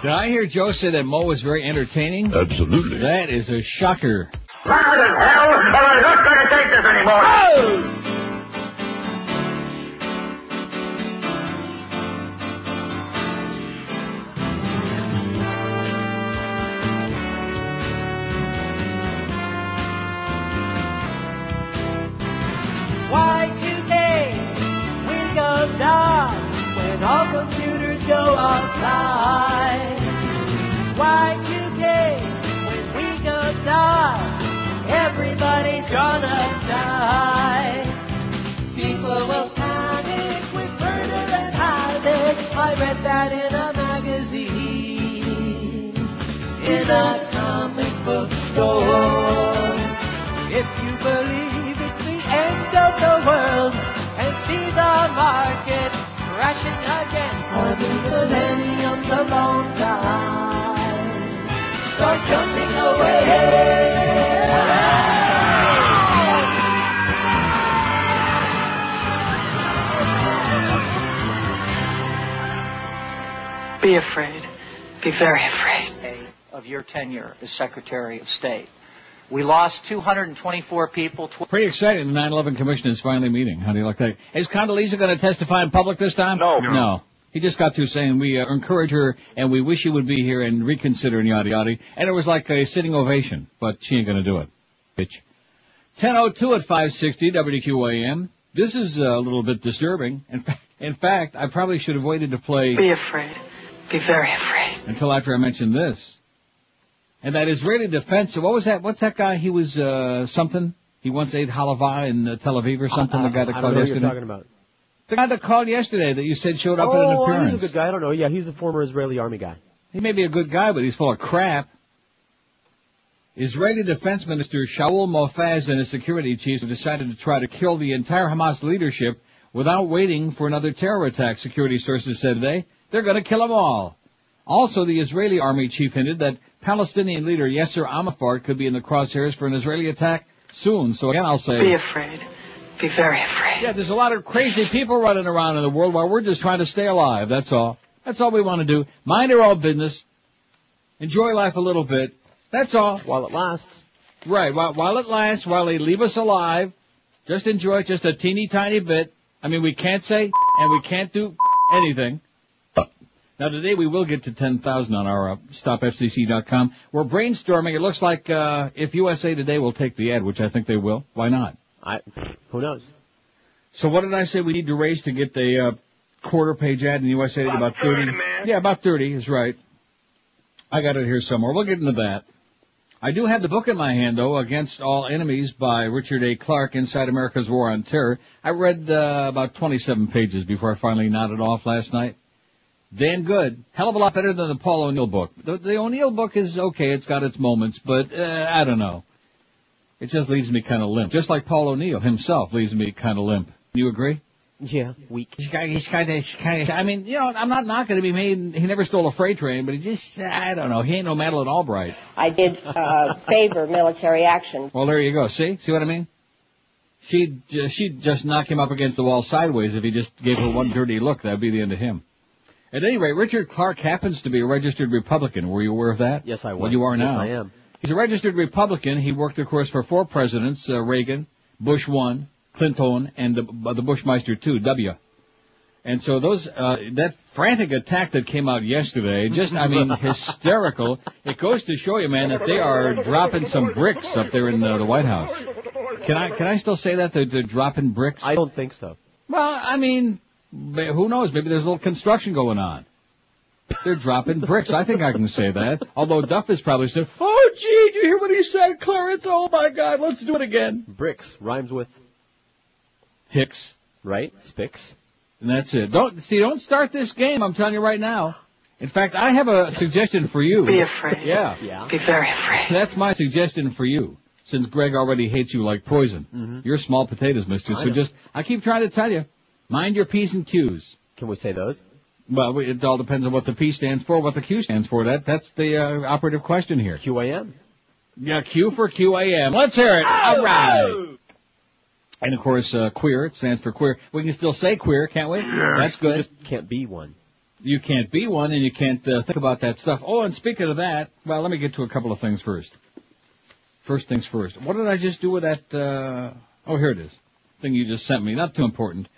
Did I hear Joe say that Mo was very entertaining? Absolutely. That is a shocker. Louder than hell, or I'm not going to take this anymore. Y2K, market crashing again for the millennium's a long time. Start jumping away. Be afraid. Be very afraid. Of your tenure as Secretary of State. We lost 224 people. Tw- Pretty exciting. The 9/11 Commission is finally meeting. How do you like that? Is Condoleezza going to testify in public this time? No. No. He just got through saying we uh, encourage her and we wish she would be here and reconsider and yada yada. And it was like a sitting ovation, but she ain't going to do it. Bitch. 10:02 at 560 WQAM. This is a little bit disturbing. In fact, in fact, I probably should have waited to play Be afraid. Be very afraid. until after I mentioned this. And that Israeli defense, what was that? What's that guy? He was, uh, something? He once ate halava in uh, Tel Aviv or something, the guy that I called know what you're yesterday? talking about. The guy that called yesterday that you said showed up at an oh, appearance. he's a good guy. I don't know. Yeah, he's a former Israeli army guy. He may be a good guy, but he's full of crap. Israeli Defense Minister Shaul Mofaz and his security chiefs have decided to try to kill the entire Hamas leadership without waiting for another terror attack, security sources said today. They're going to kill them all. Also, the Israeli army chief hinted that Palestinian leader Yasser Arafat could be in the crosshairs for an Israeli attack soon. So again, I'll say... Be afraid. Be very afraid. Yeah, there's a lot of crazy people running around in the world while we're just trying to stay alive. That's all. That's all we want to do. Mind our own business. Enjoy life a little bit. That's all. While it lasts. Right. While, while it lasts, while they leave us alive, just enjoy it just a teeny tiny bit. I mean, we can't say and we can't do anything. Now today we will get to 10,000 on our uh, stopfcc.com. We're brainstorming. It looks like uh, if USA Today will take the ad, which I think they will. Why not? I, who knows? So what did I say we need to raise to get the uh, quarter page ad in USA Today? About 30. 30, man. Yeah, about 30 is right. I got it here somewhere. We'll get into that. I do have the book in my hand, though, Against All Enemies by Richard A. Clarke, Inside America's War on Terror. I read uh, about 27 pages before I finally nodded off last night. Damn good. Hell of a lot better than the Paul O'Neill book. The, the O'Neill book is okay. It's got its moments, but uh, I don't know. It just leaves me kind of limp. Just like Paul O'Neill himself leaves me kind of limp. You agree? Yeah, weak. He's kind, he's kind of, he's kind of, I mean, you know, I'm not knocking him. He made, he never stole a freight train, but he just, I don't know. He ain't no Madeleine Albright. I did uh, favor military action. Well, there you go. See? See what I mean? She'd, ju- she'd just knock him up against the wall sideways if he just gave her one dirty look. That'd be the end of him. At any rate, Richard Clarke happens to be a registered Republican. Were you aware of that? Yes, I was. Well, you are Yes, now. I am. He's a registered Republican. He worked, of course, for four presidents, uh, Reagan, Bush one, Clinton, and the, uh, the Bushmeister two, W. And so those, uh, that frantic attack that came out yesterday, just, I mean, hysterical. It goes to show you, man, that they are dropping some bricks up there in uh, the White House. Can I, can I still say that? They're, they're dropping bricks? I don't think so. Well, I mean, who knows? Maybe there's a little construction going on. They're dropping bricks. I think I can say that. Although Duff has probably said, "Oh, gee, do you hear what he said, Clarence? Oh my God, let's do it again." Bricks rhymes with Hicks, right? Spicks. and that's it. Don't see. Don't start this game. I'm telling you right now. In fact, I have a suggestion for you. Be afraid. Yeah, Yeah. Be very afraid. that's my suggestion for you. Since Greg already hates you like poison, mm-hmm. you're small potatoes, Mister. So just, I keep trying to tell you, mind your p's and q's. Can we say those? Well, it all depends on what the P stands for, what the Q stands for. That that's the uh, operative question here. QAM. Yeah, Q for QAM. Let's hear it. All right. And of course, uh, queer. It stands for queer. We can still say queer, can't we? That's good. Just can't be one. You can't be one, and you can't uh, think about that stuff. Oh, and speaking of that, well, let me get to a couple of things first. First things first. What did I just do with that? Uh, oh, here it is. Thing you just sent me. Not too important.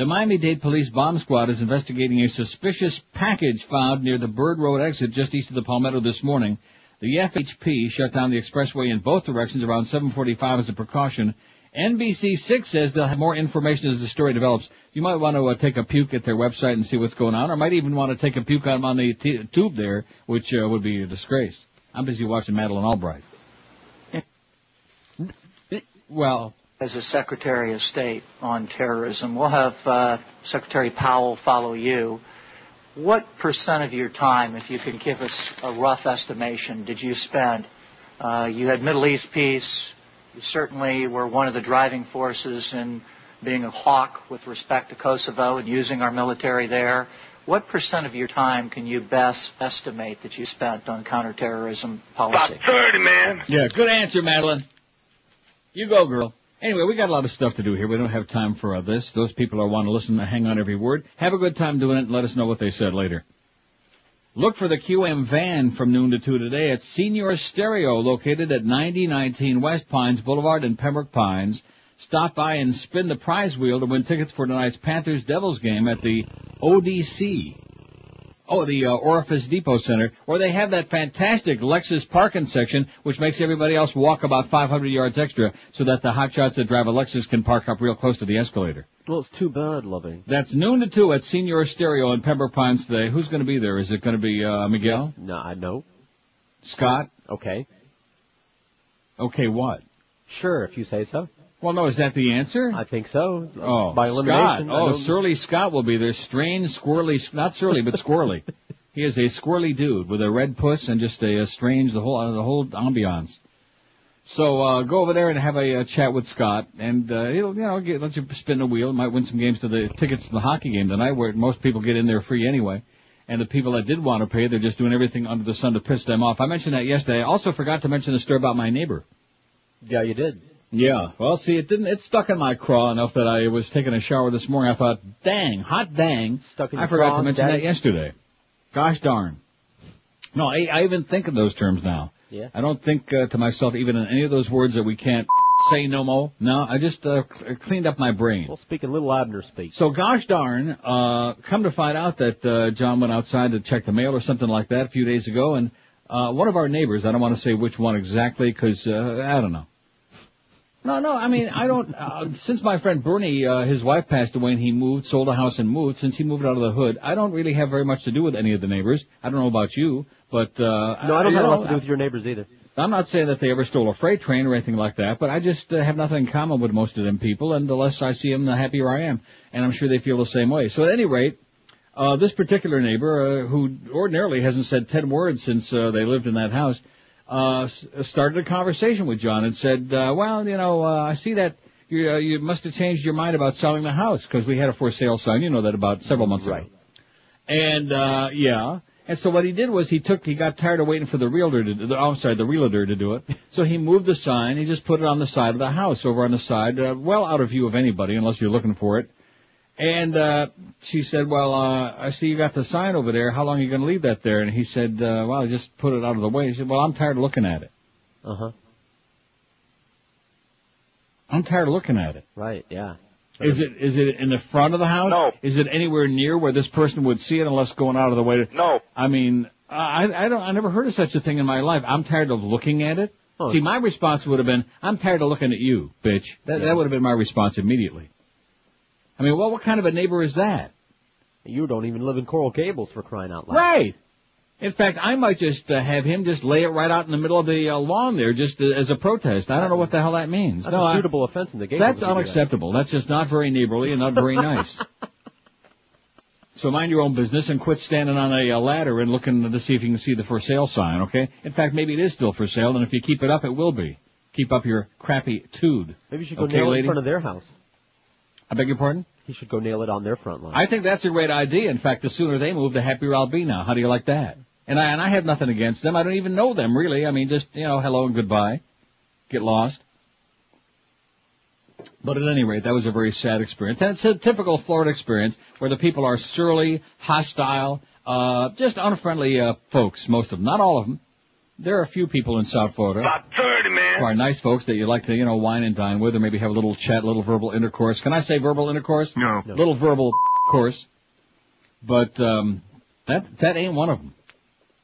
The Miami-Dade Police Bomb Squad is investigating a suspicious package found near the Bird Road exit just east of the Palmetto this morning. The FHP shut down the expressway in both directions around 7:45 as a precaution. NBC6 says they'll have more information as the story develops. You might want to uh, take a puke at their website and see what's going on, or might even want to take a puke on, on the t- tube there, which uh, would be a disgrace. I'm busy watching Madeleine Albright. Well, as a Secretary of State on terrorism. We'll have uh, Secretary Powell follow you. What percent of your time, if you can give us a rough estimation, did you spend? Uh, you had Middle East peace. You certainly were one of the driving forces in being a hawk with respect to Kosovo and using our military there. What percent of your time can you best estimate that you spent on counterterrorism policy? About 30, man. Yeah, good answer, Madeleine. You go, girl. Anyway, we got a lot of stuff to do here. We don't have time for uh, this. Those people are want to listen and hang on every word. Have a good time doing it and let us know what they said later. Look for the QM van from noon to 2 today at Senior Stereo located at 9019 West Pines Boulevard in Pembroke Pines. Stop by and spin the prize wheel to win tickets for tonight's Panthers Devils game at the ODC. Oh, the uh, Orifice Depot Center, where they have that fantastic Lexus parking section, which makes everybody else walk about 500 yards extra, so that the hotshots that drive a Lexus can park up real close to the escalator. Well, it's too bad, Loving. That's noon to two at Senior Stereo in Pembroke Pines today. Who's going to be there? Is it going to be uh, Miguel, No, I know. Scott? Okay. Okay, what? Sure, if you say so. Well, no, is that the answer? I think so. Oh, By Scott. elimination. I Oh, Surly Scott will be there. Strange, squirrely, not surly, but squirrely. he is a squirrely dude with a red puss and just a, a strange, the whole, uh, the whole ambiance. So, uh, go over there and have a, uh chat with Scott and, uh, he'll, you know, get, let you spin the wheel. Might win some games to the tickets to the hockey game tonight where most people get in there free anyway. And the people that did want to pay, they're just doing everything under the sun to piss them off. I mentioned that yesterday. I also forgot to mention the story about my neighbor. Yeah, you did. Yeah. Well, see, it didn't. It stuck in my craw enough that I was taking a shower this morning. I thought, dang, hot dang. Stuck in. I forgot to mention that yesterday. Gosh darn. No, I, I even think in those terms now. Yeah. I don't think uh, to myself even in any of those words that we can't say no more. No, I just uh, cl- cleaned up my brain. Well, speaking a little Abner speak. So gosh darn, uh, come to find out that, uh, John went outside to check the mail or something like that a few days ago and, uh, one of our neighbors, I don't want to say which one exactly cause, uh, I don't know. No, no, I mean, I don't, uh, since my friend Bernie, uh, his wife passed away and he moved, sold a house and moved, since he moved out of the hood, I don't really have very much to do with any of the neighbors. I don't know about you, but, uh, No, I don't have a lot to do with your neighbors either. I'm not saying that they ever stole a freight train or anything like that, but I just uh, have nothing in common with most of them people, and the less I see them, the happier I am. And I'm sure they feel the same way. So at any rate, uh, this particular neighbor, uh, who ordinarily hasn't said ten words since uh, they lived in that house, uh, started a conversation with John and said, uh, well, you know, uh, I see that you, uh, you must have changed your mind about selling the house, because we had a for sale sign, you know that about several months ago. And, uh, yeah. And so what he did was he took, he got tired of waiting for the realtor to, the, oh, I'm sorry, the realtor to do it. So he moved the sign, he just put it on the side of the house, over on the side, uh, well out of view of anybody, unless you're looking for it. And, uh, she said, well, uh, I see you got the sign over there, how long are you gonna leave that there? And he said, uh, well, I just put it out of the way. He said, well, I'm tired of looking at it. Uh huh. I'm tired of looking at it. Right. Yeah. Is it, is it in the front of the house? No. Is it anywhere near where this person would see it unless going out of the way to, No. I mean, I, I don't, I never heard of such a thing in my life. I'm tired of looking at it. Oh. See, my response would have been, I'm tired of looking at you, bitch. That, Yeah. that would have been my response immediately. I mean, well, what kind of a neighbor is that? You don't even live in Coral Gables for crying out loud. Right. In fact, I might just uh, have him just lay it right out in the middle of the uh, lawn there, just uh, as a protest. I don't know what the hell that means. That's no, a I- suitable offense in the Gables. that's do that. unacceptable. That's just not very neighborly and not very nice. So mind your own business and quit standing on a, uh ladder and looking to see if you can see the for sale sign, okay? In fact, maybe it is still for sale, and if you keep it up, it will be. Keep up your crappy tude. Maybe you should go Okay, nail lady? in front of their house. I beg your pardon? He should go nail it on their front lawn. I think that's a great idea. In fact, the sooner they move, the happier I'll be now. How do you like that? And I, and I have nothing against them. I don't even know them, really. I mean, just, you know, hello and goodbye. Get lost. But at any rate, that was a very sad experience. That's a typical Florida experience where the people are surly, hostile, uh, just unfriendly, uh, folks, most of them. Not all of them. There are a few people in South Florida About 30, who are nice folks that you like to, you know, wine and dine with or maybe have a little chat, a little verbal intercourse. Can I say verbal intercourse? No. Little verbal course. But, um, that, that ain't one of them.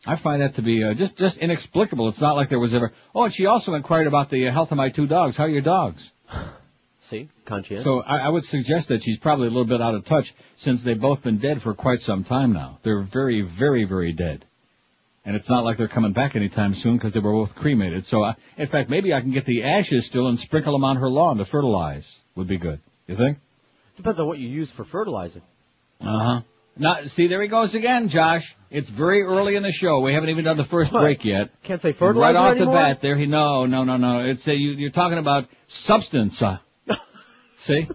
I find that to be uh, just just inexplicable. It's not like there was ever. Oh, and she also inquired about the uh, health of my two dogs. How are your dogs? See? Conscientious. So I, I would suggest that she's probably a little bit out of touch since they've both been dead for quite some time now. They're very, very, very dead. And it's not like they're coming back anytime soon because they were both cremated. So, I, in fact, maybe I can get the ashes still and sprinkle them on her lawn to fertilize. Would be good. You think? Depends on what you use for fertilizer. Uh huh. Not see, there he goes again, Josh. It's very early in the show. We haven't even done the first What? break yet. Can't say fertilizer right off anymore? the bat, there he no, no, no, no. It's a, you, you're talking about substance. Uh. See,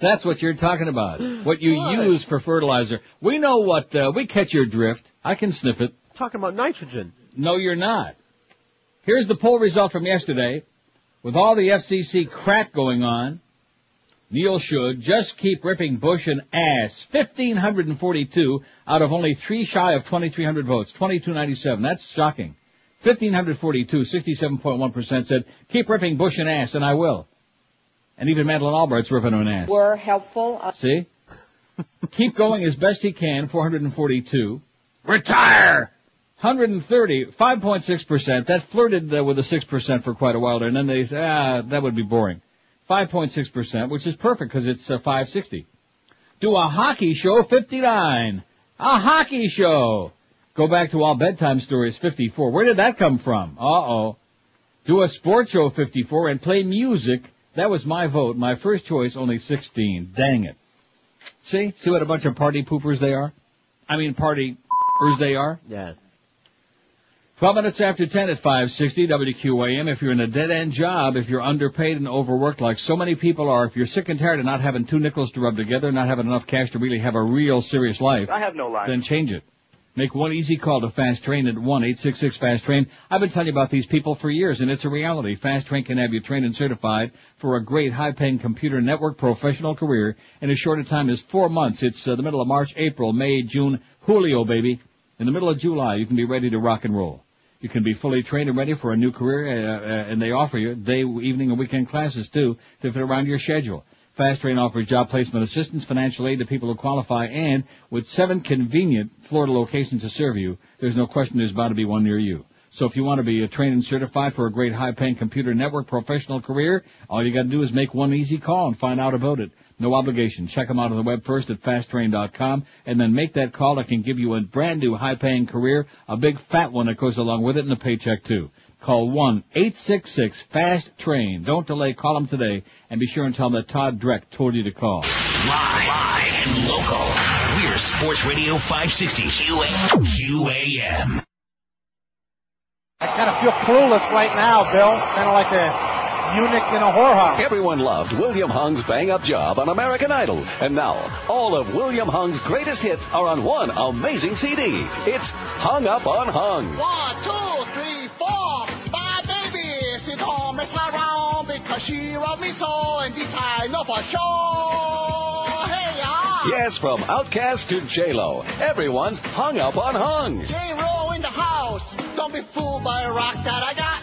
that's what you're talking about. What you What? use for fertilizer. We know what uh, we catch your drift. I can snip it. Talking about nitrogen. No, you're not. Here's the poll result from yesterday. With all the FCC crap going on, Neil should just keep ripping Bush an ass. 1,542 out of only three shy of 2,300 votes. 2297. That's shocking. 1,542, 67.1% said, keep ripping Bush an ass, and I will. And even Madeleine Albright's ripping him an ass. Were helpful. Uh, See? keep going as best he can, 442. Retire! 130, 5.6%. That flirted uh, with the 6% for quite a while there, and then they said, ah, that would be boring. 5.6%, which is perfect because it's uh, 560. Do a hockey show, 59. A hockey show. Go back to all bedtime stories, 54. Where did that come from? Uh-oh. Do a sports show, 54, and play music. That was my vote. My first choice, only 16. Dang it. See? See what a bunch of party poopers they are? I mean, party they are? Yeah. 12 minutes after 10 at 560 WQAM. If you're in a dead-end job, if you're underpaid and overworked like so many people are, if you're sick and tired of not having two nickels to rub together, not having enough cash to really have a real serious life, I have no life. then change it. Make one easy call to Fast Train at 1-866-FAST TRAIN. I've been telling you about these people for years, and it's a reality. Fast Train can have you trained and certified for a great high-paying computer network professional career in as short a time as four months. It's uh, the middle of March, April, May, June, Julio, baby. In the middle of July, you can be ready to rock and roll. You can be fully trained and ready for a new career, uh, uh, and they offer you day, evening, and weekend classes too to fit around your schedule. Fast Train offers job placement assistance, financial aid to people who qualify, and with seven convenient Florida locations to serve you, there's no question there's bound to be one near you. So if you want to be trained and certified for a great high-paying computer network professional career, all you got to do is make one easy call and find out about it. No obligation. Check them out on the web first at fasttrain.com and then make that call that can give you a brand new high paying career, a big fat one that goes along with it and a paycheck too. Call 1-866-FAST-TRAIN. Don't delay. Call them today and be sure and tell them that Todd Dreck told you to call. Live, live and local. We're Sports Radio 560 QA, QAM. I kind of feel clueless right now, Bill. Kind of like a eunuch in a whorehouse. Everyone loved William Hung's bang up job on American Idol. And now, all of William Hung's greatest hits are on one amazing CD. It's Hung Up on Hung. One, two, three, four. My baby, she don't mess around because she loves me so, and this I know for sure. Hey, ah. Yes, from OutKast to J-Lo, everyone's hung up on Hung. J-Roll in the house. Don't be fooled by a rock that I got.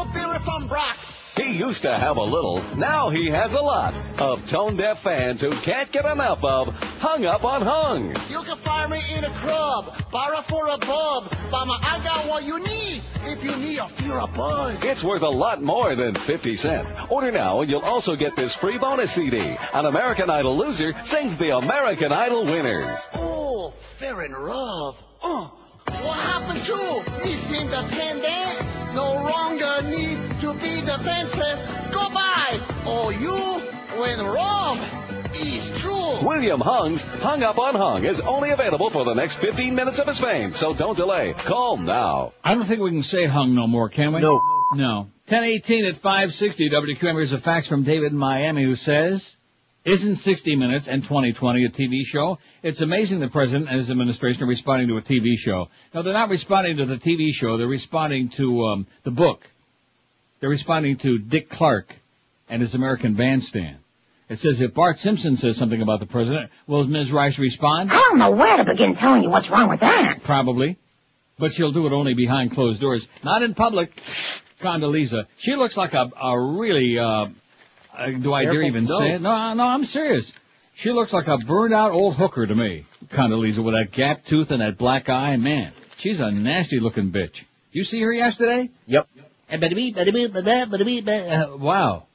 I steer, I still from Brock. He used to have a little, now he has a lot of tone-deaf fans who can't get enough of Hung Up on Hung. You can find me in a club, borrow for a bub. Mama, I got what you need. If you need a fear of buzz. It's worth a lot more than 50 cents. Order now and you'll also get this free bonus CD. An American Idol loser sings the American Idol winners. Oh, fair and rough. Uh, what happened to missing the pendant? No longer need to be defensive. Goodbye. Oh, you went wrong. It's true. William Hung's Hung Up on Hung is only available for the next 15 minutes of his fame, so don't delay. Call now. I don't think we can say hung no more, can we? No. No. 1018 at 560 WQM. Here's a fax from David in Miami who says, isn't 60 Minutes and 2020 a TV show? It's amazing the president and his administration are responding to a TV show. No, they're not responding to the TV show. They're responding to um, the book. They're responding to Dick Clark and his American Bandstand. It says if Bart Simpson says something about the president, will Ms. Rice respond? I don't know where to begin telling you what's wrong with that. Probably. But she'll do it only behind closed doors, not in public. Condoleezza, she looks like a, a really, uh, uh, do I dare even no. say it? No, no, I'm serious. She looks like a burned out old hooker to me, Condoleezza, with that gap tooth and that black eye. Man, she's a nasty looking bitch. You see her yesterday? Yep. Uh, wow.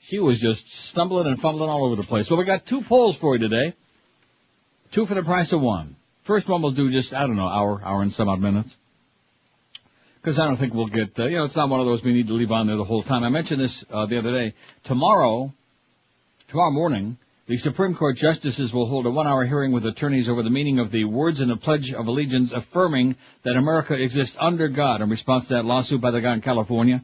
She was just stumbling and fumbling all over the place. So we got two polls for you today. Two for the price of one. First one we'll do just, I don't know, hour, hour and some odd minutes. Because I don't think we'll get, uh, you know, it's not one of those we need to leave on there the whole time. I mentioned this uh, the other day. Tomorrow, tomorrow morning, the Supreme Court justices will hold a one-hour hearing with attorneys over the meaning of the words in the Pledge of Allegiance affirming that America exists under God in response to that lawsuit by the guy in California.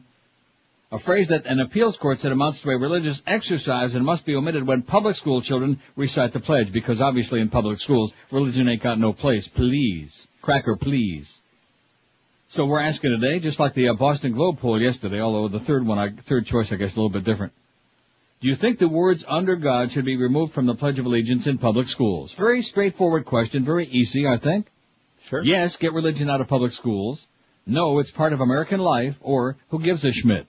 A phrase that an appeals court said amounts to a religious exercise and must be omitted when public school children recite the pledge, because obviously in public schools, religion ain't got no place. Please. Cracker, please. So we're asking today, just like the uh, Boston Globe poll yesterday, although the third one, I, third choice, I guess, a little bit different. Do you think the words under God should be removed from the Pledge of Allegiance in public schools? Very straightforward question, very easy, I think. Sure. Yes, get religion out of public schools. No, it's part of American life, or who gives a schmidt?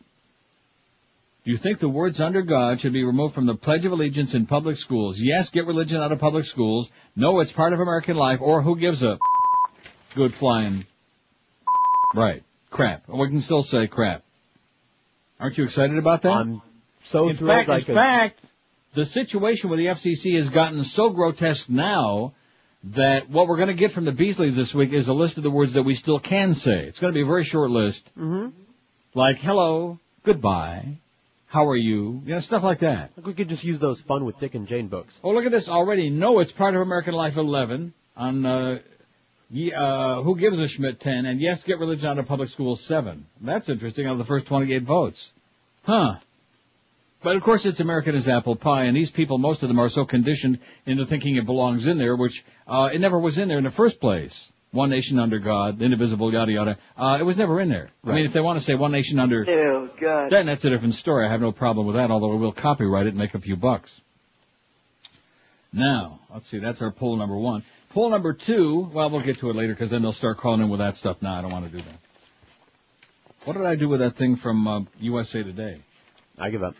Do you think the words under God should be removed from the Pledge of Allegiance in public schools? Yes, get religion out of public schools. No, it's part of American life, or who gives a good flying right crap? We can still say crap. Aren't you excited about that? I'm so in thrilled fact, I in could- fact, the situation with the FCC has gotten so grotesque now that what we're going to get from the Beasleys this week is a list of the words that we still can say. It's going to be a very short list, Mm-hmm. like hello, goodbye, how are you, you know, stuff like that. Like we could just use those fun with Dick and Jane books. Oh, look at this already. No, it's part of American Life 11 on, uh, uh, Who Gives a Schmidt 10, and yes, get religion out of public schools 7. That's interesting out of the first 28 votes. Huh. But of course it's American as apple pie, and these people, most of them are so conditioned into thinking it belongs in there, which, uh, it never was in there in the first place. One nation under God, indivisible, yada yada. Uh, it was never in there. I mean, if they want to say one nation under Oh, God. then that's a different story. I have no problem with that, although we will copyright it and make a few bucks. Now, let's see, that's our poll number one. Poll number two, well, we'll get to it later because then they'll start calling in with that stuff. Now I don't want to do that. What did I do with that thing from uh, USA Today? I give up.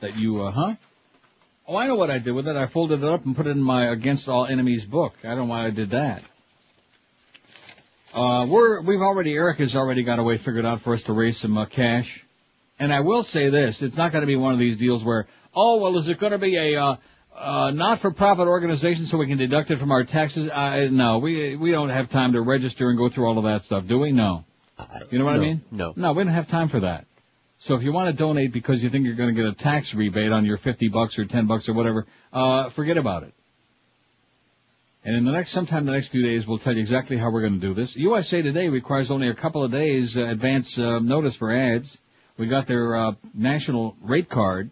That you, uh, huh? Oh, I know what I did with it. I folded it up and put it in my Against All Enemies book. I don't know why I did that. Uh, we're, we've already, Eric has already got a way figured out for us to raise some uh, cash. And I will say this, it's not going to be one of these deals where, oh, well, is it going to be a, uh, uh, not-for-profit organization so we can deduct it from our taxes? Uh, no, we, we don't have time to register and go through all of that stuff, do we? No. You know what I mean? no. No, we don't have time for that. So if you want to donate because you think you're going to get a tax rebate on your 50 bucks or 10 bucks or whatever, uh, forget about it. And in the next, sometime in the next few days, we'll tell you exactly how we're going to do this. USA Today requires only a couple of days uh, advance uh, notice for ads. We got their uh, national rate card,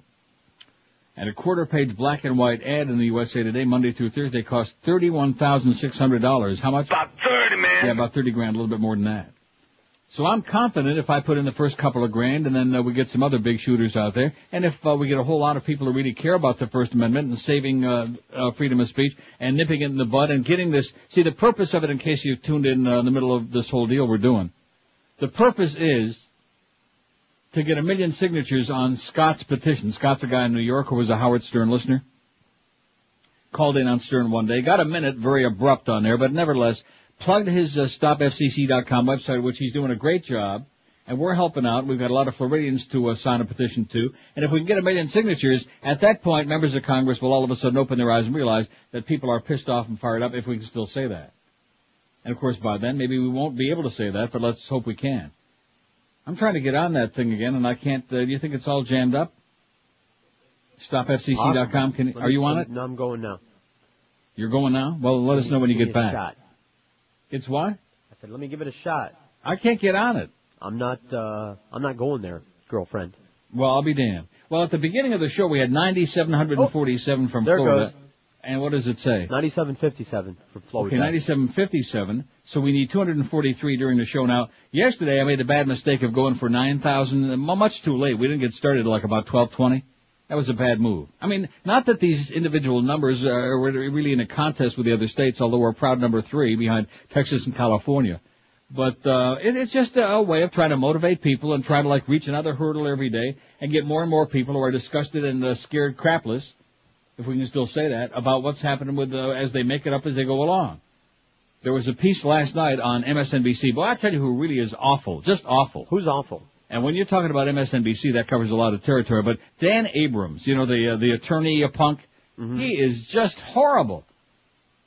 and a quarter-page black and white ad in the USA Today Monday through Thursday costs thirty-one thousand six hundred dollars. How much? About 30, man. Yeah, about thirty grand, a little bit more than that. So I'm confident if I put in the first couple of grand, and then uh, we get some other big shooters out there, and if uh, we get a whole lot of people who really care about the First Amendment and saving uh, uh, freedom of speech and nipping it in the bud and getting this. See, the purpose of it, in case you tuned in uh, in the middle of this whole deal we're doing, the purpose is to get a million signatures on Scott's petition. Scott's a guy in New York who was a Howard Stern listener. Called in on Stern one day, got a minute, very abrupt on there, but nevertheless, plugged his uh, stopfcc.com website, which he's doing a great job, and we're helping out. We've got a lot of Floridians to uh, sign a petition to, and if we can get a million signatures, at that point, members of Congress will all of a sudden open their eyes and realize that people are pissed off and fired up if we can still say that. And of course, by then, maybe we won't be able to say that, but let's hope we can. I'm trying to get on that thing again, and I can't. Uh, do you think it's all jammed up? StopFCC.com. Can, Let are you on it? No, I'm going now. You're going now? Well, let us know when you get back. Shot. It's what? I said, let me give it a shot. I can't get on it. I'm not. uh I'm not going there, girlfriend. Well, I'll be damned. Well, at the beginning of the show, we had 9,747 from Oh, there Florida. goes. And what does it say? 9757 for Florida. Okay, 9757. So we need 243 during the show. Now, yesterday I made the bad mistake of going for 9,000. m- Much too late. We didn't get started like about 1220. That was a bad move. I mean, not that these individual numbers are really in a contest with the other states, although we're proud number three behind Texas and California. But uh, it, it's just a, a way of trying to motivate people and try to like reach another hurdle every day and get more and more people who are disgusted and uh, scared crapless, if we can still say that, about what's happening with uh, as they make it up as they go along. There was a piece last night on MSNBC. Boy, I tell you who really is awful, just awful. Who's awful? And when you're talking about MSNBC, that covers a lot of territory. But Dan Abrams, you know the uh, the attorney, a punk, he is just horrible.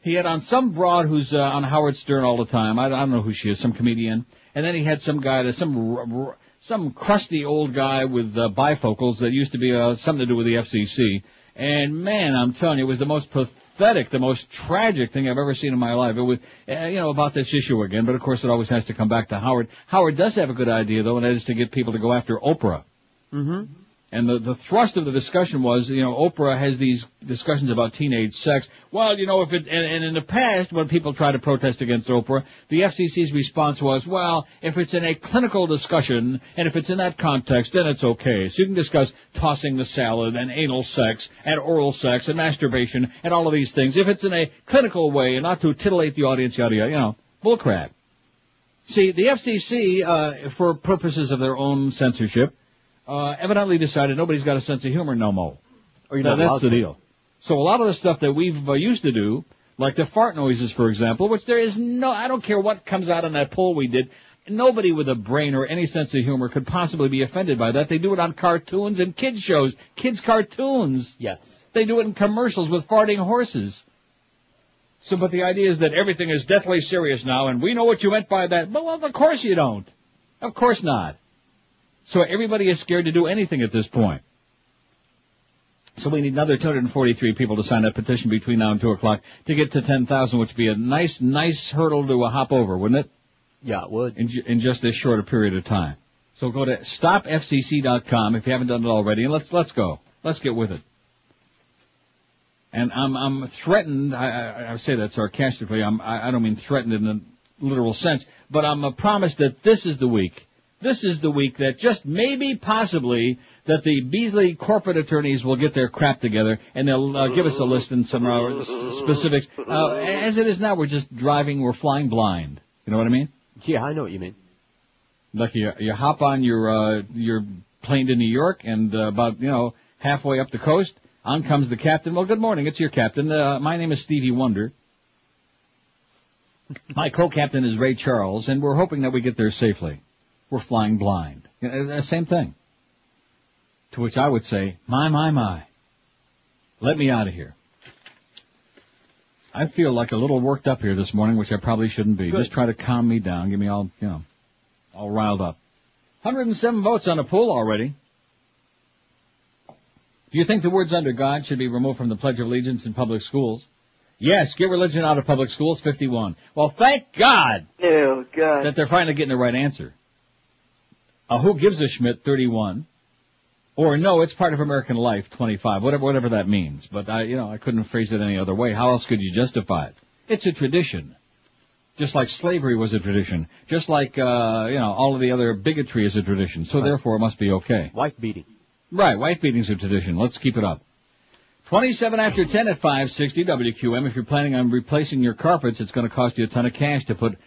He had on some broad who's uh, on Howard Stern all the time. I, I don't know who she is, some comedian. And then he had some guy, that some r- r- some crusty old guy with uh, bifocals that used to be uh, something to do with the FCC. And man, I'm telling you, it was the most pathetic, the most tragic thing I've ever seen in my life. It was, uh, you know, about this issue again. But of course, it always has to come back to Howard. Howard does have a good idea though, and that is to get people to go after Oprah. Mm-hmm. And the, the thrust of the discussion was, you know, Oprah has these discussions about teenage sex. Well, you know, if it, and, and in the past, when people try to protest against Oprah, the FCC's response was, well, if it's in a clinical discussion, and if it's in that context, then it's okay. So you can discuss tossing the salad, and anal sex, and oral sex, and masturbation, and all of these things. If it's in a clinical way, and not to titillate the audience, yada yada, you know, bullcrap. See, the FCC, uh, for purposes of their own censorship, uh, evidently decided nobody's got a sense of humor no more. Or you're Now, that's the deal. So a lot of the stuff that we've uh, used to do, like the fart noises, for example, which there is no, I don't care what comes out on that poll we did, nobody with a brain or any sense of humor could possibly be offended by that. They do it on cartoons and kids shows, kids cartoons. Yes. They do it in commercials with farting horses. So, but the idea is that everything is deathly serious now, and we know what you meant by that. But well, of course you don't. Of course not. So everybody is scared to do anything at this point. So we need another 243 people to sign that petition between now and 2 o'clock to get to 10,000, which would be a nice, nice hurdle to uh, hop over, wouldn't it? Yeah, it would. In, in just this short a period of time. So go to stopfcc.com if you haven't done it already, and let's let's go. Let's get with it. And I'm I'm threatened. I, I, I say that sarcastically. I'm I, I don't mean threatened in the literal sense, but I'm uh, promised that this is the week. This is the week that just maybe, possibly, that the Beasley corporate attorneys will get their crap together and they'll uh, give us a list and some uh, specifics. Uh, as it is now, we're just driving, we're flying blind. You know what I mean? Yeah, I know what you mean. Like you, you hop on your uh, your plane to New York, and uh, about you know halfway up the coast, on comes the captain. Well, good morning, it's your captain. Uh, my name is Stevie Wonder. My co-captain is Ray Charles, and we're hoping that we get there safely. We're flying blind. Same thing. To which I would say, my, my, my. Let me out of here. I feel like a little worked up here this morning, which I probably shouldn't be. Good. Just try to calm me down, get me all, you know, all riled up. 107 votes on a poll already. Do you think the words under God should be removed from the Pledge of Allegiance in public schools? Yes, get religion out of public schools, 51. Well, thank God Oh, God. that they're finally getting the right answer. Uh, who gives a Schmidt, 31. Or no, it's part of American life, 25. Whatever, whatever that means. But I, you know, I couldn't phrase it any other way. How else could you justify it? It's a tradition. Just like slavery was a tradition. Just like, uh, you know, all of the other bigotry is a tradition. So therefore it must be okay. Wife beating. Right, wife beating's a tradition. Let's keep it up. 27 after 10 at 560 WQM. If you're planning on replacing your carpets, it's going to cost you a ton of cash to put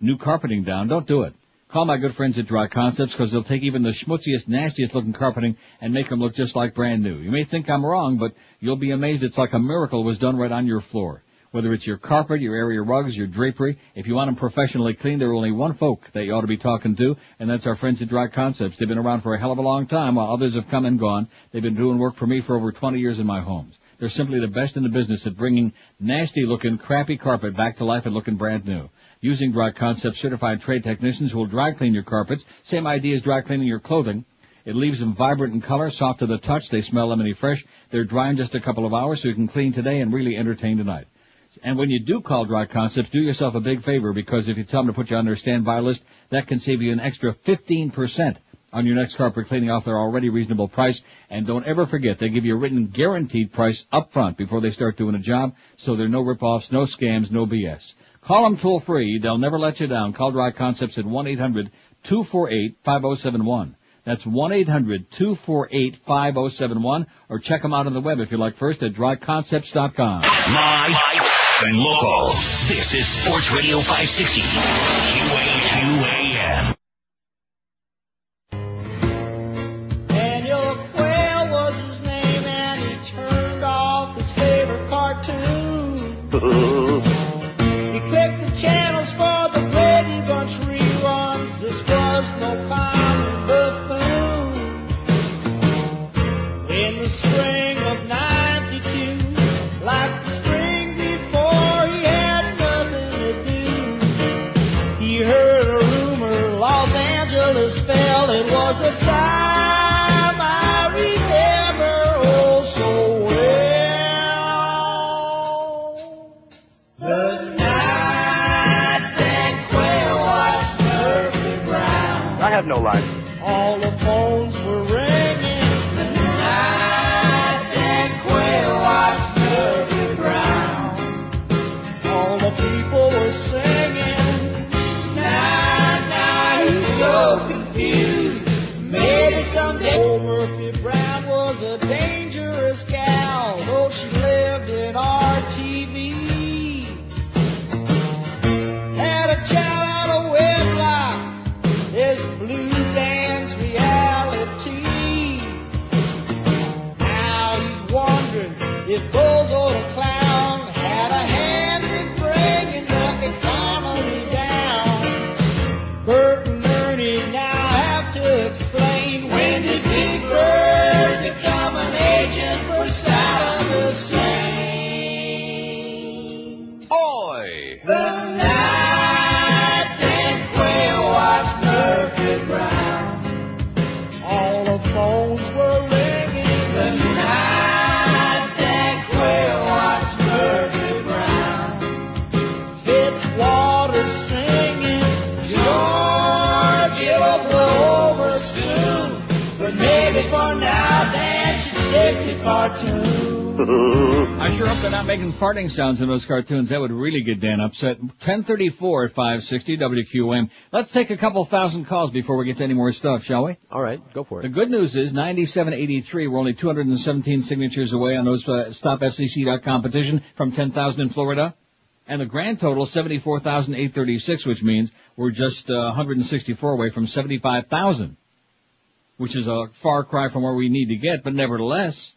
new carpeting down. Don't do it. Call my good friends at Dry Concepts because they'll take even the schmutziest, nastiest looking carpeting and make them look just like brand new. You may think I'm wrong, but you'll be amazed it's like a miracle was done right on your floor. Whether it's your carpet, your area rugs, your drapery, if you want them professionally cleaned, there are only one folk that you ought to be talking to, and that's our friends at Dry Concepts. They've been around for a hell of a long time while others have come and gone. They've been doing work for me for over 20 years in my homes. They're simply the best in the business at bringing nasty looking, crappy carpet back to life and looking brand new. Using Dry Concepts certified trade technicians who will dry clean your carpets, same idea as dry cleaning your clothing. It leaves them vibrant in color, soft to the touch, they smell lemony fresh. They're dry in just a couple of hours so you can clean today and really entertain tonight. And when you do call Dry Concepts, do yourself a big favor because if you tell them to put you on their standby list, that can save you an extra 15% on your next carpet cleaning off their already reasonable price. And don't ever forget, they give you a written guaranteed price up front before they start doing a job, so there are no rip-offs, no scams, no BS. Call them toll free. They'll never let you down. Call Dry Concepts at 1-800-248-5071. That's 1-800-248-5071 or check them out on the web if you like first at dryconcepts.com. Live and local. This is Sports Radio 560. QAQAM. Daniel Quayle was his name, and he turned off his favorite cartoon. stick to cartoons. I sure hope they're not making farting sounds in those cartoons. That would really get Dan upset. 1034 at 560 WQM. Let's take a couple thousand calls before we get to any more stuff, shall we? All right, go for it. The good news is 9783. We're only 217 signatures away on those uh, stopfcc.com petition from 10,000 in Florida. And the grand total 74,836, which means we're just uh, 164 away from 75,000, which is a far cry from where we need to get, but nevertheless,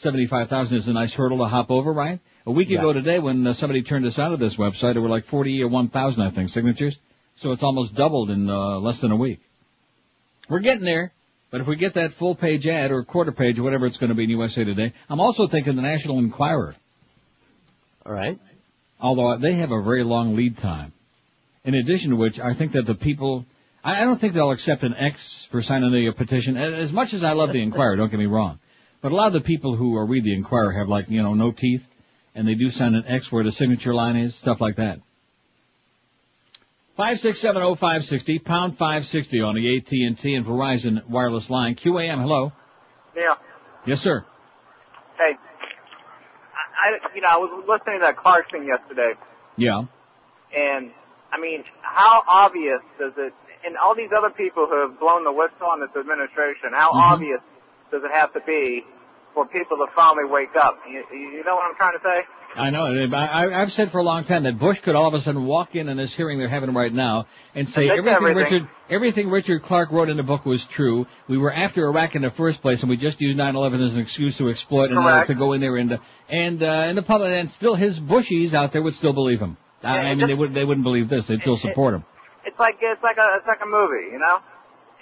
75,000 is a nice hurdle to hop over, right? A week Yeah. ago today when uh, somebody turned us out of this website, there were like 40 or 1,000, I think, signatures. So it's almost doubled in uh, less than a week. We're getting there. But if we get that full page ad or quarter page or whatever it's going to be in USA Today, I'm also thinking the National Enquirer. All right. Although they have a very long lead time. In addition to which, I think that the people, I I don't think they'll accept an X for signing the petition. As much as I love the Enquirer, don't get me wrong. But a lot of the people who are read the Enquirer have like, you know, no teeth, and they do sign an X where the signature line is, stuff like that. 5670560, pound 560 on the AT&T and Verizon wireless line. QAM, hello. Yeah. Yes, sir. Hey, I, you know, I was listening to that Clarke thing yesterday, Yeah. and I mean, how obvious does it? And all these other people who have blown the whistle on this administration, how Mhm. obvious does it have to be for people to finally wake up? You, you know what I'm trying to say? I know. I, I've said for a long time that Bush could all of a sudden walk in in this hearing they're having right now and say everything, everything. Richard everything Richard Clarke wrote in the book was true. We were after Iraq in the first place, and we just used 9/11 as an excuse to exploit and uh, to go in there and uh, and uh, and the public and still his Bushies out there would still believe him. I, Yeah, I mean, just- they would they wouldn't believe this. They'd still support him. It's like it's like a it's like a movie, you know.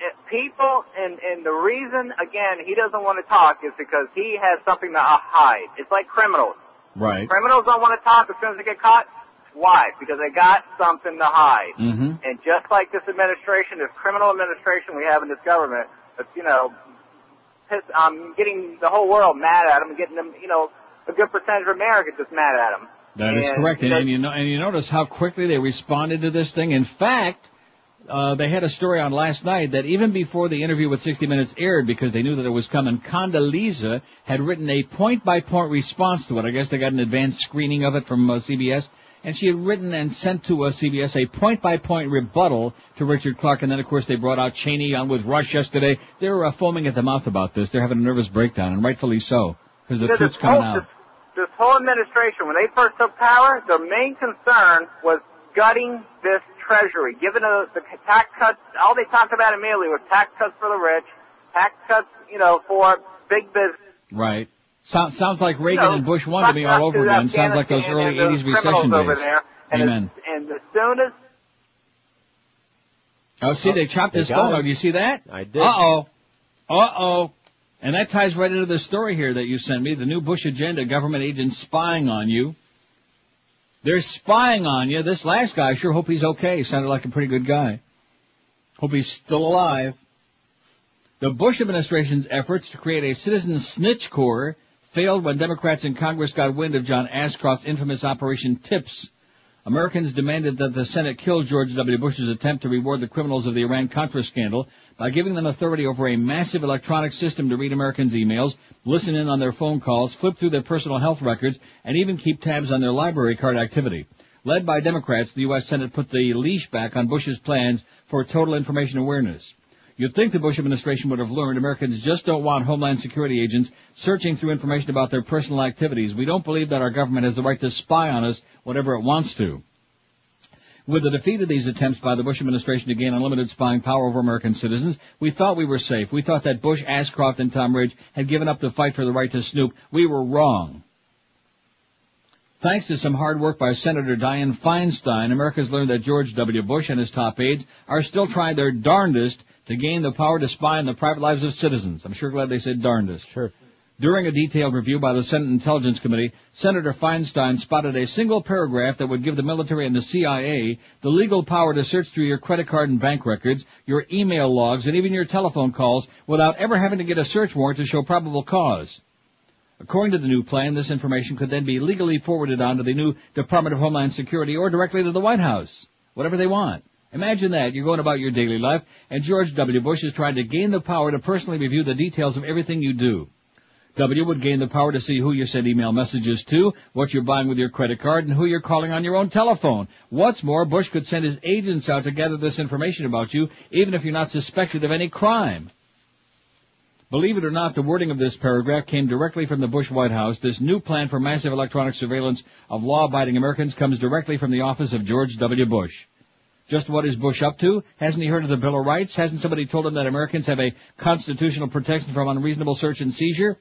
It, people and and the reason again he doesn't want to talk is because he has something to hide. It's like criminals. Right. Criminals don't want to talk as soon as they get caught. Why? Because they got something to hide. Mm-hmm. And just like this administration, this criminal administration we have in this government, that's, you know, piss, um, getting the whole world mad at them, getting them, you know, a good percentage of America just mad at them. That is And correct. And, and you know, and you notice how quickly they responded to this thing. In fact, uh, they had a story on last night that even before the interview with 60 Minutes aired, because they knew that it was coming, Condoleezza had written a point-by-point response to it. I guess they got an advanced screening of it from uh, CBS, and she had written and sent to uh, CBS a point-by-point rebuttal to Richard Clarke, and then of course they brought out Cheney on with Rush yesterday. They're uh, foaming at the mouth about this. They're having a nervous breakdown, and rightfully so, because the truth's coming whole, out. This, this whole administration, when they first took power, their main concern was gutting this treasury, giving the, the tax cuts. All they talked about immediately was tax cuts for the rich, tax cuts, you know, for big business. Right. So, sounds like Reagan you know, and Bush one to me all over again. Sounds like those early and those 80s criminals recession over days. there. And Amen. As, and as soon as Oh, see, they chopped They his phone him. out. Do you see that? I did. Uh-oh. Uh-oh. And that ties right into the story here that you sent me. The new Bush agenda, government agents spying on you. They're spying on you. This last guy, I sure hope he's okay. Sounded like a pretty good guy. Hope he's still alive. The Bush administration's efforts to create a citizen snitch corps failed when Democrats in Congress got wind of John Ashcroft's infamous Operation Tips. Americans demanded that the Senate kill George W. Bush's attempt to reward the criminals of the Iran-Contra scandal by giving them authority over a massive electronic system to read Americans' emails, listen in on their phone calls, flip through their personal health records, and even keep tabs on their library card activity. Led by Democrats, the U.S. Senate put the leash back on Bush's plans for total information awareness. You'd think the Bush administration would have learned Americans just don't want Homeland Security agents searching through information about their personal activities. We don't believe that our government has the right to spy on us whatever it wants to. With the defeat of these attempts by the Bush administration to gain unlimited spying power over American citizens, we thought we were safe. We thought that Bush, Ashcroft, and Tom Ridge had given up the fight for the right to snoop. We were wrong. Thanks to some hard work by Senator Dianne Feinstein, America's learned that George W. Bush and his top aides are still trying their darndest to gain the power to spy on the private lives of citizens. I'm sure glad they said darndest. Sure. During a detailed review by the Senate Intelligence Committee, Senator Feinstein spotted a single paragraph that would give the military and the CIA the legal power to search through your credit card and bank records, your email logs, and even your telephone calls without ever having to get a search warrant to show probable cause. According to the new plan, this information could then be legally forwarded on to the new Department of Homeland Security or directly to the White House. Whatever they want. Imagine that. You're going about your daily life, and George W. Bush is trying to gain the power to personally review the details of everything you do. W would gain the power to see who you send email messages to, what you're buying with your credit card, and who you're calling on your own telephone. What's more, Bush could send his agents out to gather this information about you, even if you're not suspected of any crime. Believe it or not, the wording of this paragraph came directly from the Bush White House. This new plan for massive electronic surveillance of law-abiding Americans comes directly from the office of George W. Bush. Just what is Bush up to? Hasn't he heard of the Bill of Rights? Hasn't somebody told him that Americans have a constitutional protection from unreasonable search and seizure?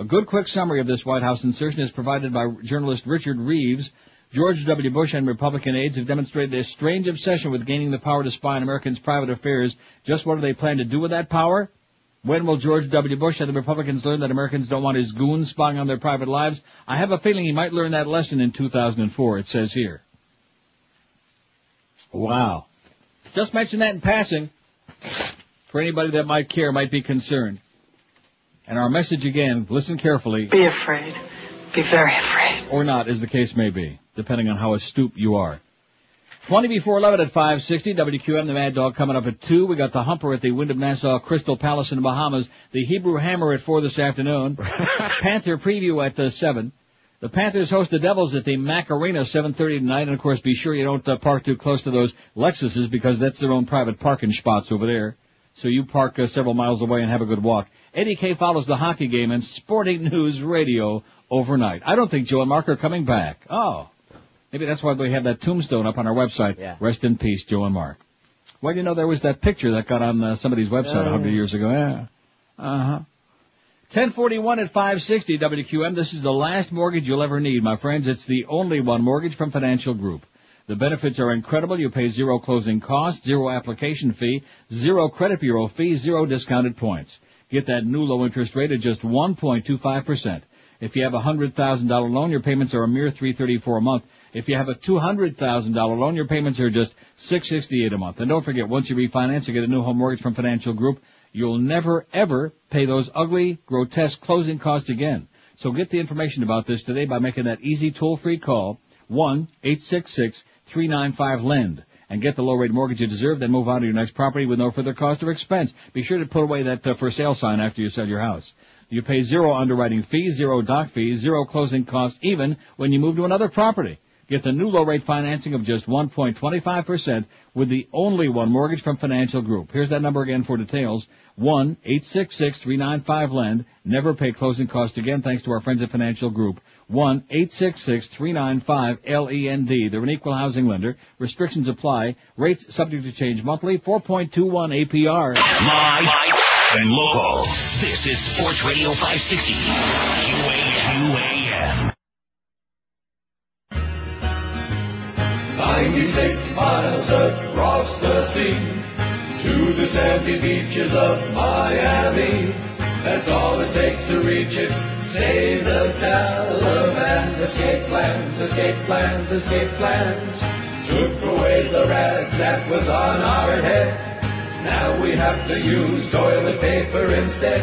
A good quick summary of this White House insertion is provided by journalist Richard Reeves. George W. Bush and Republican aides have demonstrated a strange obsession with gaining the power to spy on Americans' private affairs. Just what do they plan to do with that power? When will George W. Bush and the Republicans learn that Americans don't want his goons spying on their private lives? I have a feeling he might learn that lesson in 2004, it says here. Wow. Just mention that in passing for anybody that might care, might be concerned. And our message again, listen carefully. Be afraid. Be very afraid. Or not, as the case may be, depending on how astute you are. 20 before 11 at 560, WQM, the Mad Dog coming up at 2. We got the Humper at the Wyndham Nassau Crystal Palace in the Bahamas. The Hebrew Hammer at 4 this afternoon. Panther Preview at uh, 7. The Panthers host the Devils at the Mac Arena 7.30 tonight. And of course, be sure you don't uh, park too close to those Lexuses because that's their own private parking spots over there. So you park uh, several miles away and have a good walk. Eddie K follows the hockey game and Sporting News Radio overnight. I don't think Joe and Mark are coming back. Oh. Maybe that's why we have that tombstone up on our website. Yeah. Rest in peace, Joe and Mark. Well, you know there was that picture that got on uh, somebody's website a Uh. hundred years ago? Yeah. Uh-huh. 1041 at 560 WQM. This is the last mortgage you'll ever need, my friends. It's the only one mortgage from Financial Group. The benefits are incredible. You pay zero closing costs, zero application fee, zero credit bureau fee, zero discounted points. Get that new low interest rate at just 1.25%. If you have a $100,000 loan, your payments are a mere 334 a month. If you have a $200,000 loan, your payments are just 668 a month. And don't forget, once you refinance or get a new home mortgage from Financial Group, you'll never ever pay those ugly, grotesque closing costs again. So get the information about this today by making that easy toll-free call, 1-866-395-LEND. And get the low rate mortgage you deserve, then move on to your next property with no further cost or expense. Be sure to put away that uh, for sale sign after you sell your house. You pay zero underwriting fees, zero doc fees, zero closing costs, even when you move to another property. Get the new low rate financing of just 1.25% with the only one mortgage from Financial Group. Here's that number again for details. 1-866-395-LEND. Never pay closing costs again thanks to our friends at Financial Group. 1-866-395-LEND. They're an equal housing lender. Restrictions apply. Rates subject to change monthly. 4.21 APR. Live and local. This is Sports Radio 560. QAM. 96 miles across the sea to the sandy beaches of Miami. That's all it takes to reach it. Say the Taliban. Escape plans, escape plans, escape plans. Took away the rag that was on our head. Now we have to use toilet paper instead.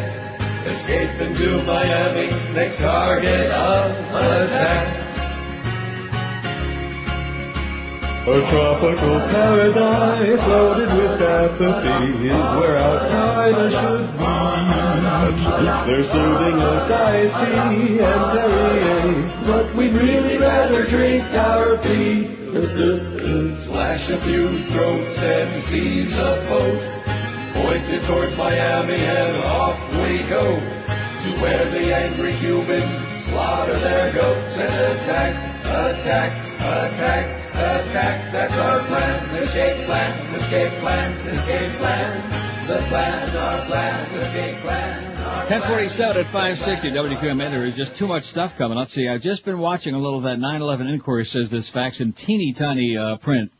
Escape into Miami, next target of attack. A tropical paradise loaded with apathy is where Al-Qaeda should be. They're serving us iced tea and Perrier, but we'd really rather drink our pee. Slash a few throats and seize a boat. Pointed towards Miami and off we go. To where the angry humans slaughter their goats and attack, attack, attack. Attack, that's our plan. Escape plan, escape plan, escape plan. The plan, our plan, escape plan. our 1047 at 560 WQAM. There is just too much stuff coming. Let's see. I've just been watching a little of that 9-11 inquiry says this fax in teeny tiny uh, print.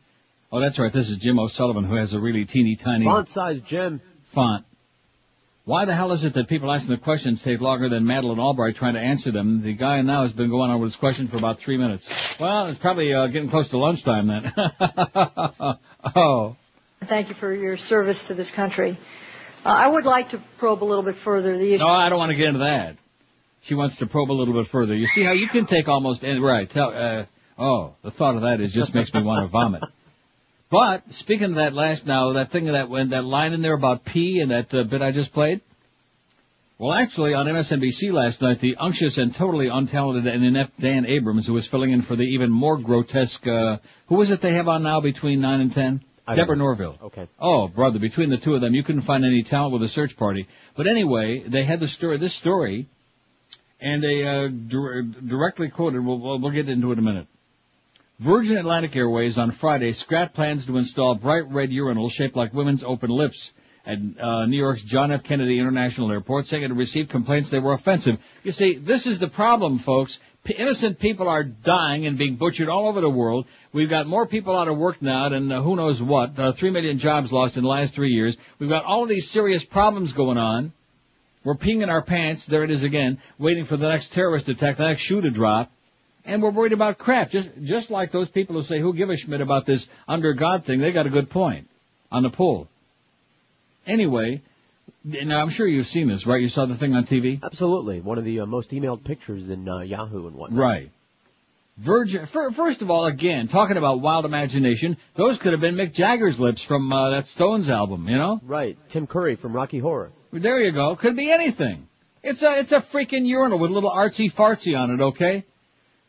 Oh, that's right. This is Jim O'Sullivan who has a really teeny tiny Font size Jim. font. Why the hell is it that people asking the questions take longer than Madeleine Albright trying to answer them? The guy now has been going on with his question for about three minutes. Well, it's probably uh, getting close to lunchtime then. oh. Thank you for your service to this country. Uh, I would like to probe a little bit further the issue. No, I don't want to get into that. She wants to probe a little bit further. You see how you can take almost any, right, tell, uh, oh, the thought of that is just makes me want to vomit. But, speaking of that last now, that thing that, when that line in there about P and that uh, bit I just played, well, actually, on MSNBC last night, the unctuous and totally untalented and inept Dan Abrams, who was filling in for the even more grotesque, uh, who is it they have on now between 9 and 10? Deborah know. Norville. Okay. Oh, brother, between the two of them, you couldn't find any talent with a search party. But anyway, they had the story, this story, and they, uh, dir- directly quoted, we'll, we'll we'll get into it in a minute. Virgin Atlantic Airways on Friday scrapped plans to install bright red urinals shaped like women's open lips at uh, New York's John F. Kennedy International Airport, saying it received complaints they were offensive. You see, this is the problem, folks. P- innocent people are dying and being butchered all over the world. We've got more people out of work now than uh, who knows what. Uh, three million jobs lost in the last three years. We've got all of these serious problems going on. We're peeing in our pants. There it is again, waiting for the next terrorist attack, the next shoe to drop. And we're worried about crap. Just, just like those people who say, who give a schmidt about this under God thing, they got a good point on the poll. Anyway, now I'm sure you've seen this, right? You saw the thing on TV? Absolutely. One of the uh, most emailed pictures in uh, Yahoo and whatnot. Right. Virgin, fir- first of all, again, talking about wild imagination, those could have been Mick Jagger's lips from uh, that Stones album, you know? Right. Tim Curry from Rocky Horror. There you go. Could be anything. It's a, it's a freaking urinal with a little artsy fartsy on it, okay?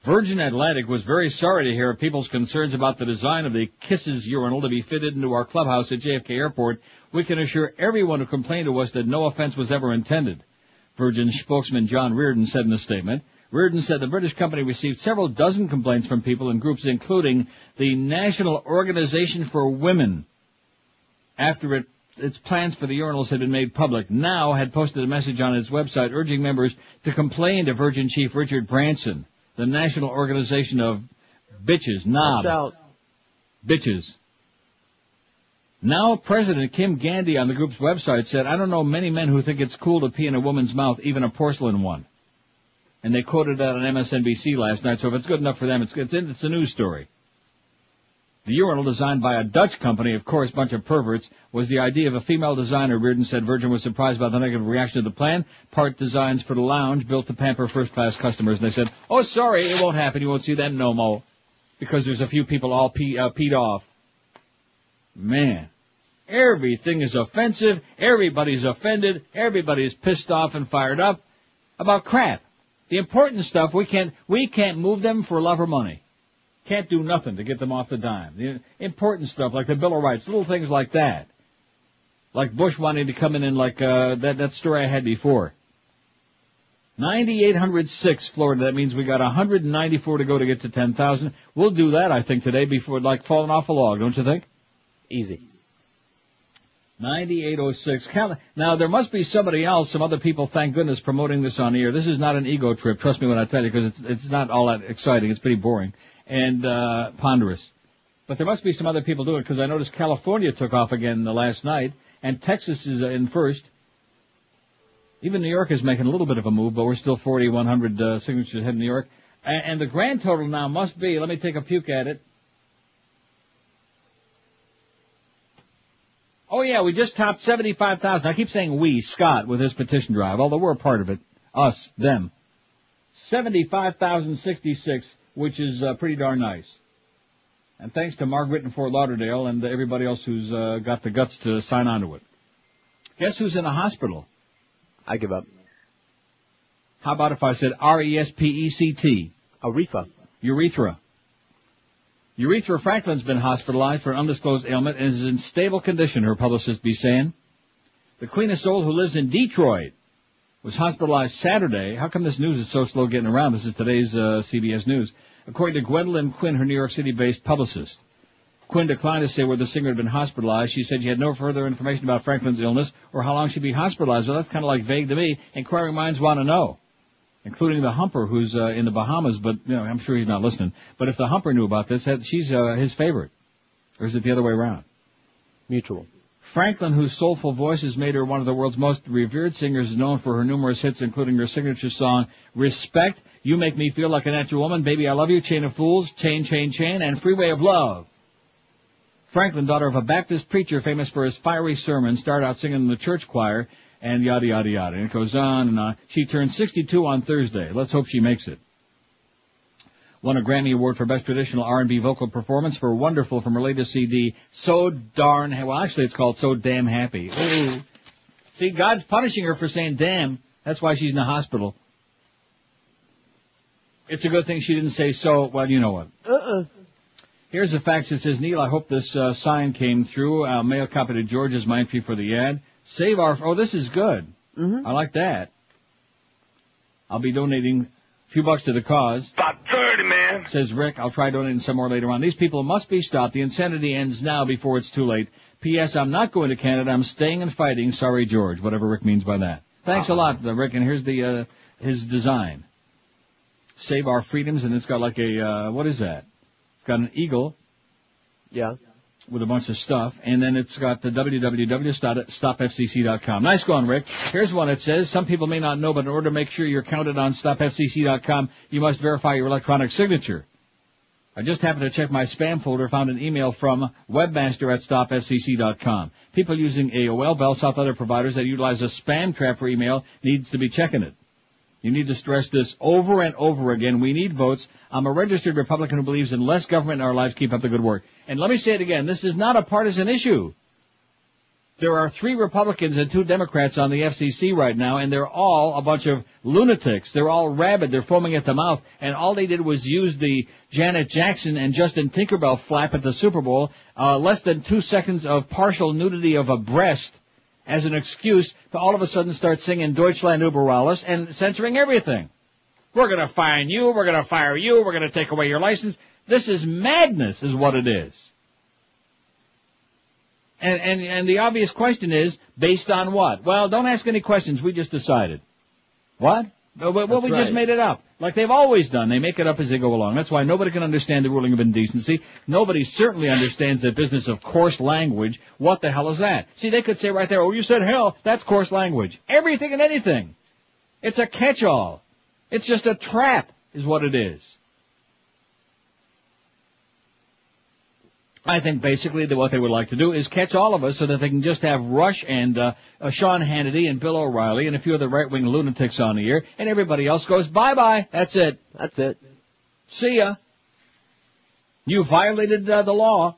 Virgin Atlantic was very sorry to hear of people's concerns about the design of the Kisses urinal to be fitted into our clubhouse at JFK Airport. We can assure everyone who complained to us that no offense was ever intended. Virgin spokesman John Reardon said in a statement. Reardon said the British company received several dozen complaints from people and groups including the National Organization for Women after it, its plans for the urinals had been made public. Now had posted a message on its website urging members to complain to Virgin Chief Richard Branson, the National Organization of Bitches, Watch out. Bitches. Now President Kim Gandy on the group's website said, I don't know many men who think it's cool to pee in a woman's mouth, even a porcelain one. And they quoted that on MSNBC last night, so if it's good enough for them, it's, it's, it's a news story. The urinal, designed by a Dutch company, of course, bunch of perverts, was the idea of a female designer. Reardon said Virgin was surprised by the negative reaction to the plan. Part designs for the lounge built to pamper first-class customers. And they said, oh, sorry, it won't happen. You won't see that no more. Because there's a few people all pee, uh, peed off. Man. Everything is offensive. Everybody's offended. Everybody's pissed off and fired up about crap. The important stuff we can't we can't move them for love or money. Can't do nothing to get them off the dime. The important stuff like the Bill of Rights, little things like that. Like Bush wanting to come in and like uh, that that story I had before. 9,806 Florida. That means we got 194 to go to get to 10,000. We'll do that, I think, today before like falling off a log, don't you think? Easy. 9806. Now, there must be somebody else, some other people, thank goodness, promoting this on the air. This is not an ego trip, trust me when I tell you, because it's, it's not all that exciting. It's pretty boring and uh, ponderous. But there must be some other people doing it, because I noticed California took off again last night, and Texas is uh, in first. Even New York is making a little bit of a move, but we're still 4,100 uh, signatures ahead of New York. And, the grand total now must be, let me take a puke at it, Oh yeah, we just topped 75,000. I keep saying we, Scott, with his petition drive, although we're a part of it. Us, them. 75,066, which is uh, pretty darn nice. And thanks to Margaret in Fort Lauderdale and everybody else who's uh, got the guts to sign on to it. Guess who's in a hospital? I give up. How about if I said R-E-S-P-E-C-T? Aretha. Urethra. Urethra Franklin's been hospitalized for an undisclosed ailment and is in stable condition, her publicist be saying. The Queen of Soul who lives in Detroit was hospitalized Saturday. How come this news is so slow getting around? This is today's uh, CBS News. According to Gwendolyn Quinn, her New York City-based publicist. Quinn declined to say where the singer had been hospitalized. She said she had no further information about Franklin's illness or how long she'd be hospitalized. Well, that's kind of like vague to me. Inquiring minds want to know including the Humper, who's uh, in the Bahamas. But you know, I'm sure he's not listening. But if the Humper knew about this, she's uh, his favorite, or is it the other way around? Mutual. Franklin, whose soulful voice has made her one of the world's most revered singers, is known for her numerous hits, including her signature song "Respect," "You Make Me Feel Like a Natural Woman," "Baby I Love You," "Chain of Fools," "Chain, Chain, Chain," and "Freeway of Love." Franklin, daughter of a Baptist preacher famous for his fiery sermons, started out singing in the church choir and yada yada yada. And it goes on and on. She turned 62 on Thursday. Let's hope she makes it. Won a Grammy Award for Best Traditional R&B Vocal Performance for Wonderful from her latest CD, So Darn, well actually it's called So Damn Happy. Ooh. See, God's punishing her for saying damn. That's why she's in the hospital. It's a good thing she didn't say so, well you know what. Uh-uh. Here's the fax that says, Neil, I hope this uh, sign came through. I'll mail a copy to George as my entry for the ad. Save our, oh, this is good. Mm-hmm. I like that. I'll be donating a few bucks to the cause. About 30, man. Says Rick, I'll try donating some more later on. These people must be stopped. The insanity ends now before it's too late. P.S. I'm not going to Canada. I'm staying and fighting. Sorry, George. Whatever Rick means by that. Thanks a lot, uh, Rick. And here's the, uh, his design. Save our freedoms, and it's got like a, uh, what is that? It's got an eagle. Yeah. With a bunch of stuff, and then it's got the www.stopfcc.com. Nice going, Rick. Here's one that says, some people may not know, but in order to make sure you're counted on stopfcc.com, you must verify your electronic signature. I just happened to check my spam folder, found an email from webmaster at stopfcc.com. People using AOL, Bell South, other providers that utilize a spam trap for email needs to be checking it. You need to stress this over and over again. We need votes. I'm a registered Republican who believes in less government in our lives. Keep up the good work. And let me say it again. This is not a partisan issue. There are three Republicans and two Democrats on the FCC right now, and they're all a bunch of lunatics. They're all rabid. They're foaming at the mouth. And all they did was use the Janet Jackson and Justin Tinkerbell flap at the Super Bowl, uh, less than two seconds of partial nudity of a breast as an excuse to all of a sudden start singing Deutschland über alles and censoring everything. We're gonna fine you, we're gonna fire you, we're gonna take away your license. This is madness is what it is. And, and, and the obvious question is, based on what? Well, don't ask any questions, we just decided. What? Well, well, That's we just right. made it up. Like they've always done. They make it up as they go along. That's why nobody can understand the ruling of indecency. Nobody certainly understands the business of coarse language. What the hell is that? See, they could say right there, oh, you said hell, that's coarse language. Everything and anything. It's a catch-all. It's just a trap, is what it is. I think basically that what they would like to do is catch all of us so that they can just have Rush and uh, uh, Sean Hannity and Bill O'Reilly and a few other right-wing lunatics on the air, and everybody else goes bye-bye. That's it. That's it. See ya. You violated uh, the law.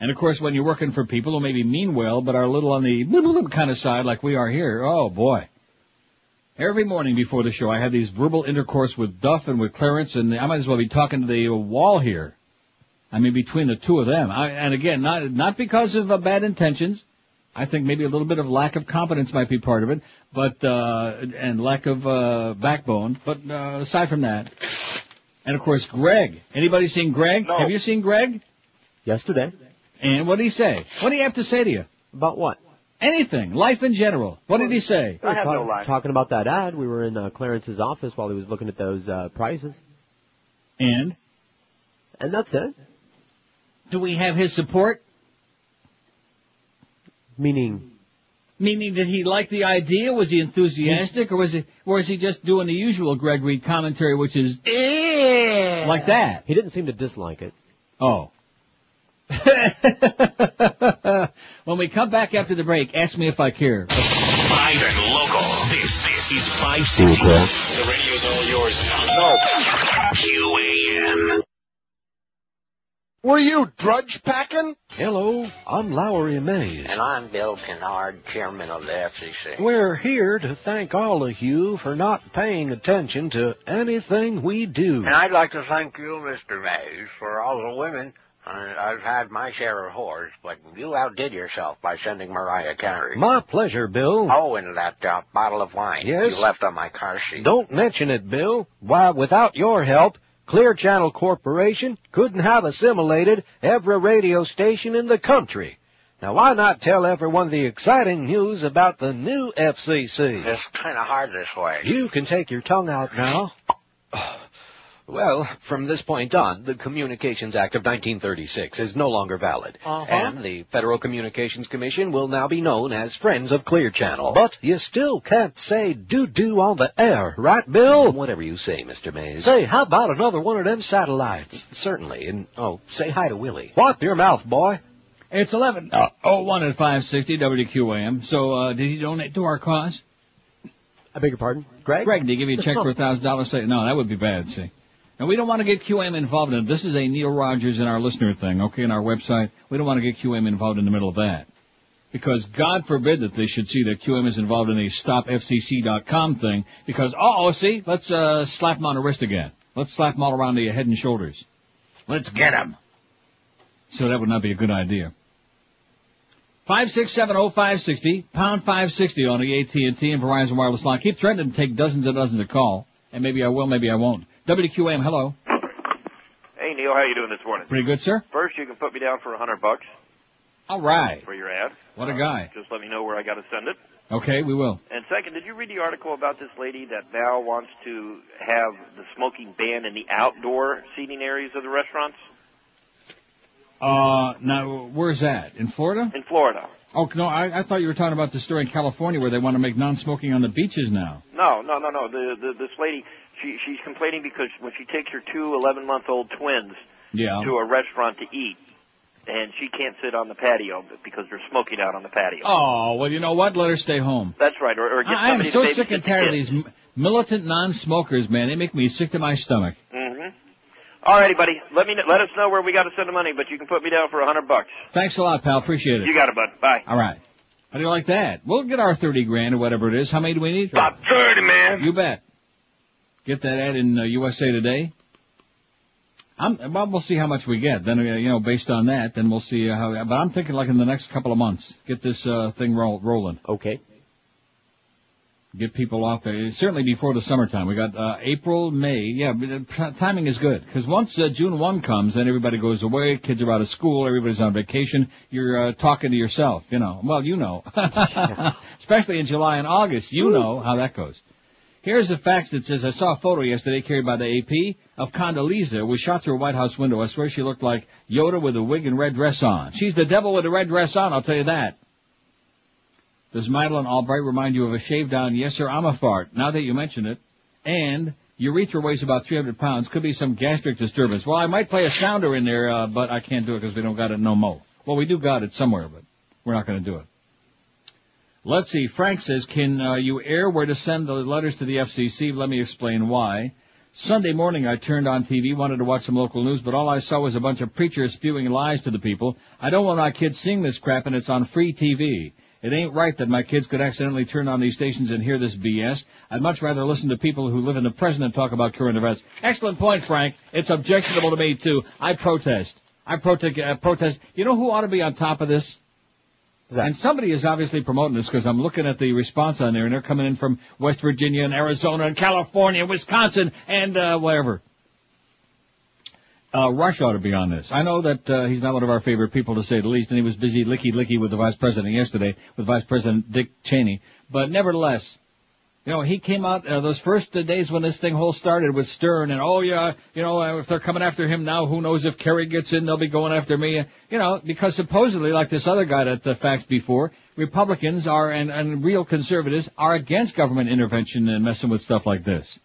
And of course, when you're working for people who maybe mean well, but are a little on the kind of side like we are here, oh boy. Every morning before the show, I have these verbal intercourse with Duff and with Clarence, and I might as well be talking to the wall here. I mean, between the two of them. I, and again, not not because of uh, bad intentions. I think maybe a little bit of lack of competence might be part of it, but uh, and lack of uh, backbone. But uh, aside from that, and of course, Greg. Anybody seen Greg? Have you seen Greg? Yesterday. And what did he say? What do you have to say to you? About what? Anything. Life in general. What did he say? We were talk- Talking about that ad, we were in uh, Clarence's office while he was looking at those uh, prices. And? And that's it. Do we have his support? Meaning? Meaning, did he like the idea? Was he enthusiastic, or was he, or was he just doing the usual Greg Reed commentary, which is eh. like that? He didn't seem to dislike it. Oh. when we come back after the break, ask me if I care. Live and local. This, this is 560. The radio's all yours now. QAM. Were you drudge packing? Hello, I'm Lowry Mays. And I'm Bill Kennard, chairman of the FCC. We're here to thank all of you for not paying attention to anything we do. And I'd like to thank you, Mr. Mays, for all the women. I- I've had my share of whores, but you outdid yourself by sending Mariah Carey. My pleasure, Bill. Oh, and that uh, bottle of wine Yes? you left on my car seat. Don't mention it, Bill. Why, without your help, Clear Channel Corporation couldn't have assimilated every radio station in the country. Now why not tell everyone the exciting news about the new FCC? It's kind of hard this way. You can take your tongue out now. Well, from this point on, the Communications Act of 1936 is no longer valid. Uh-huh. And the Federal Communications Commission will now be known as Friends of Clear Channel. But you still can't say doo-doo on the air, right, Bill? Whatever you say, Mr. Mays. Say, how about another one of them satellites? Certainly. And, oh, say hi to Willie. Wipe your mouth, boy. It's 11. Uh, oh, one at 560 WQAM. So, uh, did he donate to our cause? I beg your pardon? Greg? Greg, did he give you a check for a thousand dollars? Say, no, that would be bad, see. And we don't want to get QM involved in it. This is a Neil Rogers and our listener thing, okay, in our website. We don't want to get QM involved in the middle of that. Because God forbid that they should see that QM is involved in a stopfcc.com thing. Because, oh, see, let's, uh, slap them on the wrist again. Let's slap them all around the head and shoulders. Let's get them. So that would not be a good idea. Five six seven oh five sixty pound five sixty on the AT and T and Verizon wireless line. Keep threatening to take dozens and dozens of call, and maybe I will, maybe I won't. WQAM, hello. Hey Neil, how you doing this morning? Pretty good, sir. First, you can put me down for a hundred bucks All right. for your ad. What a guy. Just let me know where I got to send it. Okay, we will. And second, did you read the article about this lady that now wants to have the smoking ban in the outdoor seating areas of the restaurants Uh, now where's that? In Florida? in Florida? Oh no, I, I thought you were talking about the story in California where they want to make non-smoking on the beaches now. No, no, no, no. The, the this lady, she she's complaining because when she takes her two 11 month old twins Yeah. to a restaurant to eat, and she can't sit on the patio because they're smoking out on the patio. Oh well, you know what? Let her stay home. That's right. Or, or get I am so to sick and tired of these m- militant non-smokers, man. They make me sick to my stomach. hmm All righty, buddy. Let me kn- let us know where we got to send the money, but you can put me down for a hundred bucks. Thanks a lot, pal. Appreciate it. You got it, bud. Bye. All right. How do you like that? We'll get our 30 grand or whatever it is. How many do we need? About 30, man. You bet. Get that ad in uh, USA Today. I'm, well, we'll see how much we get. Then, uh, you know, based on that, then we'll see uh, how, but I'm thinking like in the next couple of months, get this, uh, thing roll, rolling. Okay. Get people off there. Certainly before the summertime. We got, uh, April, May. Yeah, but the timing is good. Cause once, uh, June 1 comes, then everybody goes away, kids are out of school, everybody's on vacation, you're, uh, talking to yourself, you know. Well, you know. Especially in July and August, you know how that goes. Here's a fax that says, I saw a photo yesterday carried by the AP of Condoleezza was shot through a White House window. I swear she looked like Yoda with a wig and red dress on. She's the devil with a red dress on, I'll tell you that. Does Madeleine Albright remind you of a shave down, yes sir, I'm a fart, now that you mention it. And urethra weighs about 300 pounds, could be some gastric disturbance. Well, I might play a sounder in there, uh, but I can't do it because we don't got it no mo. Well, we do got it somewhere, but we're not going to do it. Let's see. Frank says, can uh, you air where to send the letters to the FCC? Let me explain why. Sunday morning I turned on TV, wanted to watch some local news, but all I saw was a bunch of preachers spewing lies to the people. I don't want my kids seeing this crap and it's on free TV. It ain't right that my kids could accidentally turn on these stations and hear this BS. I'd much rather listen to people who live in the present and talk about current events. Excellent point, Frank. It's objectionable to me too. I protest. I protest. Uh, protest. You know who ought to be on top of this? And somebody is obviously promoting this because I'm looking at the response on there, and they're coming in from West Virginia and Arizona and California, and Wisconsin, and uh, wherever. Uh, Rush ought to be on this. I know that uh, he's not one of our favorite people to say the least, and he was busy licky licky with the vice president yesterday, with Vice President Dick Cheney. But nevertheless, you know, he came out uh, those first days when this thing whole started with Stern, and oh yeah, you know, uh, if they're coming after him now, who knows if Kerry gets in, they'll be going after me. You know, because supposedly, like this other guy that the facts before, Republicans are and, and real conservatives are against government intervention and messing with stuff like this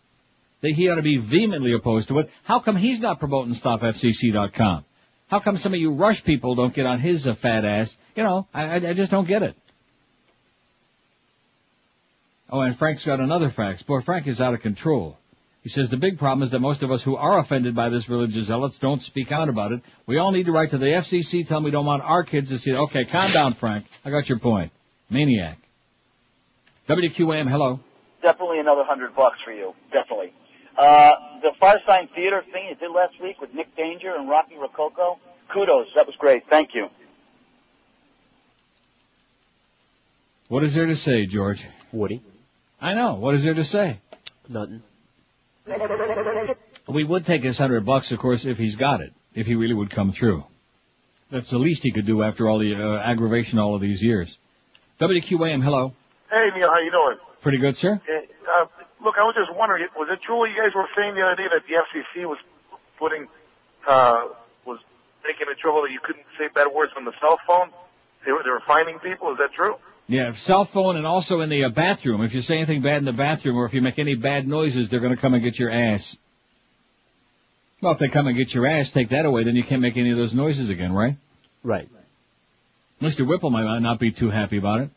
that he ought to be vehemently opposed to it. How come he's not promoting StopFCC.com? How come some of you Rush people don't get on his uh, fat ass? You know, I, I, I just don't get it. Oh, and Frank's got another fact. Boy, Frank is out of control. He says the big problem is that most of us who are offended by this religious zealots don't speak out about it. We all need to write to the FCC, tell them we don't want our kids to see it. Okay, calm down, Frank. I got your point. Maniac. WQAM, hello. Definitely another hundred bucks for you. Definitely. Uh, the Firesign Theater thing you did last week with Nick Danger and Rocky Rococo, kudos. That was great. Thank you. What is there to say, George? Woody. I know. What is there to say? Nothing. We would take his hundred bucks, of course, if he's got it. If he really would come through. That's the least he could do after all the uh, aggravation all of these years. WQAM, hello. Hey Neil, how you doing? Pretty good, sir. Hey, uh, look, I was just wondering, was it true what you guys were saying the other day that the FCC was putting, uh, was making it trouble that you couldn't say bad words on the cell phone? They were they were finding people. Is that true? Yeah, cell phone and also in the uh, bathroom. If you say anything bad in the bathroom or if you make any bad noises, they're going to come and get your ass. Well, if they come and get your ass, take that away, then you can't make any of those noises again, right? Right. Mr. Whipple might not be too happy about it.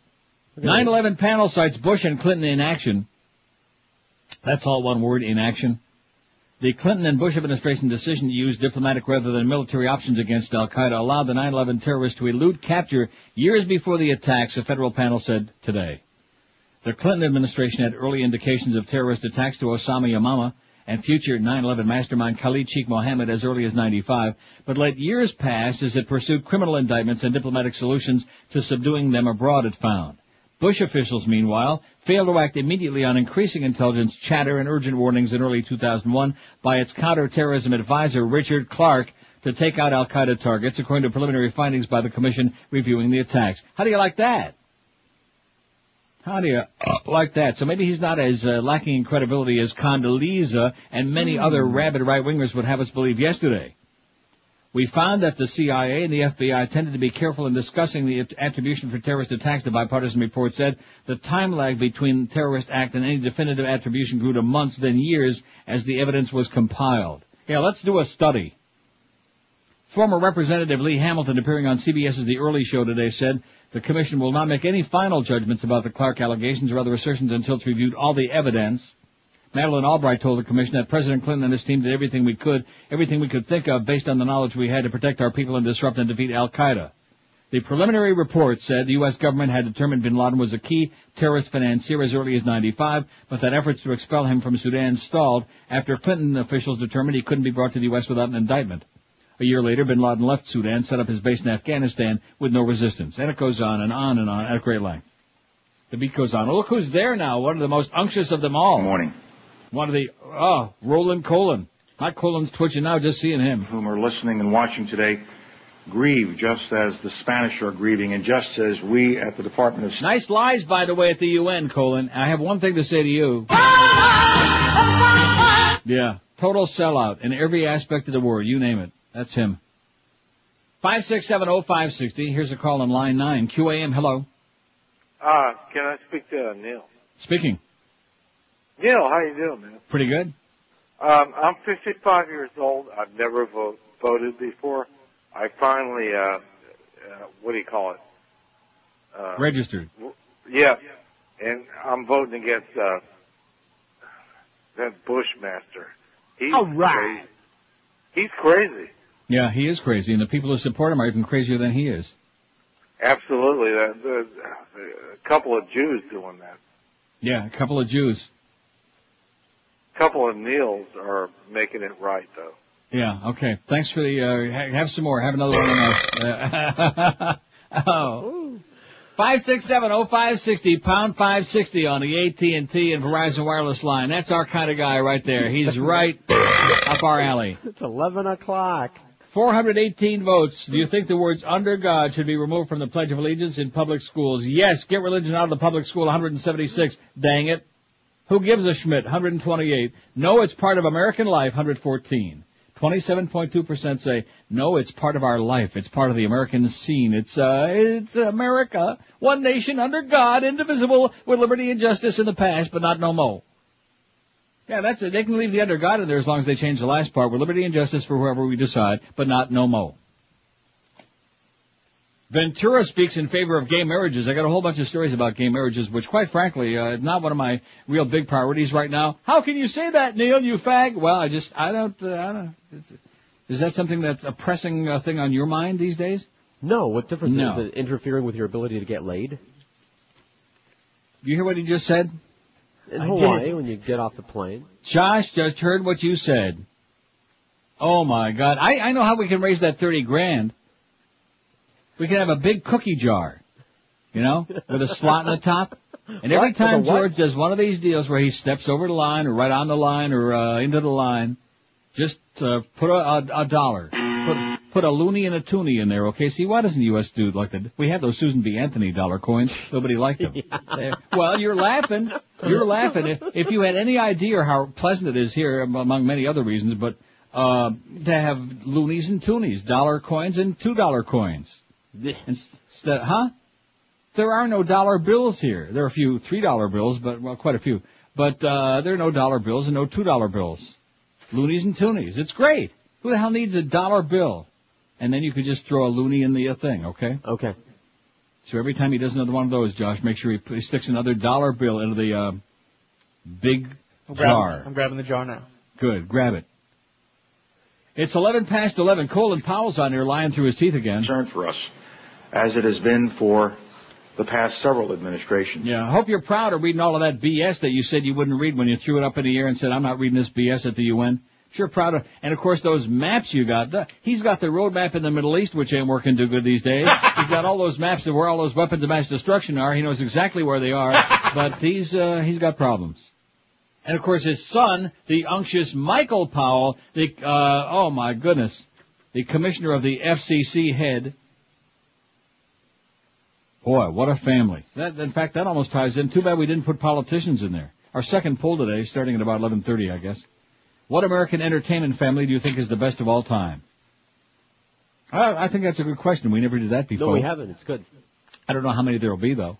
9-11 panel cites Bush and Clinton in action. That's all one word, in action. The Clinton and Bush administration decision to use diplomatic rather than military options against Al Qaeda allowed the 9/11 terrorists to elude capture years before the attacks, a federal panel said today. The Clinton administration had early indications of terrorist attacks to Osama Yamama and future 9/11 mastermind Khalid Sheikh Mohammed as early as 95, but let years pass as it pursued criminal indictments and diplomatic solutions to subduing them abroad, it found. Bush officials, meanwhile, failed to act immediately on increasing intelligence chatter and urgent warnings in early 2001 by its counterterrorism advisor Richard Clarke to take out al-Qaeda targets, according to preliminary findings by the commission reviewing the attacks. How do you like that? How do you like that? So maybe he's not as uh, lacking in credibility as Condoleezza and many other rabid right-wingers would have us believe yesterday. We found that the CIA and the FBI tended to be careful in discussing the attribution for terrorist attacks, the bipartisan report said. The time lag between terrorist act and any definitive attribution grew to months, then years, as the evidence was compiled. Yeah, let's do a study. Former Representative Lee Hamilton, appearing on CBS's The Early Show today, said the commission will not make any final judgments about the Clarke allegations or other assertions until it's reviewed all the evidence. Madeleine Albright told the commission that President Clinton and his team did everything we could, everything we could think of based on the knowledge we had to protect our people and disrupt and defeat Al-Qaeda. The preliminary report said the U.S. government had determined bin Laden was a key terrorist financier as early as 95, but that efforts to expel him from Sudan stalled after Clinton officials determined he couldn't be brought to the U.S. without an indictment. A year later, bin Laden left Sudan, set up his base in Afghanistan with no resistance. And it goes on and on and on at great length. The beat goes on. Look who's there now. One of the most unctuous of them all. Good morning. One of the, oh, Roland Colin. My colon's twitching now just seeing him. Whom are listening and watching today grieve just as the Spanish are grieving and just as we at the Department of Nice lies, by the way, at the UN, Colin. I have one thing to say to you. Yeah, total sellout in every aspect of the word. You name it. That's him. 5670560. Here's a call on line 9. QAM, hello. Uh, can I speak to Neil? Speaking. Neil, how you doing, man? Pretty good. Um, I'm 55 years old. I've never vote, voted before. I finally, uh, uh, what do you call it? Uh, Registered. yeah. And I'm voting against, uh, that Bushmaster. He's All right. crazy. He's crazy. Yeah, he is crazy, and the people who support him are even crazier than he is. Absolutely. The, the, a couple of Jews doing that. Yeah, a couple of Jews. A couple of Neils are making it right, though. Yeah, okay. Thanks for the, uh, ha- have some more. Have another one of those. Uh, oh. 5670560, pound 560 on the AT&T and Verizon wireless line. That's our kind of guy right there. He's right up our alley. It's 11 o'clock. 418 votes. Do you think the words under God should be removed from the Pledge of Allegiance in public schools? Yes. Get religion out of the public school, 176. Dang it. Who gives a Schmidt? 128. No, it's part of American life, 114. 27.2% say, no, it's part of our life. It's part of the American scene. It's, uh, it's America. One nation under God, indivisible, with liberty and justice in the past, but not no more. Yeah, that's it. They can leave the under God in there as long as they change the last part with liberty and justice for whoever we decide, but not no mo. Ventura speaks in favor of gay marriages. I got a whole bunch of stories about gay marriages, which quite frankly, uh, not one of my real big priorities right now. How can you say that, Neil, you fag? Well, I just, I don't, uh, I don't, it's, is that something that's a pressing uh, thing on your mind these days? No, what difference No. is it interfering with your ability to get laid? You hear what he just said? In Hawaii, when you get off the plane. Josh just heard what you said. Oh my God. I, I know how we can raise that 30 grand. We can have a big cookie jar, you know, with a slot in the top. And every? Time? George does one of these deals where he steps over the line or right on the line or uh, into the line, just uh, put a, a, a dollar. Put, put a loony and a toonie in there, okay? See, why doesn't the U.S. do like that? We have those Susan B. Anthony dollar coins. Nobody liked them. There. Well, you're laughing. You're laughing. If, if you had any idea how pleasant it is here, among many other reasons, but uh, to have loonies and toonies, dollar coins and two dollar coins. Instead, huh? There are no dollar bills here. There are a few three dollar bills, but well, quite a few. But uh, there are no dollar bills and no two dollar bills. Loonies and toonies. It's great. Who the hell needs a dollar bill? And then you could just throw a loony in the uh, thing, okay? Okay. So every time he does another one of those, Josh, make sure he, he sticks another dollar bill into the uh, big I'm jar. grabbing, I'm grabbing the jar now. Good, grab it. It's 11 past 11. Colin Powell's on here lying through his teeth again. Concern for us, as it has been for the past several administrations. Yeah, I hope you're proud of reading all of that BS that you said you wouldn't read when you threw it up in the air and said, I'm not reading this BS at the UN. Sure proud of, and of course those maps you got, the, he's got the road map in the Middle East, which ain't working too good these days. he's got all those maps of where all those weapons of mass destruction are. He knows exactly where they are, but he's, uh, he's got problems. And of course his son, the unctuous Michael Powell, the, uh, oh my goodness, the commissioner of the FCC head. Boy, what a family. That, in fact, that almost ties in. Too bad we didn't put politicians in there. Our second poll today, starting at about 11.30, I guess. What American entertainment family do you think is the best of all time? Uh, I think that's a good question. We never did that before. No, we haven't. It's good. I don't know how many there will be, though.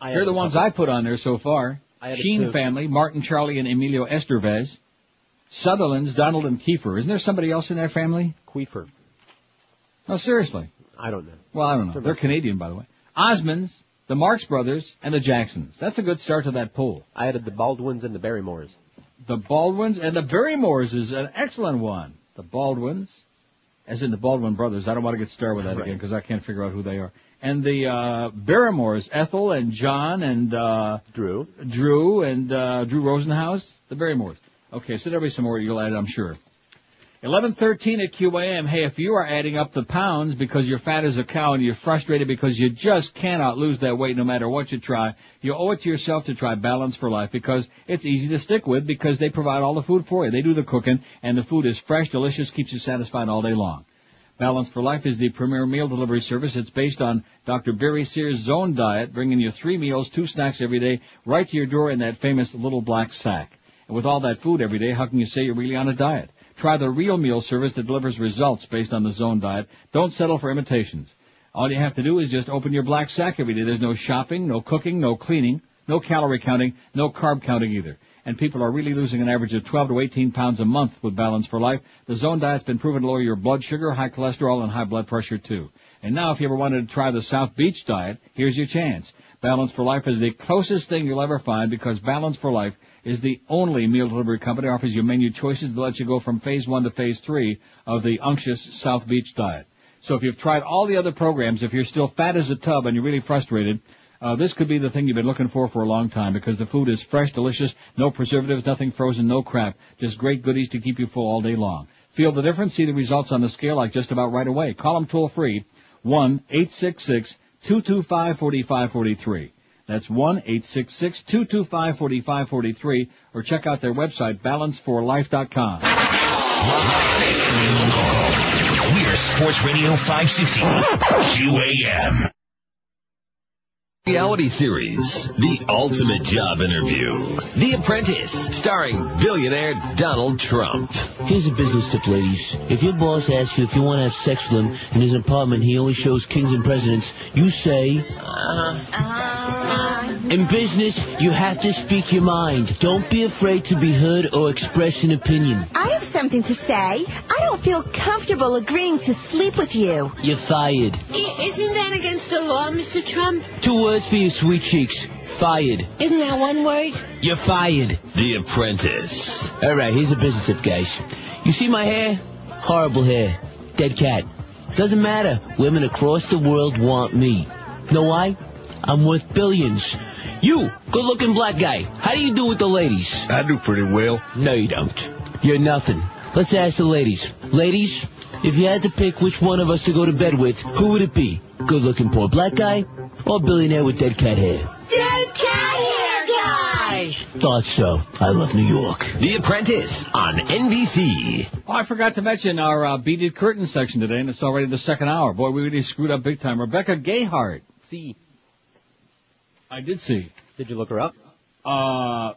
I Here are the ones. I put on there so far. I Sheen family, Martin, Charlie, and Emilio Estevez. Sutherland's, Donald and Kiefer. Isn't there somebody else in that family? Queefer. No, seriously. I don't know. Well, I don't know. They're Canadian, by the way. Osmonds, the Marx Brothers, and the Jacksons. That's a good start to that pool. I added the Baldwins and the Barrymores. The Baldwins and the Barrymores is an excellent one. The Baldwins, as in the Baldwin brothers. I don't want to get started with that Right. again because I can't figure out who they are. And the uh, Barrymores, Ethel and John and uh, Drew. Drew and uh, Drew Rosenhaus, the Barrymores. Okay, so there'll be some more you'll add, I'm sure. 1113 at QAM. Hey, if you are adding up the pounds because you're fat as a cow and you're frustrated because you just cannot lose that weight no matter what you try, you owe it to yourself to try Balance for Life because it's easy to stick with because they provide all the food for you. They do the cooking and the food is fresh, delicious, keeps you satisfied all day long. Balance for Life is the premier meal delivery service. It's based on Dr. Barry Sears' Zone Diet, bringing you three meals, two snacks every day, right to your door in that famous little black sack. And with all that food every day, how can you say you're really on a diet? Try the real meal service that delivers results based on the Zone Diet. Don't settle for imitations. All you have to do is just open your black sack every day. There's no shopping, no cooking, no cleaning, no calorie counting, no carb counting either. And people are really losing an average of 12 to 18 pounds a month with Balance for Life. The Zone Diet's been proven to lower your blood sugar, high cholesterol, and high blood pressure too. And now if you ever wanted to try the South Beach diet, here's your chance. Balance for Life is the closest thing you'll ever find because Balance for Life is the only meal delivery company offers you menu choices that lets you go from phase one to phase three of the unctuous South Beach diet. So if you've tried all the other programs, if you're still fat as a tub and you're really frustrated, uh, this could be the thing you've been looking for for a long time because the food is fresh, delicious, no preservatives, nothing frozen, no crap, just great goodies to keep you full all day long. Feel the difference, see the results on the scale like just about right away. Call them toll free, 1-866-225-4543. That's one eight six six two two five forty five forty three, or check out their website balanceforlife.com. We're Sports Radio 560. QAM. Reality series, The Ultimate Job Interview. The Apprentice, starring billionaire Donald Trump. Here's a business tip, ladies. If your boss asks you if you want to have sex with him in his apartment, he only shows kings and presidents, you say, uh-huh. Uh-huh. In business, you have to speak your mind. Don't be afraid to be heard or express an opinion. I have something to say. I don't feel comfortable agreeing to sleep with you. You're fired. Isn't that against the law, Mr. Trump? Two words for your sweet cheeks. Fired. Isn't that one word? You're fired. The Apprentice. All right, here's a business tip, guys. You see my hair? Horrible hair. Dead cat. Doesn't matter. Women across the world want me. Know why? I'm worth billions. You, good-looking black guy, how do you do with the ladies? I do pretty well. No, you don't. You're nothing. Let's ask the ladies. Ladies, if you had to pick which one of us to go to bed with, who would it be? Good-looking poor black guy or billionaire with dead cat hair? Dead cat hair guy! Thought so. I love New York. The Apprentice on NBC. Oh, I forgot to mention our uh, beaded curtain section today, and it's already the second hour. Boy, we really screwed up big time. Rebecca Gayhart. See. I did see. Did you look her up? Uh,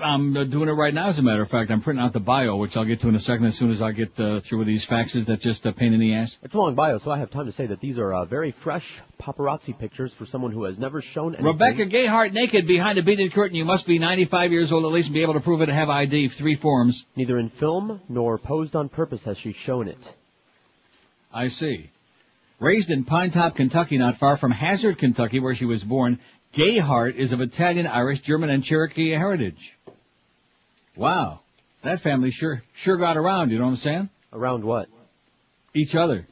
I'm uh, doing it right now, as a matter of fact. I'm printing out the bio, which I'll get to in a second as soon as I get uh, through with these faxes that just a pain in the ass. It's a long bio, so I have time to say that these are uh, very fresh paparazzi pictures for someone who has never shown anything. Rebecca Gayhart naked behind a beaded curtain. You must be 95 years old at least and be able to prove it and have ID. Three forms. Neither in film nor posed on purpose has she shown it. I see. Raised in Pine Top, Kentucky, not far from Hazard, Kentucky, where she was born, Gayhart is of Italian, Irish, German, and Cherokee heritage. Wow. That family sure, sure got around, you know what I'm saying? Around what? Each other.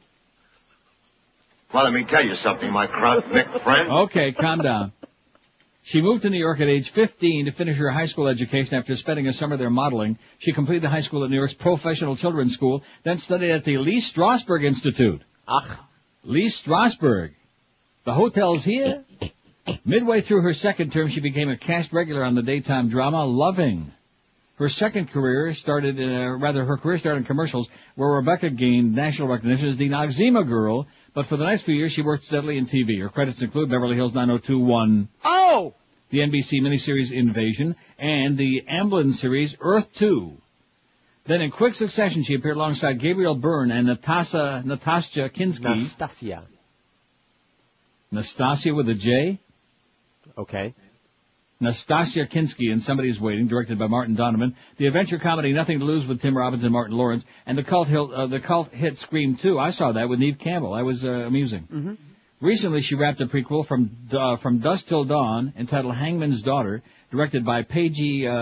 Well, let me tell you something, my chronic friend. Okay, calm down. She moved to New York at age 15 to finish her high school education after spending a summer there modeling. She completed high school at New York's Professional Children's School, then studied at the Lee Strasberg Institute. Ach. Lee Strasberg. The hotel's here. Midway through her second term, she became a cast regular on the daytime drama Loving. Her second career started, uh, rather, her career started in commercials, where Rebecca gained national recognition as the Noxzema girl. But for the next few years, she worked steadily in TV. Her credits include Beverly Hills 90210, Oh! the NBC miniseries Invasion, and the Amblin series Earth 2. Then in quick succession, she appeared alongside Gabriel Byrne and Natasha, Natasha Kinski. Nastasia. Nastasia with a J? Okay. Nastasia Kinski in Somebody's Waiting, directed by Martin Donovan, the adventure comedy Nothing to Lose with Tim Robbins and Martin Lawrence, and the cult hit, uh, the cult hit Scream 2. I saw that with Neve Campbell. That was uh, amusing. Mm-hmm. Recently, she wrapped a prequel from uh, from Dusk Till Dawn entitled Hangman's Daughter, directed by PG, uh,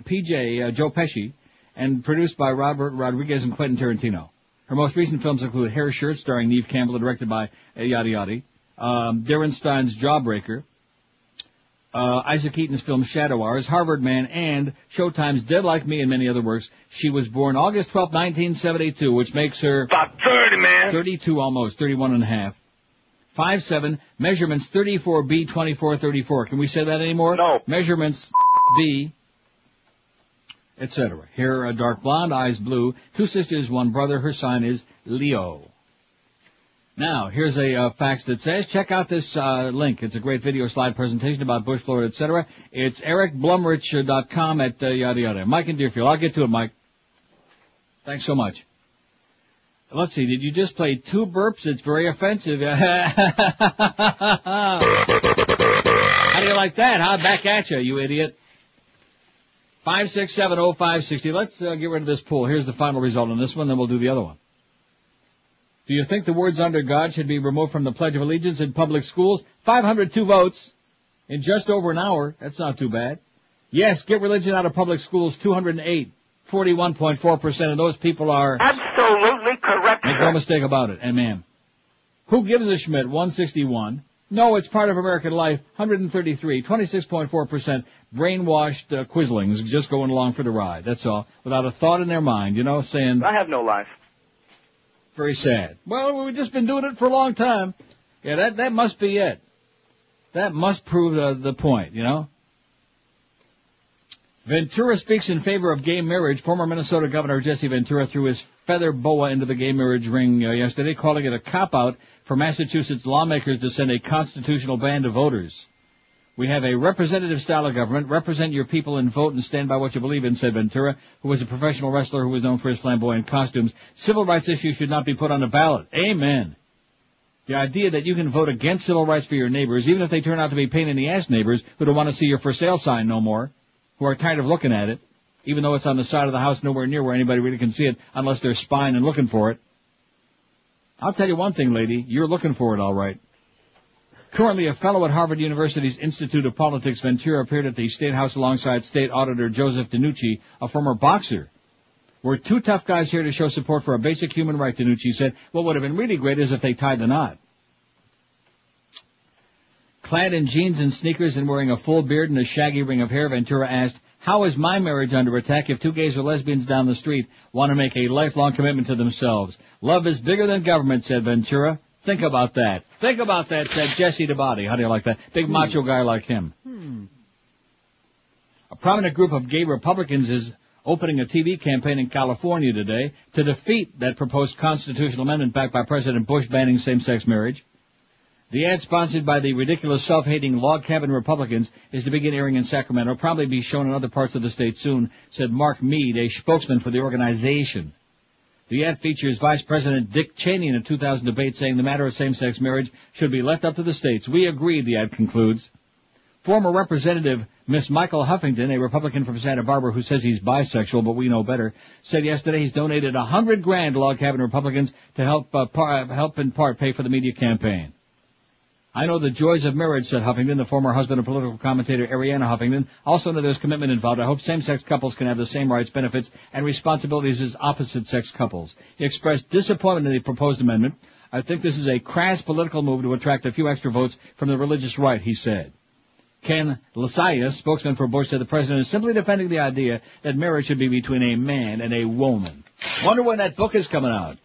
PJ uh, Joe Pesci, and produced by Robert Rodriguez and Quentin Tarantino. Her most recent films include Hair Shirt, starring Neve Campbell, directed by uh, Yadi Yadi, um, Darren Stein's Jawbreaker, uh, Isaac Eaton's film Shadow Hours, Harvard Man, and Showtime's Dead Like Me and many other works. She was born August 12, 1972, which makes her About 30, man. 32 almost, 31 and a half. 5'7", measurements 34B, 24, 34. Can we say that anymore? No. Measurements B, etc. Hair uh, dark blonde, eyes blue, two sisters, one brother. Her sign is Leo. Now, here's a uh, fax that says, check out this uh, link. It's a great video slide presentation about Bush, Florida, etc. It's ericblumrich.com at uh, yada yada. Mike and Deerfield. I'll get to it, Mike. Thanks so much. Let's see, did you just play two burps? It's very offensive. How do you like that, huh? Back at you, you idiot. Five six seven oh five sixty. Let's uh, get rid of this pool. Here's the final result on this one, then we'll do the other one. Do you think the words under God should be removed from the Pledge of Allegiance in public schools? 502 votes in just over an hour. That's not too bad. Yes, get religion out of public schools, 208. 41.4% of those people are, Absolutely correct, make no mistake about it, and ma'am. Who gives a Schmidt? 161. No, it's part of American life. 133. 26.4% brainwashed uh, quislings just going along for the ride. That's all. Without a thought in their mind, you know, saying, I have no life. Very sad. Well, we've just been doing it for a long time. Yeah, that, that must be it. That must prove the, the point, you know? Ventura speaks in favor of gay marriage. Former Minnesota Governor Jesse Ventura threw his feather boa into the gay marriage ring uh, yesterday, calling it a cop-out for Massachusetts lawmakers to send a constitutional ban to voters. We have a representative style of government. Represent your people and vote and stand by what you believe in, said Ventura, who was a professional wrestler who was known for his flamboyant costumes. Civil rights issues should not be put on the ballot. Amen. The idea that you can vote against civil rights for your neighbors, even if they turn out to be pain in the ass neighbors who don't want to see your for sale sign no more, who are tired of looking at it, even though it's on the side of the house nowhere near where anybody really can see it unless they're spying and looking for it. I'll tell you one thing, lady, you're looking for it all right. Currently a fellow at Harvard University's Institute of Politics, Ventura appeared at the State House alongside State Auditor Joseph DeNucci, a former boxer. We're two tough guys here to show support for a basic human right, DeNucci said. What would have been really great is if they tied the knot. Clad in jeans and sneakers and wearing a full beard and a shaggy ring of hair, Ventura asked, how is my marriage under attack if two gays or lesbians down the street want to make a lifelong commitment to themselves? Love is bigger than government, said Ventura. Think about that. Think about that, said Jesse DeBody. How do you like that? Big macho guy like him. Hmm. A prominent group of gay Republicans is opening a TV campaign in California today to defeat that proposed constitutional amendment backed by President Bush banning same-sex marriage. The ad sponsored by the ridiculous self-hating log cabin Republicans is to begin airing in Sacramento, probably be shown in other parts of the state soon, said Mark Mead, a spokesman for the organization. The ad features Vice President Dick Cheney in a 2000 debate saying the matter of same-sex marriage should be left up to the states. We agree, the ad concludes. Former Representative Miss Michael Huffington, a Republican from Santa Barbara who says he's bisexual, but we know better, said yesterday he's donated a hundred grand to log cabin Republicans to help uh, par- help in part pay for the media campaign. I know the joys of marriage, said Huffington, the former husband of political commentator Arianna Huffington. Also know there's commitment involved. I hope same-sex couples can have the same rights, benefits, and responsibilities as opposite-sex couples. He expressed disappointment in the proposed amendment. I think this is a crass political move to attract a few extra votes from the religious right, he said. Ken Lisaius, spokesman for Bush, said the president is simply defending the idea that marriage should be between a man and a woman. Wonder when that book is coming out.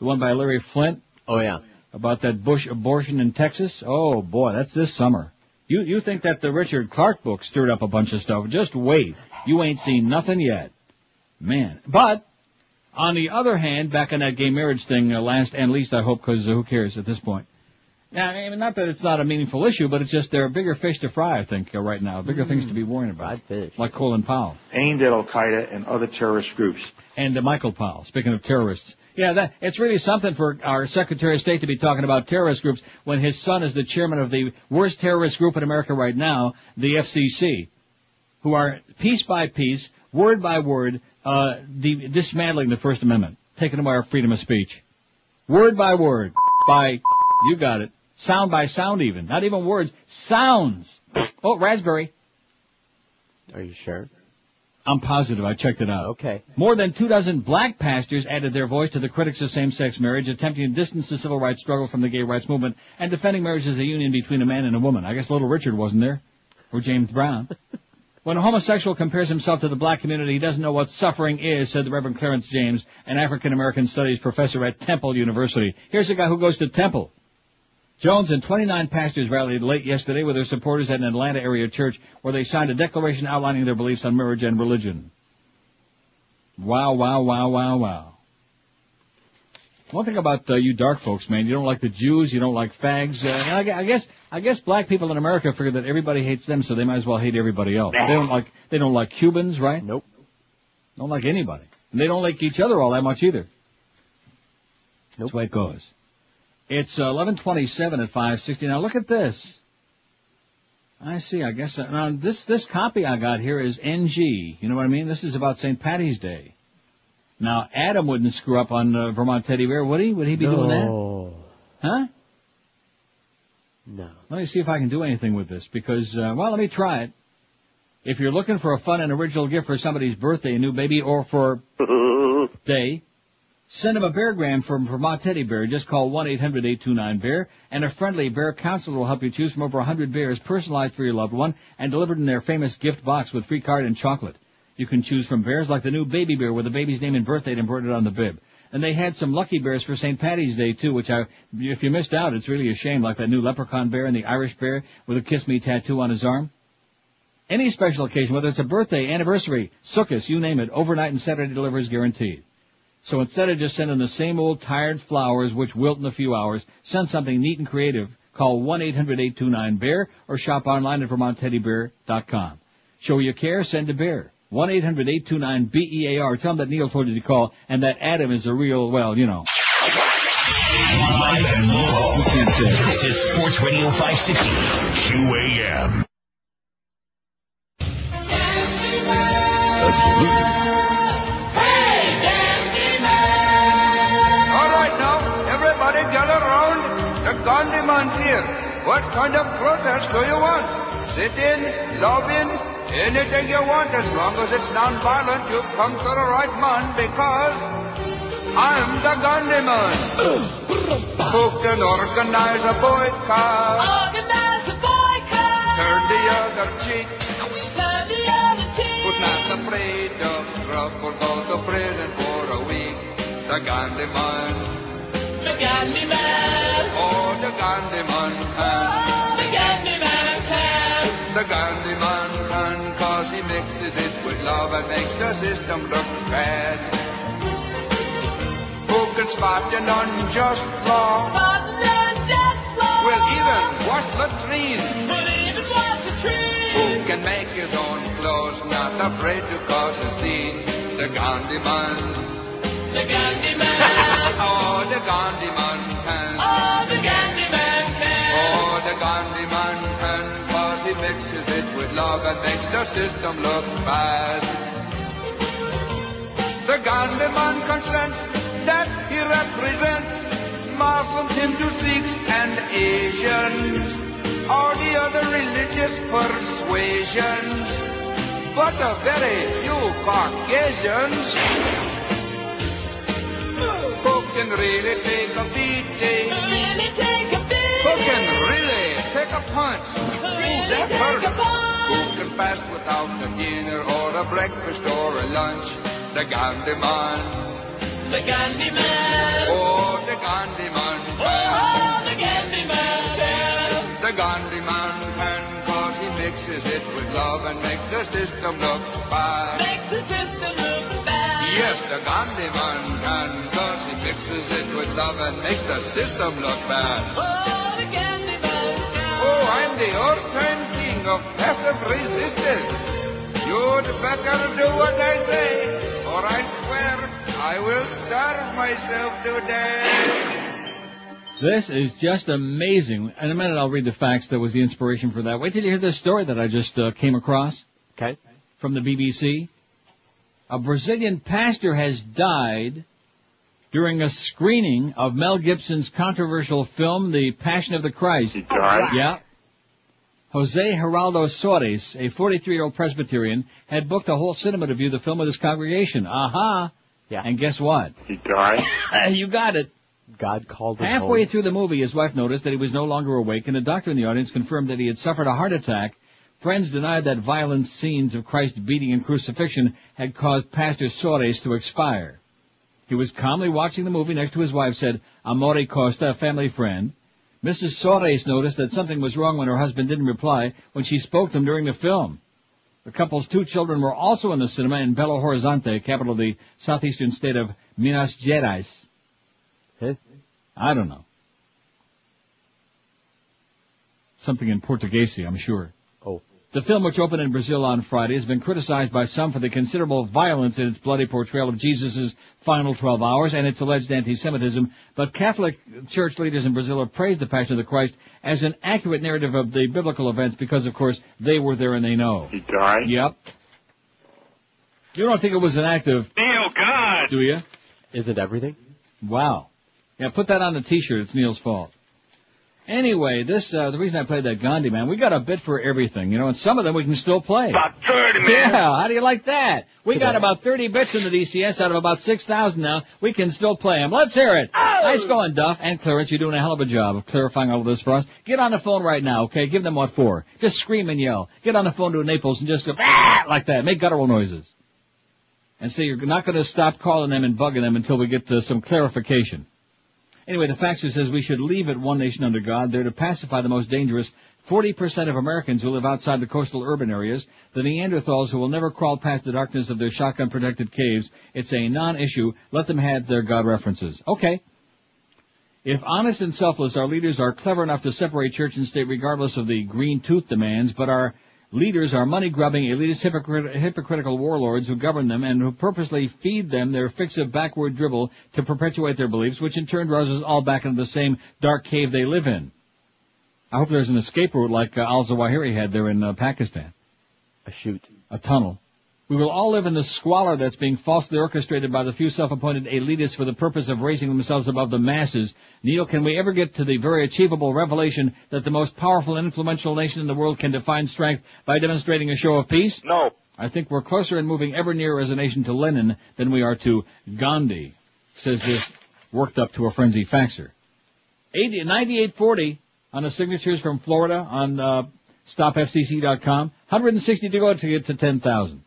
The one by Larry Flynt? Oh yeah. About that Bush abortion in Texas? Oh boy, that's this summer. You, you think that the Richard Clarke book stirred up a bunch of stuff. Just wait. You ain't seen nothing yet. Man. But, on the other hand, back on that gay marriage thing, uh, last and least I hope, cause uh, who cares at this point. Now, I mean, not that it's not a meaningful issue, but it's just there are bigger fish to fry, I think, uh, right now. Bigger things to be worrying about. Like Colin Powell. Aimed at Al Qaeda and other terrorist groups. And uh, Michael Powell, speaking of terrorists. Yeah, that, it's really something for our Secretary of State to be talking about terrorist groups when his son is the chairman of the worst terrorist group in America right now, the FCC, who are piece by piece, word by word, uh, the, dismantling the First Amendment, taking away our freedom of speech. Word by word, by, you got it, sound by sound even, not even words, sounds. Oh, raspberry. Are you sure? I'm positive. I checked it out. Okay. More than two dozen black pastors added their voice to the critics of same-sex marriage, attempting to distance the civil rights struggle from the gay rights movement and defending marriage as a union between a man and a woman. I guess Little Richard wasn't there. Or James Brown. when a homosexual compares himself to the black community, he doesn't know what suffering is, said the Reverend Clarence James, an African-American studies professor at Temple University. Here's a guy who goes to Temple. Jones and 29 pastors rallied late yesterday with their supporters at an Atlanta area church where they signed a declaration outlining their beliefs on marriage and religion. Wow, wow, wow, wow, wow. One thing about uh, you dark folks, man, you don't like the Jews, you don't like fags. Uh, I, I guess, I guess black people in America figure that everybody hates them, so they might as well hate everybody else. They don't like, they don't like Cubans, right? Nope. Don't like anybody. And they don't like each other all that much either. That's the way it goes. It's uh, 1127 at 560. Now look at this. I see, I guess, uh, now this, this copy I got here is NG. You know what I mean? This is about St. Patty's Day. Now, Adam wouldn't screw up on uh, Vermont Teddy Bear, would he? Would he be doing that? No. Huh? No. Let me see if I can do anything with this because, uh, well, let me try it. If you're looking for a fun and original gift for somebody's birthday, a new baby, or for day, Send them a beargram from Vermont Teddy Bear. Just call 1-800-829-BEAR and a friendly bear counselor will help you choose from over 100 bears personalized for your loved one and delivered in their famous gift box with free card and chocolate. You can choose from bears like the new baby bear with the baby's name and birth date embroidered on the bib. And they had some lucky bears for St. Patty's Day too, which I, if you missed out, it's really a shame, like that new leprechaun bear and the Irish bear with a kiss me tattoo on his arm. Any special occasion, whether it's a birthday, anniversary, Sukkot, you name it, overnight and Saturday delivery is guaranteed. So instead of just sending the same old tired flowers which wilt in a few hours, send something neat and creative. Call 1-800-829-BEAR or shop online at VermontTeddyBear.com. Show your care, send a bear. 1-800-829-BEAR. Tell them that Neil told you to call and that Adam is a real, well, you know. Live and local. This is Sports Radio 560, QAM. All Man's here. What kind of protest do you want? Sit in, love in, anything you want as long as it's non-violent. You've come to the right man because I'm the Gandhi man. Who can organize a boycott? Organize a boycott. Turn the other cheek. Turn the other cheek. Who's not afraid of trouble, go to prison for a week. The Gandhi man. The Gandhi man. Oh, the Gandhi man can. the Gandhi man can. The Gandhi man can, cause he mixes it with love and makes the system look bad. Who can spot an unjust law? Spot an unjust law. Will even wash latrines. Will even wash latrines. Who can make his own clothes, not afraid to cause a scene? The Gandhi man. The Gandhi man. oh, the Gandhi man can. Oh, the Gandhi man can. Oh, the Gandhi man can, cause he mixes it with love and makes the system look bad. The Gandhi man consents that he represents Muslims, Hindus, Sikhs, and Asians, or the other religious persuasions, but a very few Caucasians who can really take a beating, eh? really take a beating, who can really take a punch, Ooh, that hurts, who can fast without a dinner or a breakfast or a lunch, the Gandhi man. The Gandhi man. Oh, the Gandhi man. Oh, the Gandhi man. The Gandhi man can, cause he mixes it with love and makes the system look bad. Makes the system look bad. Yes, the Gandhi man can, cause he mixes it with love and makes the system look bad. Oh, the Gandhi man can. Oh, I'm the all-time king of passive resistance. You'd better do what I say, or I swear I will starve myself to death. This is just amazing. In a minute I'll read the facts that was the inspiration for that. Wait till you hear this story that I just uh, came across. Okay. From the BBC. A Brazilian pastor has died during a screening of Mel Gibson's controversial film, The Passion of the Christ. He died? Yeah. Jose Geraldo Soares, a 43-year-old Presbyterian, had booked a whole cinema to view the film with his congregation. Aha! Yeah. And guess what? He died? you got it. God called him Halfway home. through the movie, his wife noticed that he was no longer awake, and a doctor in the audience confirmed that he had suffered a heart attack. Friends denied that violent scenes of Christ beating and crucifixion had caused Pastor Soares to expire. He was calmly watching the movie next to his wife, said Amore Costa, a family friend. Mrs. Soares noticed that something was wrong when her husband didn't reply when she spoke to him during the film. The couple's two children were also in the cinema in Belo Horizonte, capital of the southeastern state of Minas Gerais. I don't know. Something in Portuguese, I'm sure. The film, which opened in Brazil on Friday, has been criticized by some for the considerable violence in its bloody portrayal of Jesus' final 12 hours and its alleged anti-Semitism, but Catholic Church leaders in Brazil have praised the Passion of the Christ as an accurate narrative of the biblical events because, of course, they were there and they know. He died? Yep. You don't think it was an act of... Neil, God! Do you? Is it everything? Wow. Yeah, put that on the t-shirt. It's Neil's fault. Anyway, this uh, the reason I played that Gandhi man, we got a bit for everything, you know, and some of them we can still play. About 30, man. Yeah, how do you like that? We got about 30 bits in the DCS out of about 6,000 now. We can still play them. Let's hear it. Oh. Nice going, Duff and Clarence. You're doing a hell of a job of clarifying all of this for us. Get on the phone right now, okay? Give them what for. Just scream and yell. Get on the phone to Naples and just go ah! like that. Make guttural noises. And say you're not going to stop calling them and bugging them until we get to some clarification. Anyway, the faxer says we should leave it One Nation Under God there to pacify the most dangerous 40% of Americans who live outside the coastal urban areas, the Neanderthals who will never crawl past the darkness of their shotgun-protected caves. It's a non-issue. Let them have their God references. Okay. If honest and selfless, our leaders are clever enough to separate church and state regardless of the green tooth demands, but our leaders are money-grubbing, elitist, hypocrit- hypocritical warlords who govern them and who purposely feed them their fix of backward dribble to perpetuate their beliefs, which in turn draws us all back into the same dark cave they live in. I hope there's an escape route like uh, al-Zawahiri had there in uh, Pakistan. A chute. A tunnel. We will all live in the squalor that's being falsely orchestrated by the few self-appointed elitists for the purpose of raising themselves above the masses. Neil, can we ever get to the very achievable revelation that the most powerful and influential nation in the world can define strength by demonstrating a show of peace? No. I think we're closer and moving ever nearer as a nation to Lenin than we are to Gandhi, says this worked up to a frenzy faxer. 80, 9840 on the signatures from Florida on uh, stopfcc.com. 160 to go to get to 10,000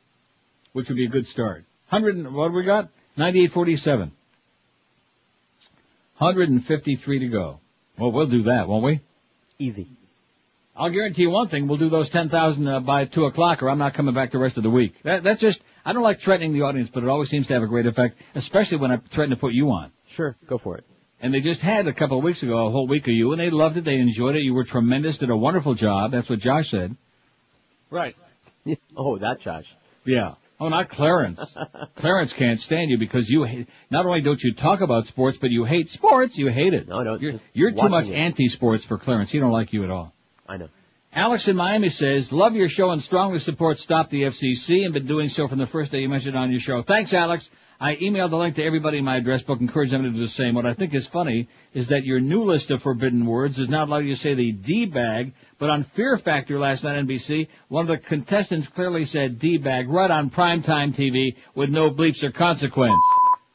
which would be a good start. Hundred, what do we got? Ninety-eight forty-seven. Hundred and fifty-three to go. Well, we'll do that, won't we? Easy. I'll guarantee you one thing: we'll do those ten thousand uh, by two o'clock, or I'm not coming back the rest of the week. That, that's just. I don't like threatening the audience, but it always seems to have a great effect, especially when I threaten to put you on. Sure, go for it. And they just had a couple of weeks ago a whole week of you, and they loved it. They enjoyed it. You were tremendous. Did a wonderful job. That's what Josh said. Right. oh, that Josh. Yeah. Oh, not Clarence. Clarence can't stand you because you hate, not only don't you talk about sports, but you hate sports. You hate it. No, no. You're, you're too much it. anti-sports for Clarence. He don't like you at all. I know. Alex in Miami says, love your show and strongly support Stop the FCC and been doing so from the first day you mentioned it on your show. Thanks, Alex. I emailed the link to everybody in my address book, encourage them to do the same. What I think is funny is that your new list of forbidden words does not allow you to say the D-bag, but on Fear Factor last night on NBC, one of the contestants clearly said D-bag right on primetime TV with no bleeps or consequence.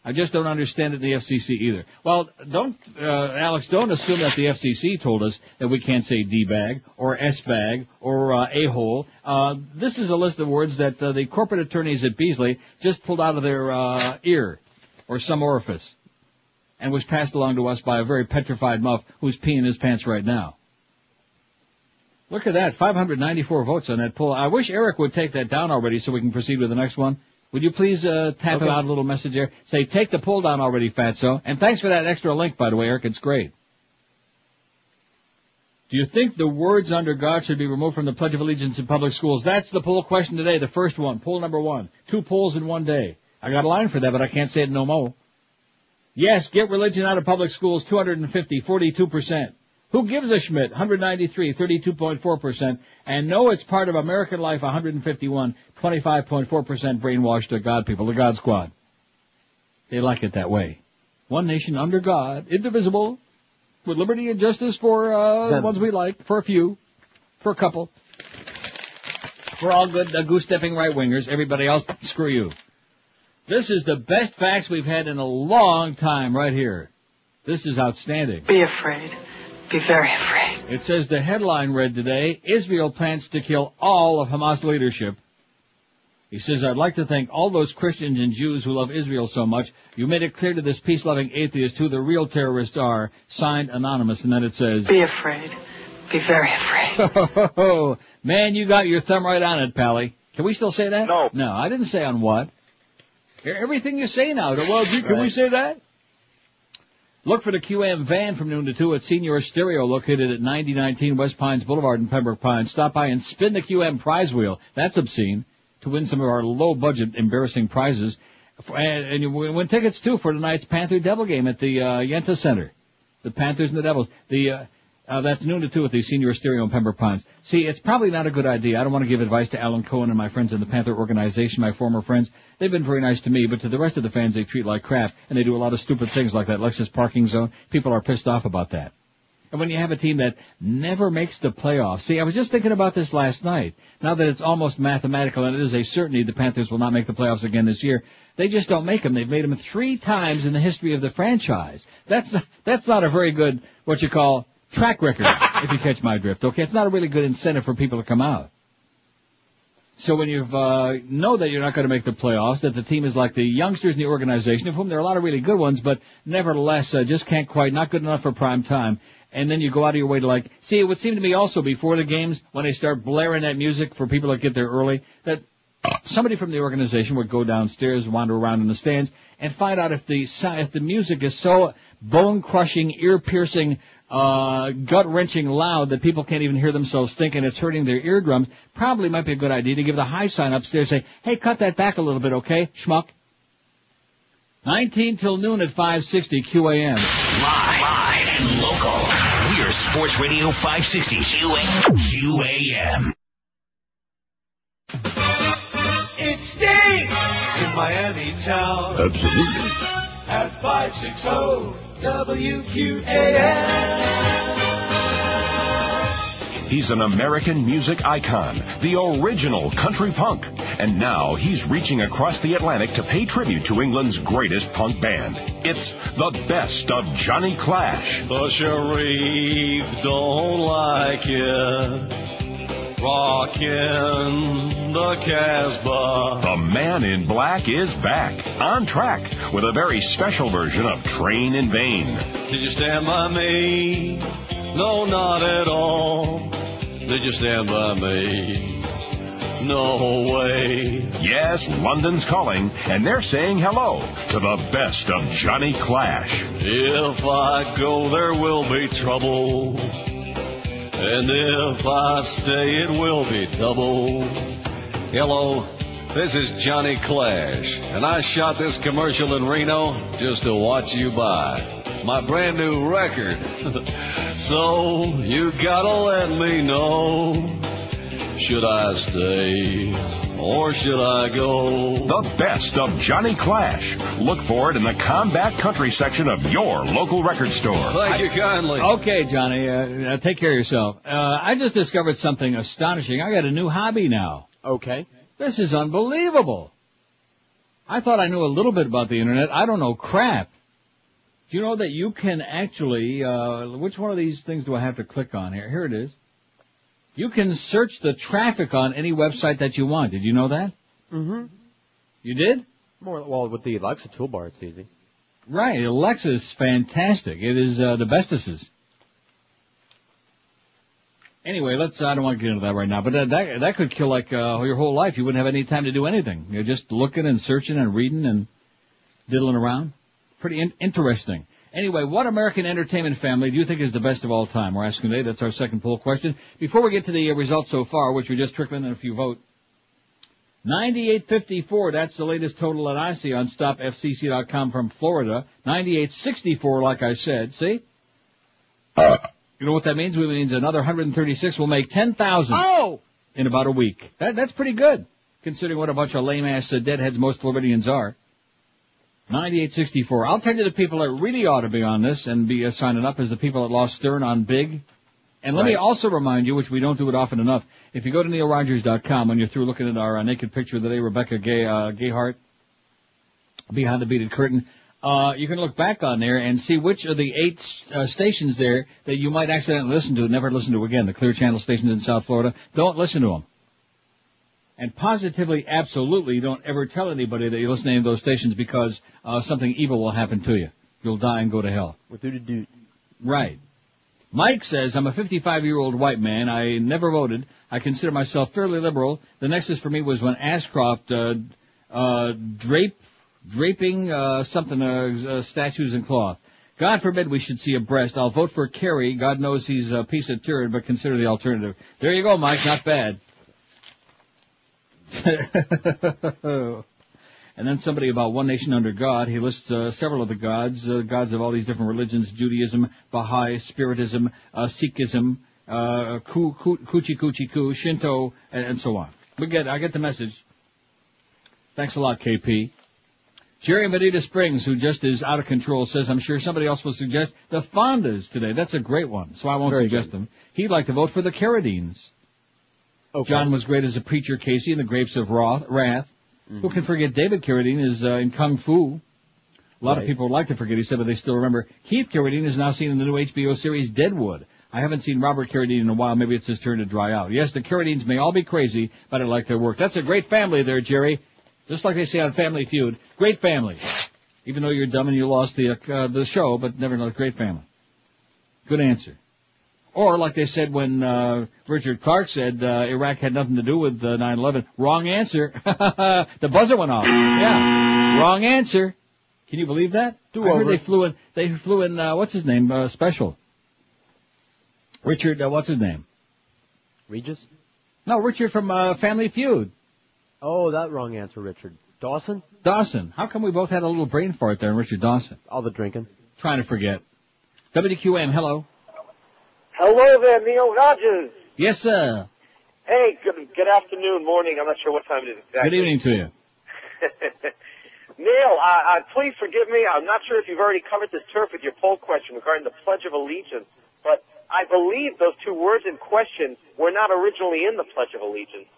I just don't understand it in the FCC either. Well, don't, uh, Alex, don't assume that the FCC told us that we can't say D-bag or S-bag or uh, a-hole. Uh, this is a list of words that uh, the corporate attorneys at Beasley just pulled out of their uh, ear or some orifice and was passed along to us by a very petrified muff who's peeing his pants right now. Look at that, 594 votes on that poll. I wish Eric would take that down already so we can proceed with the next one. Would you please uh, tap him Okay. out a little message there? Say, take the poll down already, Fatso. And thanks for that extra link, by the way, Eric. It's great. Do you think the words under God should be removed from the Pledge of Allegiance in public schools? That's the poll question today, the first one, poll number one. Two polls in one day. I got a line for that, but I can't say it no more. Yes, get religion out of public schools, 250, 42%. Who gives a Schmidt? 193, 32.4%. And no, it's part of American life, 151, 25.4% brainwashed to God people, the God Squad. They like it that way. One nation under God, indivisible, with liberty and justice for uh, the ones we like, for a few, for a couple. For all good uh, goose-stepping right-wingers, everybody else, screw you. This is the best facts we've had in a long time right here. This is outstanding. Be afraid. Be very afraid. It says the headline read today, Israel plans to kill all of Hamas leadership. He says, I'd like to thank all those Christians and Jews who love Israel so much. You made it clear to this peace-loving atheist who the real terrorists are. Signed, Anonymous. And then it says, Be afraid. Be very afraid. Man, you got your thumb right on it, Pally. Can we still say that? No. No, I didn't say on what. Everything you say now. Well, gee, can we say that? Look for the QM van from noon to 2 at Senior Stereo located at 9019 West Pines Boulevard in Pembroke Pines. Stop by and spin the QM prize wheel. That's obscene. To win some of our low budget embarrassing prizes. And, and you win tickets too for tonight's Panther Devil game at the uh, Yenta Center. The Panthers and the Devils. The uh, uh, that's noon to two at the Senior Stereo in Pembroke Pines. See, it's probably not a good idea. I don't want to give advice to Alan Cohen and my friends in the Panther organization, my former friends. They've been very nice to me, but to the rest of the fans, they treat like crap, and they do a lot of stupid things like that Lexus parking zone. People are pissed off about that. And when you have a team that never makes the playoffs, see, I was just thinking about this last night. Now that it's almost mathematical and it is a certainty the Panthers will not make the playoffs again this year, they just don't make them. They've made them three times in the history of the franchise. That's that's not a very good what you call track record, if you catch my drift. Okay, it's not a really good incentive for people to come out. So when you uh, know that you're not going to make the playoffs, that the team is like the youngsters in the organization, of whom there are a lot of really good ones, but nevertheless uh, just can't quite, not good enough for prime time. And then you go out of your way to like, see, it would seem to me also before the games, when they start blaring that music for people that get there early, that somebody from the organization would go downstairs, wander around in the stands, and find out if the if the music is so bone crushing, ear piercing, uh, gut wrenching loud that people can't even hear themselves think and it's hurting their eardrums. Probably might be a good idea to give the high sign upstairs. Say, hey, cut that back a little bit, okay, schmuck. 19 till noon at 560 QAM. Live, live and local. We're Sports Radio 560 QA, QAM. It stinks in Miami town. Absolutely. At 560 WQAM. He's an American music icon, the original country punk. And now he's reaching across the Atlantic to pay tribute to England's greatest punk band. It's the best of Johnny Clash. The sheriff don't like it. Rockin' the Casbah. The Man in Black is back, on track, with a very special version of Train in Vain. Did you stand by me? No, not at all. Did you stand by me? No way. Yes, London's calling, and they're saying hello to the best of Johnny Clash. If I go, there will be trouble. And if I stay, it will be double. Hello, this is Johnny Clash, and I shot this commercial in Reno just to watch you buy my brand new record. so you gotta let me know. Should I stay or should I go? The best of Johnny Clash. Look for it in the Combat Country section of your local record store. Thank you kindly. Okay, Johnny, uh, uh, take care of yourself. Uh, I just discovered something astonishing. I got a new hobby now. Okay. This is unbelievable. I thought I knew a little bit about the internet. I don't know crap. Do you know that you can actually, uh, which one of these things do I have to click on here? Here it is. You can search the traffic on any website that you want. Did you know that? Mm-hmm. You did? More well with the Alexa toolbar, it's easy. Right. Alexa is fantastic. It is uh, the bestest. Anyway, let's. I don't want to get into that right now, but that that, that could kill like uh, your whole life. You wouldn't have any time to do anything. You're just looking and searching and reading and diddling around. Pretty in- interesting. Anyway, what American entertainment family do you think is the best of all time? We're asking today. That's our second poll question. Before we get to the uh, results so far, which are just trickling in if you vote, 9854, that's the latest total that I see on stopfcc.com from Florida. 9864, like I said. See? You know what that means? It means another 136 will make 10,000 Oh! in about a week. That, that's pretty good, considering what a bunch of lame-ass uh, deadheads most Floridians are. 9864. I'll tell you the people that really ought to be on this and be uh, signing up is the people that lost Stern on Big. And let me also remind you, which we don't do it often enough, if you go to neilrogers.com when you're through looking at our uh, naked picture of the day, Rebecca Gay, uh, Gayhart, behind the beaded curtain, uh, you can look back on there and see which of the eight uh, stations there that you might accidentally listen to, and never listen to again, the Clear Channel stations in South Florida. Don't listen to them. And positively, absolutely, don't ever tell anybody that you listen to those stations because uh, something evil will happen to you. You'll die and go to hell. With doo doo Right. Mike says, I'm a 55 year old white man. I never voted. I consider myself fairly liberal. The nexus for me was when Ashcroft, uh, uh, drape, draping, uh, something, uh, uh, statues and cloth. God forbid we should see a breast. I'll vote for Kerry. God knows he's a piece of turd, but consider the alternative. There you go, Mike. Not bad. And then somebody about one nation under God. He lists uh, several of the gods, uh, gods of all these different religions: Judaism, Baha'i, Spiritism, uh, Sikhism, uh, ku, ku, Kuchi Kuchi Ku, Shinto, and, and so on. We get, I get the message. Thanks a lot, KP. Jerry in Medina Springs, who just is out of control, says, I'm sure somebody else will suggest the Fondas today. That's a great one, so I won't Very suggest good. them. He'd like to vote for the Carradines. John was great as a preacher, Casey, in The Grapes of Wrath. Wrath. Mm-hmm. Who can forget David Carradine is uh, in Kung Fu. A lot of people would like to forget, he said, but they still remember. Keith Carradine is now seen in the new HBO series Deadwood. I haven't seen Robert Carradine in a while. Maybe it's his turn to dry out. Yes, the Carradines may all be crazy, but I like their work. That's a great family there, Jerry. Just like they say on Family Feud. Great family. Even though you're dumb and you lost the, uh, the show, but nevertheless, great family. Good answer. Or like they said when uh, Richard Clarke said uh, Iraq had nothing to do with uh, 9/11. Wrong answer. the buzzer went off. Yeah, wrong answer. Can you believe that? Do I heard they flew in. They flew in. Uh, what's his name? Uh, special. Richard. Uh, what's his name? Regis? No, Richard from uh, Family Feud. Oh, that wrong answer, Richard. Dawson? Dawson. How come we both had a little brain fart there, in Richard Dawson? All the drinking. Trying to forget. WQM. Hello. Hello there, Neil Rogers. Yes, sir. Hey, good good afternoon, morning. I'm not sure what time it is exactly. Good evening to you. Neil, uh, uh, please forgive me. I'm not sure if you've already covered this turf with your poll question regarding the Pledge of Allegiance, but I believe those two words in question were not originally in the Pledge of Allegiance.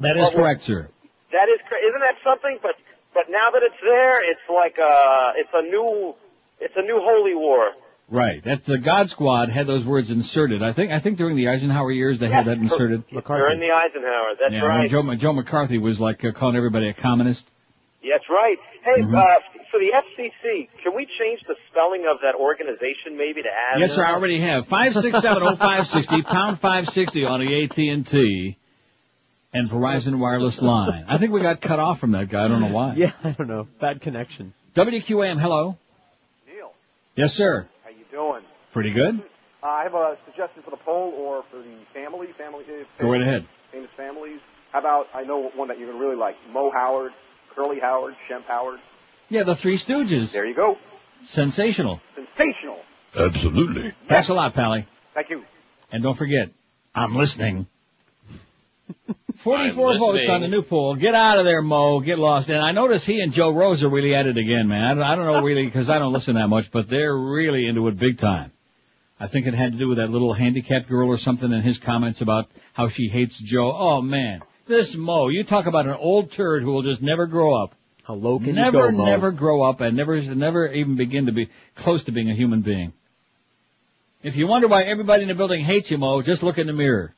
That is correct, sir. That is, cor- isn't that something? But but now that it's there, it's like uh, it's a new, it's a new holy war. Right. That's the God Squad had those words inserted. I think I think during the Eisenhower years they had that inserted. McCarthy. During the Eisenhower. That's yeah, right. Joe, Joe McCarthy was like uh, calling everybody a communist. That's right. Hey, Mhm. uh, for the FCC, can we change the spelling of that organization maybe to add? Yes, sir. I already have five six seven oh five sixty pound five sixty on the AT and T and Verizon wireless line. I think we got cut off from that guy. I don't know why. Yeah, I don't know. Bad connection. WQAM. Hello. Neil, Yes, sir. How you doing? Pretty good. Uh, I have a suggestion for the poll or for the family, family. uh, Go right ahead. Famous families. How about I know one that you're gonna really like: Mo Howard, Curly Howard, Shemp Howard. Yeah, the Three Stooges. There you go. Sensational. Sensational. Absolutely. Thanks a lot, Pally. Thank you. And don't forget, I'm listening. 44 I'm votes on the new poll. Get out of there, Mo. Get lost. And I notice he and Joe Rose are really at it again, man. I don't, I don't know really because I don't listen that much, but they're really into it big time. I think it had to do with that little handicapped girl or something and his comments about how she hates Joe. Oh man, this Mo, you talk about an old turd who will just never grow up. How low can never, you go, Mo? never grow up and never, never even begin to be close to being a human being. If you wonder why everybody in the building hates you, Mo, just look in the mirror.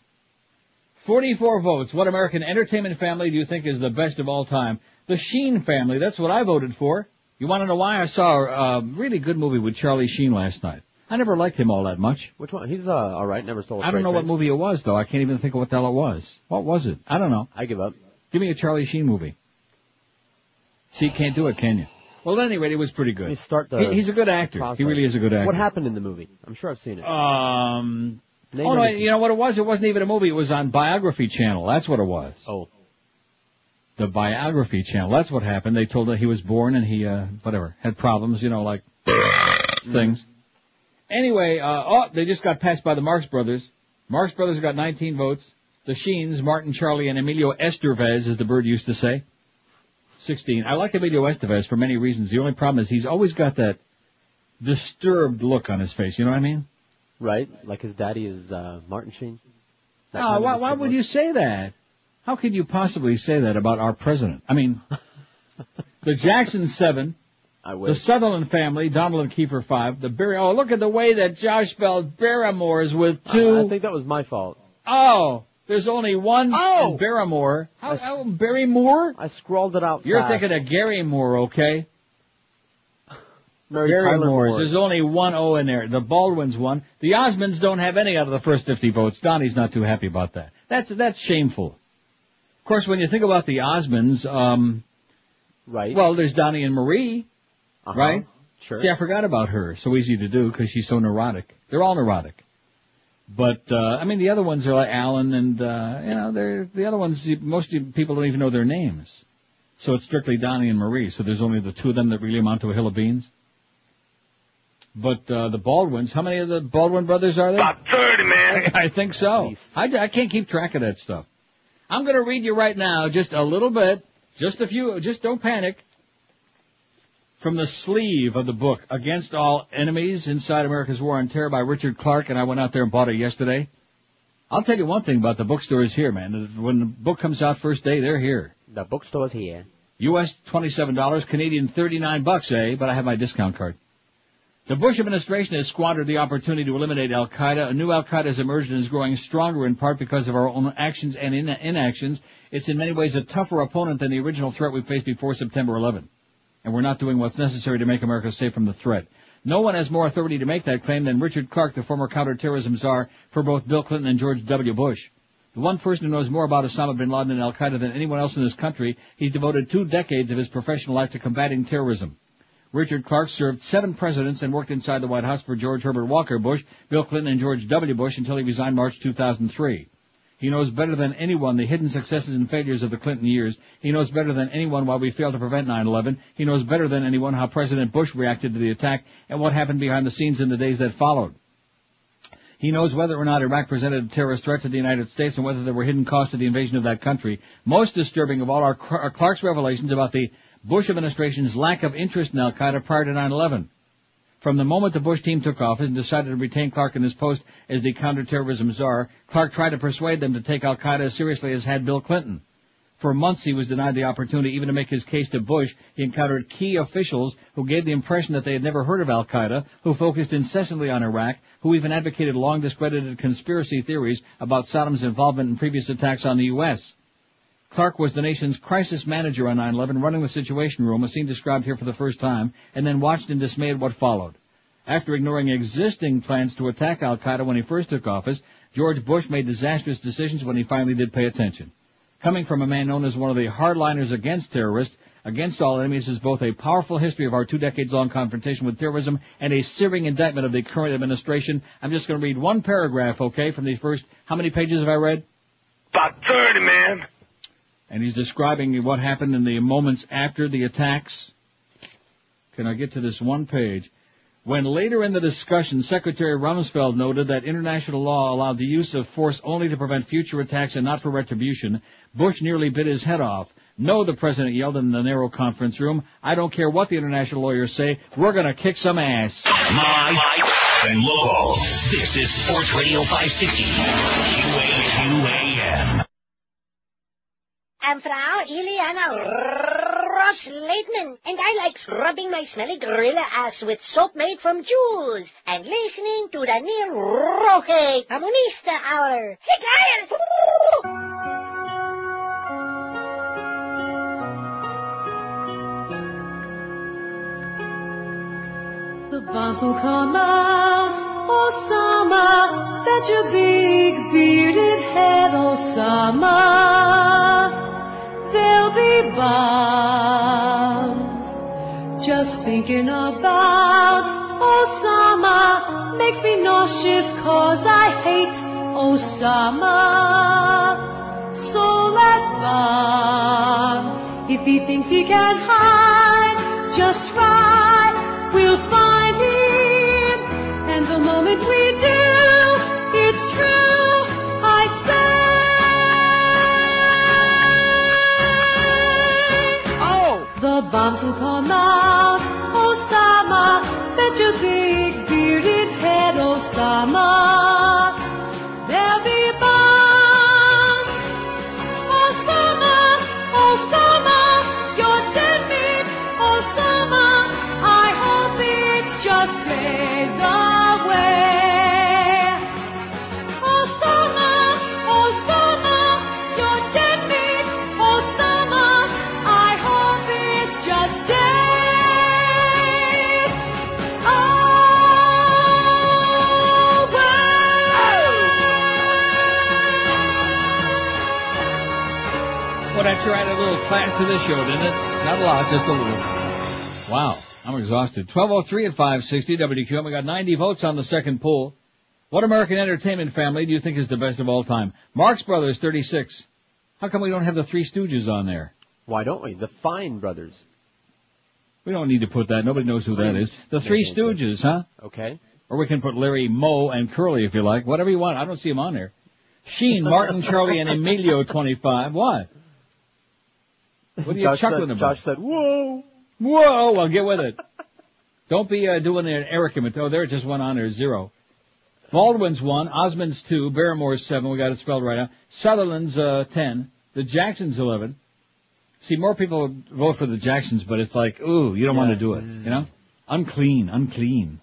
44 votes. What American entertainment family do you think is the best of all time? The Sheen family. That's what I voted for. You want to know why? I saw a really good movie with Charlie Sheen last night. I never liked him all that much. Which one? He's uh, all right. Never stole. I don't freight know what movie it was though. I can't even think of what the hell it was. What was it? I don't know. I give up. Give me a Charlie Sheen movie. See, you can't do it, can you? Well, at any rate, it was pretty good. Let me start the He- he's a good actor. He really is a good actor. What happened in the movie? I'm sure I've seen it. Um. Name oh no, you know what it was? It wasn't even a movie. It was on Biography Channel. That's what it was. Oh. The Biography Channel. That's what happened. They told that he was born and he, uh, whatever, had problems, you know, like things. Anyway, uh, oh, they just got passed by the Marx Brothers. Marx Brothers got 19 votes. The Sheens, Martin, Charlie, and Emilio Estevez, as the bird used to say, 16. I like Emilio Estevez for many reasons. The only problem is he's always got that disturbed look on his face. You know what I mean? Right? Like his daddy is uh, Martin Sheen. That No, kind why, why would you say that? How could you possibly say that about our president? I mean, the Jackson Seven, I the. Sutherland family, Donald and Kiefer Five, the Barry. Oh, look at the way that Josh spelled Barrymores with two. I think that was my fault. Oh, there's only one Oh! Barrymore. How, how Barrymore? I scrawled it out. You're fast. thinking of Gary Moore, okay? Mary Tyler Barrymores. Moore. There's only one O in there. The Baldwins won. The Osmonds don't have any out of the first 50 votes. Donnie's not too happy about that. That's that's shameful. Of course, when you think about the Osmonds, um, right. well, there's Donnie and Marie, Uh-huh. right? Sure. See, I forgot about her. So easy to do because she's so neurotic. They're all neurotic. But uh, I mean, the other ones are like Alan, and uh, you know, they're the other ones. Most people don't even know their names. So it's strictly Donnie and Marie. So there's only the two of them that really amount to a hill of beans. But uh, the Baldwins, how many of the Baldwin brothers are there? About 30, man. I think so. I, I can't keep track of that stuff. I'm going to read you right now just a little bit, just a few, just don't panic. from the sleeve of the book, Against All Enemies, Inside America's War on Terror by Richard Clarke, and I went out there and bought it yesterday. I'll tell you one thing about the bookstores here, man. When the book comes out first day, they're here. The bookstore's here. U.S. $27, Canadian 39 bucks, eh? But I have my discount card. The Bush administration has squandered the opportunity to eliminate Al Qaeda. A new Al Qaeda has emerged and is growing stronger in part because of our own actions and in- inactions. It's in many ways a tougher opponent than the original threat we faced before September 11. And we're not doing what's necessary to make America safe from the threat. No one has more authority to make that claim than Richard Clarke, the former counterterrorism czar for both Bill Clinton and George W. Bush. The one person who knows more about Osama bin Laden and Al Qaeda than anyone else in this country, he's devoted two decades of his professional life to combating terrorism. Richard Clarke served seven presidents and worked inside the White House for George Herbert Walker Bush, Bill Clinton, and George W. Bush until he resigned March 2003. He knows better than anyone the hidden successes and failures of the Clinton years. He knows better than anyone why we failed to prevent 9-11. He knows better than anyone how President Bush reacted to the attack and what happened behind the scenes in the days that followed. He knows whether or not Iraq presented a terrorist threat to the United States and whether there were hidden costs to the invasion of that country. Most disturbing of all are, Clarke's revelations about the Bush administration's lack of interest in Al Qaeda prior to 9/11. From the moment the Bush team took office and decided to retain Clarke in his post as the counterterrorism czar, Clarke tried to persuade them to take Al Qaeda as seriously as had Bill Clinton. For months he was denied the opportunity even to make his case to Bush. He encountered key officials who gave the impression that they had never heard of Al Qaeda, who focused incessantly on Iraq, who even advocated long discredited conspiracy theories about Saddam's involvement in previous attacks on the U.S. Clarke was the nation's crisis manager on 9-11, running the Situation Room, a scene described here for the first time, and then watched in dismay at what followed. After ignoring existing plans to attack Al-Qaeda when he first took office, George Bush made disastrous decisions when he finally did pay attention. Coming from a man known as one of the hardliners against terrorists, against all enemies is both a powerful history of our two decades long confrontation with terrorism and a searing indictment of the current administration. I'm just going to read one paragraph, okay, from the first, how many pages have I read? About 30, man. And he's describing what happened in the moments after the attacks. Can I get to this one page? When later in the discussion, Secretary Rumsfeld noted that international law allowed the use of force only to prevent future attacks and not for retribution, Bush nearly bit his head off. No, the president yelled in the narrow conference room. I don't care what the international lawyers say. We're gonna kick some ass. My, and local. This is Sports Radio 560. QAQAM. I'm Frau Ileana Ros-Lehtinen, and I like scrubbing my smelly gorilla ass with soap made from jewels and listening to the Neil Roque Comunista Hour. Hey, The bombs will come out, oh, Osama. Bet your big bearded head, oh, Osama. There'll be bombs. Just thinking about Osama makes me nauseous cause I hate Osama. So let's bomb. If he thinks he can hide, just try. We'll find him. And the moment we bombs will come out. Osama. Bet your big bearded head, Osama. Sure added a little class to this show, didn't it? Not a lot, just a little. Wow, I'm exhausted. 1203 at 560 WQM. We got 90 votes on the second poll. What American entertainment family do you think is the best of all time? Marx Brothers, 36. How come we don't have the Three Stooges on there? Why don't we? The Fine Brothers. We don't need to put that. Nobody knows who that is. The Three Stooges, huh? Okay. Or we can put Larry, Moe, and Curly if you like. Whatever you want. I don't see them on there. Sheen, Martin, Charlie, and Emilio, 25. What? What are you Josh chuckling said, about? Josh said, whoa. Whoa, well, get with it. Don't be uh, doing an Eric imitation. Oh, there it just went on there, zero. Baldwin's one, Osmond's two, Barrymore's seven, we got it spelled right now. Sutherland's uh, ten, the Jacksons eleven. See, more people vote for the Jacksons, but it's like, ooh, you don't want to do it, you know? Unclean, unclean.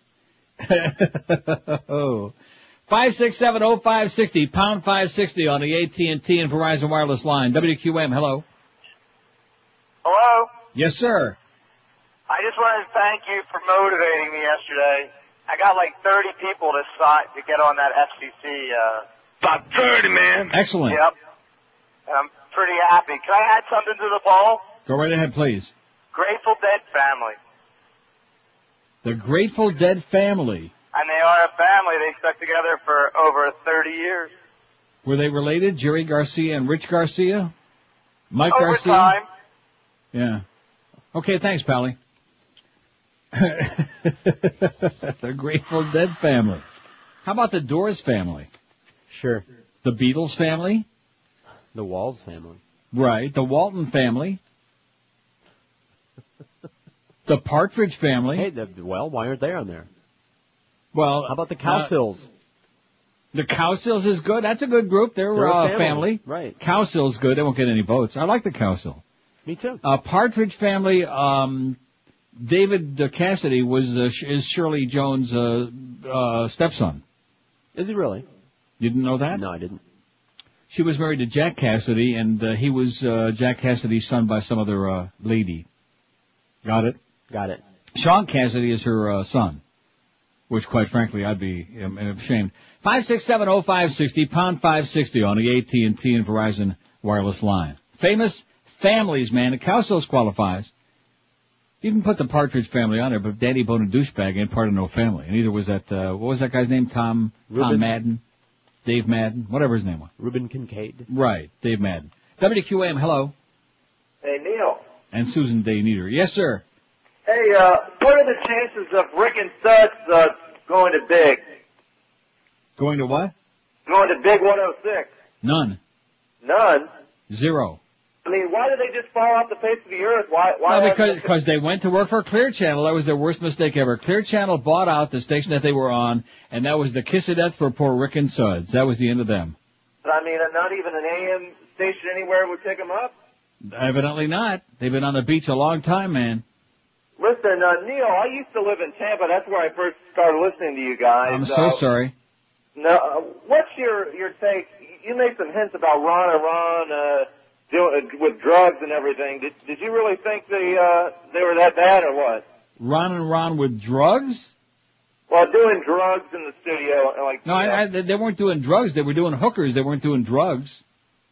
oh. Five six seven oh five sixty pound five sixty on the AT and T and Verizon wireless line. WQM, hello. Hello? Yes, sir. I just wanted to thank you for motivating me yesterday. I got like 30 people to sign to get on that FCC. Uh, About 30, man. Excellent. Yep. And I'm pretty happy. Can I add something to the poll? Go right ahead, please. Grateful Dead family. The Grateful Dead family. And they are a family. They stuck together for over 30 years. Were they related? Jerry Garcia and Rich Garcia? Mike Over Garcia? time. Yeah. Okay, thanks, Pally. the Grateful Dead family. How about the Doors family? Sure. The Beatles family? The Walls family. Right. The Walton family? the Partridge family? Hey, the, well, why aren't they on there? Well, How about the uh, The Cowsills is good. That's a good group. They're, They're a uh, family. family. Right. Cowsill's good. They won't get any votes. I like the Cowsill. Me too. Uh, Partridge family, um, David uh, Cassidy was, uh, is Shirley Jones' uh, uh, stepson. Is he really? You didn't know that? No, I didn't. She was married to Jack Cassidy, and uh, he was uh, Jack Cassidy's son by some other uh, lady. Got it? Got it. Shaun Cassidy is her uh, son, which, quite frankly, I'd be um, ashamed. Five six seven oh five sixty pound five sixty on the AT and T and Verizon wireless line. Famous families, man. The Cowsills qualifies. You can put the Partridge family on there, but Daddy Bone and Douchebag ain't part of no family. And neither was that. Uh, what was that guy's name? Tom Tom Madden, Dave Madden, whatever his name was. Reuben Kincaid. Right, Dave Madden. WQAM, hello, Hey, Neil. and Susan Day Neater. Yes, sir. Hey, uh, what are the chances of Rick and Suds uh, going to Big? Going to what? Going to Big 106? None. None. Zero. I mean, why did they just fall off the face of the earth? Why? Why? Well, because they- because they went to work for Clear Channel. That was their worst mistake ever. Clear Channel bought out the station that they were on, and that was the kiss of death for poor Rick and Suds. That was the end of them. But I mean, not even an AM station anywhere would pick them up. Evidently not. They've been on the beach a long time, man. Listen, uh, Neil, I used to live in Tampa. That's where I first started listening to you guys. I'm so Uh, sorry. No, uh, what's your your take? You made some hints about Ron and Ron uh, with drugs and everything. Did did you really think they uh, they were that bad or what? Ron and Ron with drugs? Well, doing drugs in the studio, like No, I, I, they weren't doing drugs. They were doing hookers. They weren't doing drugs.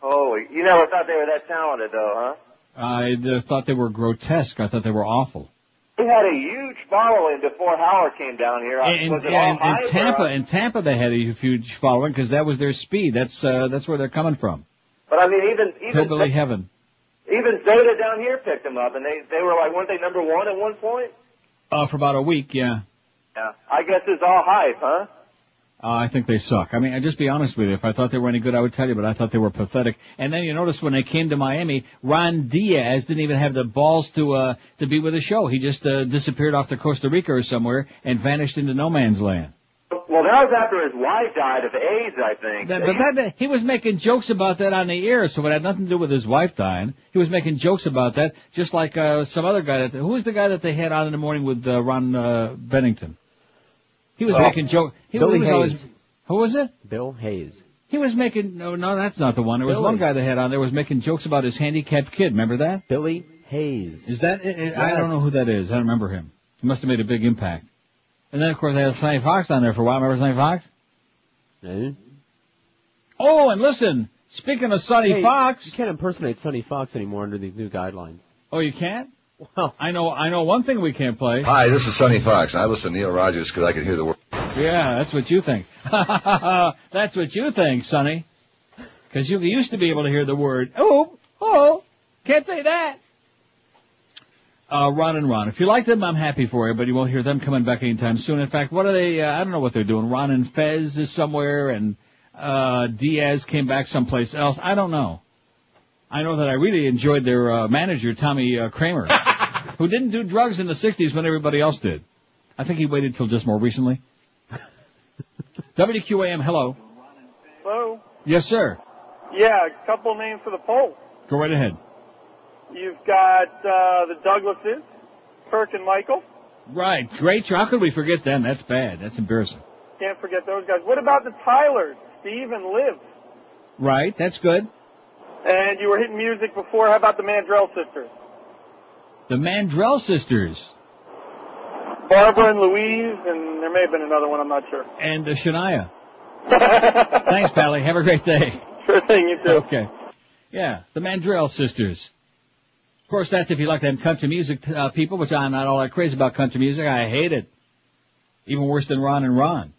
Oh, you never thought they were that talented though, huh? I uh, thought they were grotesque. I thought they were awful. They had a huge following before Howard came down here. In, was it yeah, all in, in Tampa, uh, in Tampa, they had a huge following because that was their speed. That's uh, that's where they're coming from. But I mean, even even Hillbilly heaven. even Zeta down here picked them up, and they they were like, weren't they number one at one point? Uh, for about a week, yeah. Yeah. I guess it's all hype, huh? Uh, I think they suck. I mean, I just be honest with you. If I thought they were any good, I would tell you, but I thought they were pathetic. And then you notice when they came to Miami, Ron Diaz didn't even have the balls to uh to be with the show. He just uh, disappeared off to Costa Rica or somewhere and vanished into no man's land. Well, that was after his wife died of AIDS, I think. That, but that, that- he was making jokes about that on the air, so it had nothing to do with his wife dying. He was making jokes about that, just like uh, some other guy. That who was the guy that they had on in the morning with uh, Ron uh, Bennington? He was Oh, making jokes. He, Billy he was always- Hayes. who was it? Bill Hayes. He was making no, no, that's not the one. There was Billy. one guy they had on there was making jokes about his handicapped kid. Remember that? Billy Hayes. Is that? I I Yes. don't know who that is. I don't remember him. He must have made a big impact. And then of course they had Sonny Fox on there for a while. Remember Sonny Fox? Eh? Oh, and listen, speaking of Sonny Hey, Fox, You can't impersonate Sonny Fox anymore under these new guidelines. oh, you can't. Well, I know, I know one thing we can't play. Hi, this is Sonny Fox. I listen to Neil Rogers because I can hear the word. Yeah, that's what you think. that's what you think, Sonny. Because you used to be able to hear the word, oh, oh, can't say that. Uh, Ron and Ron. If you like them, I'm happy for you, but you won't hear them coming back anytime soon. In fact, what are they, uh, I don't know what they're doing. Ron and Fez is somewhere, and, uh, Diaz came back someplace else. I don't know. I know that I really enjoyed their, uh, manager, Tommy uh, Kramer. who didn't do drugs in the 60s when everybody else did. I think he waited till just more recently. WQAM, hello. Hello. Yes, sir. Yeah, a couple names for the poll. Go right ahead. You've got uh, the Douglases, Kirk and Michael. Right. Great. How could we forget them? That's bad. That's embarrassing. Can't forget those guys. What about the Tylers, Steve and Liv? Right. That's good. And you were hitting music before. How about the Mandrell sisters? The Mandrell sisters Barbara and Louise, and there may have been another one. I'm not sure. and uh, Shania. Thanks, Pally. Have a great day. Sure thing. You too. Okay. Yeah, the Mandrell sisters. Of course, that's if you like them country music uh, people, which I'm not all that crazy about country music. I hate it. Even worse than Ron and Ron.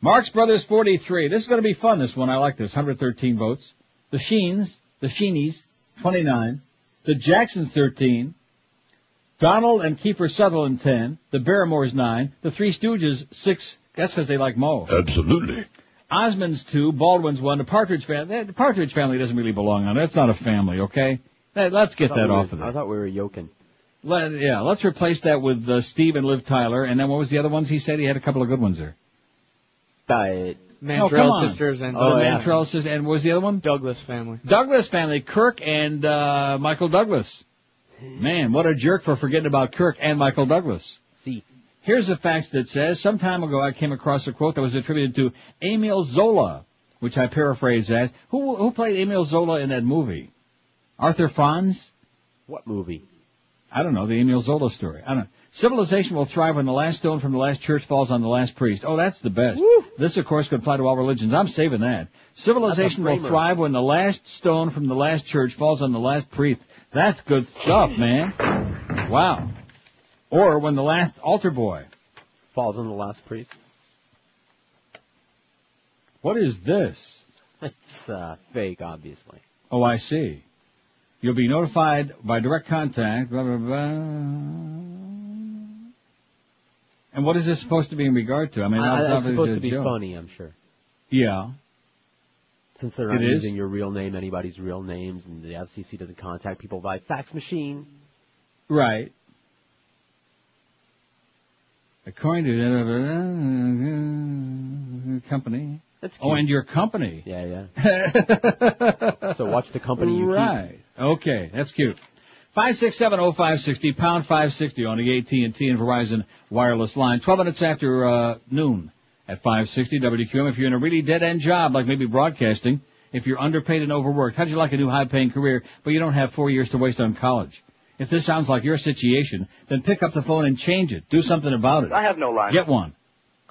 Marx Brothers 43. This is going to be fun, this one. I like this. 113 votes. The Sheens, the Sheenies, 29. The Jacksons, 13. Donald and Kiefer Sutherland, 10. The Barrymores, 9. The Three Stooges, 6. That's because they like Mo. Absolutely. Osmond's 2. Baldwin's 1. The Partridge family. The Partridge family doesn't really belong on it. That's not a family, okay? Let- Let's get that we were- off of there. I thought we were yoking. Let, yeah, let's replace that with uh, Steve and Liv Tyler. And then what was the other ones he said? He had a couple of good ones there. Diet. Oh, come sisters and oh, the Mandrell sisters. And what was the other one? Douglas family. Douglas family. Kirk and uh, Michael Douglas. Man, what a jerk for forgetting about Kirk and Michael Douglas. See. Here's a fact that says, some time ago I came across a quote that was attributed to Emil Zola, which I paraphrase as, who, who played Emil Zola in that movie? Arthur Franz? What movie? I don't know, the Emil Zola story. I don't know. Civilization will thrive when the last stone from the last church falls on the last priest. Oh, that's the best. This, of course, could apply to all religions. I'm saving that. Civilization will thrive when the last stone from the last church falls on the last priest. That's good stuff, man. Wow. Or when the last altar boy. Falls on the last priest. What is this? It's uh, fake, obviously. Oh, I see. You'll be notified by direct contact. Blah, blah, blah. And what is this supposed to be in regard to? I mean, Uh, that's it's supposed to be joke. funny, I'm sure. Yeah. Since they're not It is? using your real name, anybody's real names, and the FCC doesn't contact people by fax machine. Right. According to the company. That's Oh, and your company. Yeah, yeah. so watch the company you keep. Right. Okay, that's cute. Five six seven oh five sixty pound five sixty on the AT and T and Verizon wireless line. Twelve minutes after uh, noon at five sixty WQM. If you're in a really dead end job, like maybe broadcasting, if you're underpaid and overworked, how'd you like a new high paying career, but you don't have four years to waste on college? If this sounds like your situation, then pick up the phone and change it. Do something about it. I have no line. Get one.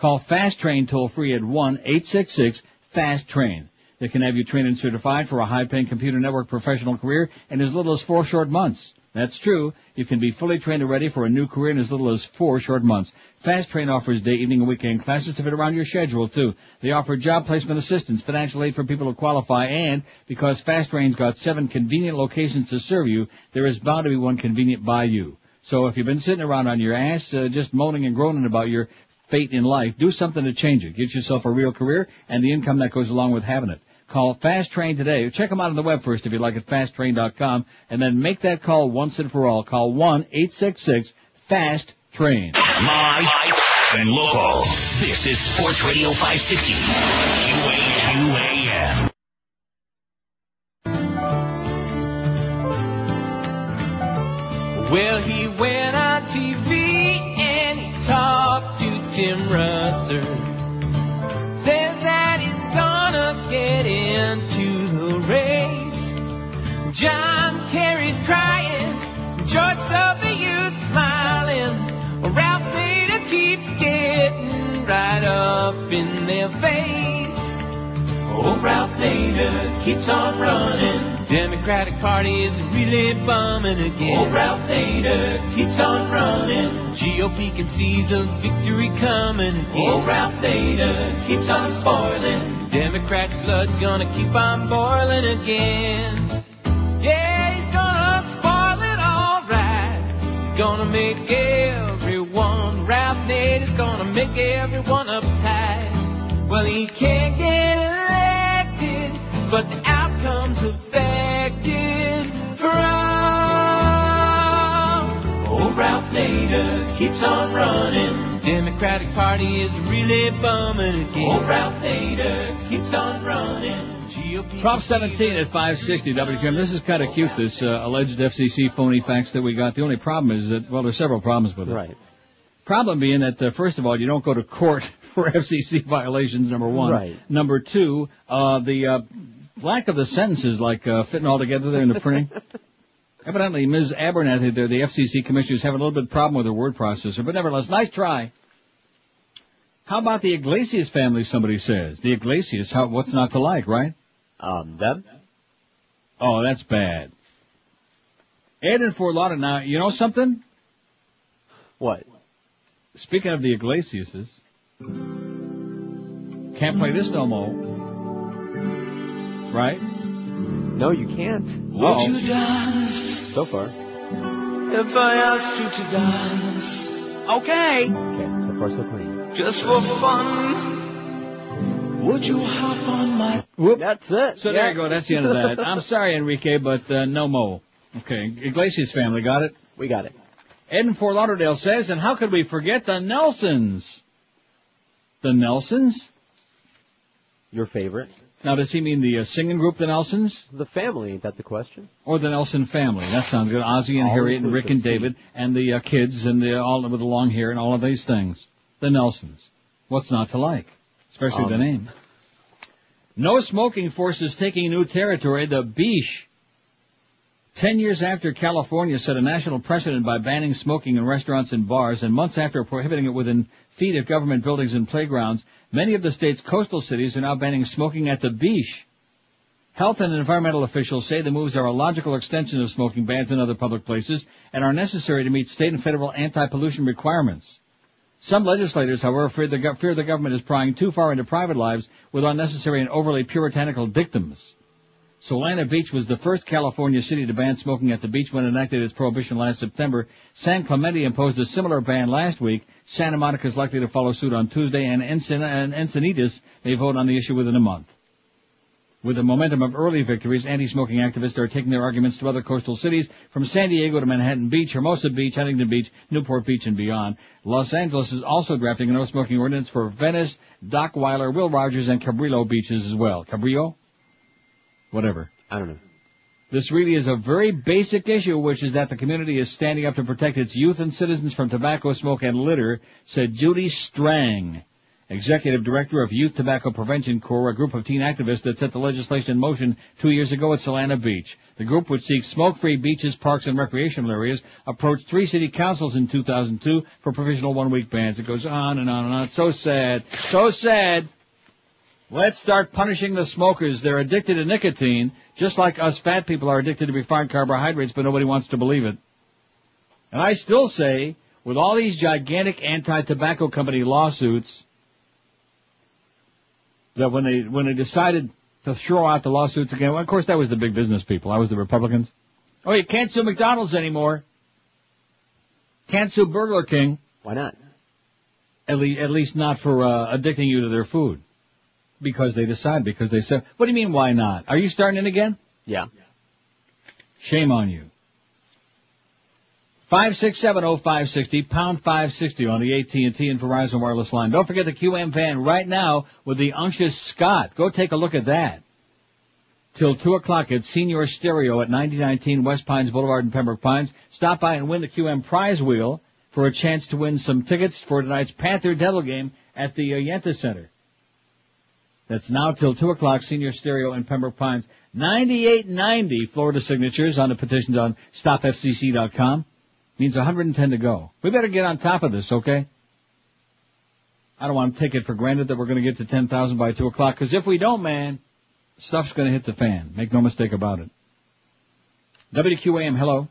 Call Fast Train toll free at one eight six six Fast Train. They can have you trained and certified for a high-paying computer network professional career in as little as four short months. That's true. You can be fully trained and ready for a new career in as little as four short months. Fast Train offers day, evening, and weekend classes to fit around your schedule too. They offer job placement assistance, financial aid for people who qualify, and because Fast Train's got seven convenient locations to serve you, there is bound to be one convenient by you. So if you've been sitting around on your ass, uh, just moaning and groaning about your fate in life, do something to change it. Get yourself a real career and the income that goes along with having it. Call Fast Train today. Check them out on the web first if you like at fasttrain.com and then make that call once and for all. Call 1-866-FAST-TRAIN. Live and local. This is Sports Radio 560. QAQAM. Well, he went on TV Tim Rutherford. Says that he's gonna get into the race. John Kerry's crying, George W.'s smiling. Ralph Nader keeps getting right up in their face. Oh, Ralph Nader keeps on running. Democratic Party is really bumming again. Oh, Ralph Nader keeps on running. GOP can see the victory coming again. Oh, Ralph Nader keeps on spoiling. Democrats' blood gonna keep on boiling again. Yeah, he's gonna spoil it alright. He's gonna make everyone, Ralph Nader's gonna make everyone uptight. Well, he can't get elected, but the outcome's affected for all. Old Ralph Nader keeps on running. Democratic Party is really bumming again. Old Ralph Nader keeps on running. GOP. Prop 17 at 560 WQM. This is kind of cute, this uh, alleged FCC phony fax that we got. The only problem is that, well, there's several problems with it. Right. Problem being that, uh, first of all, you don't go to court for FCC violations, number one. Right. Number two, uh, the uh, lack of the sentences, like uh, fitting all together there in the printing. Evidently, Ms. Abernathy, the, the FCC commissioner, is having a little bit of problem with her word processor, but nevertheless, nice try. How about the Iglesias family, somebody says? The Iglesias, how, what's not to like, right? Um, them? Oh, that's bad. Ed in Fort Lauderdale, now, you know something? What? Speaking of the Iglesiases, can't play this no more. Right? No, you can't. Would Uh-oh. you dance So far. if I asked you to dance? Okay. Okay, so far so clean. Just for fun. Would you hop on my Whoop. That's it. So there you go. That's the end of that. I'm sorry, Enrique, but uh, no mo. Okay, Iglesias family got it. We got it. Ed in Fort Lauderdale says, and how could we forget the Nelsons? The Nelsons? Your favorite? Now, does he mean the uh, singing group, the Nelsons, The family, ain't that the question? or the Nelson family? That sounds good. Ozzie and All Harriet and Rick and. David and the uh, kids and the all with the long hair and all of these things. The Nelsons. What's not to like? Especially the Um, name. No smoking forces taking new territory. The Beach. Ten years after California set a national precedent by banning smoking in restaurants and bars, and months after prohibiting it within feet of government buildings and playgrounds, many of the state's coastal cities are now banning smoking at the beach. Health and environmental officials say the moves are a logical extension of smoking bans in other public places and are necessary to meet state and federal anti-pollution requirements. Some legislators, however, fear the, fear the government is prying too far into private lives with unnecessary and overly puritanical dictums. Solana Beach was the first California city to ban smoking at the beach when it enacted its prohibition last September. San Clemente imposed a similar ban last week. Santa Monica is likely to follow suit on Tuesday, and, Encin- and Encinitas may vote on the issue within a month. With the momentum of early victories, anti-smoking activists are taking their arguments to other coastal cities, from San Diego to Manhattan Beach, Hermosa Beach, Huntington Beach, Newport Beach, and beyond. Los Angeles is also drafting a no-smoking ordinance for Venice, Dockweiler, Will Rogers, and Cabrillo beaches as well. Cabrillo? Whatever. I don't know. This really is a very basic issue, which is that the community is standing up to protect its youth and citizens from tobacco smoke and litter, said Judy Strang, Executive Director of Youth Tobacco Prevention Corps, a group of teen activists that set the legislation in motion two years ago at Solana Beach. The group, which seeks smoke-free beaches, parks, and recreational areas, approached three city councils in 2002 for provisional one-week bans. It goes on and on and on. So sad. So sad. Let's start punishing the smokers. They're addicted to nicotine, just like us fat people are addicted to refined carbohydrates, but nobody wants to believe it. And I still say, with all these gigantic anti-tobacco company lawsuits, that when they when they decided to throw out the lawsuits again, well, of course that was the big business people. I was the Republicans. Oh, you can't sue McDonald's anymore. Can't sue Burger King. Why not? At, le- at least not for uh, addicting you to their food. Because they decide, because they said, what do you mean why not? Are you starting it again? Yeah. Shame on you. 5670560, pound 560 on the AT&T and Verizon wireless line. Don't forget the QM van right now with the unctuous Scott. Go take a look at that. Till 2 o'clock at Senior Stereo at 9019 West Pines Boulevard in Pembroke Pines. Stop by and win the QM prize wheel for a chance to win some tickets for tonight's Panther Devil game at the Yenta Center. That's now till 2 o'clock, Senior Stereo in Pembroke Pines. 9890 Florida signatures on the petitions on stopfcc.com. Means 110 to go. We better get on top of this, okay? I don't want to take it for granted that we're going to get to 10,000 by 2 o'clock, because if we don't, man, stuff's going to hit the fan. Make no mistake about it. WQAM, hello.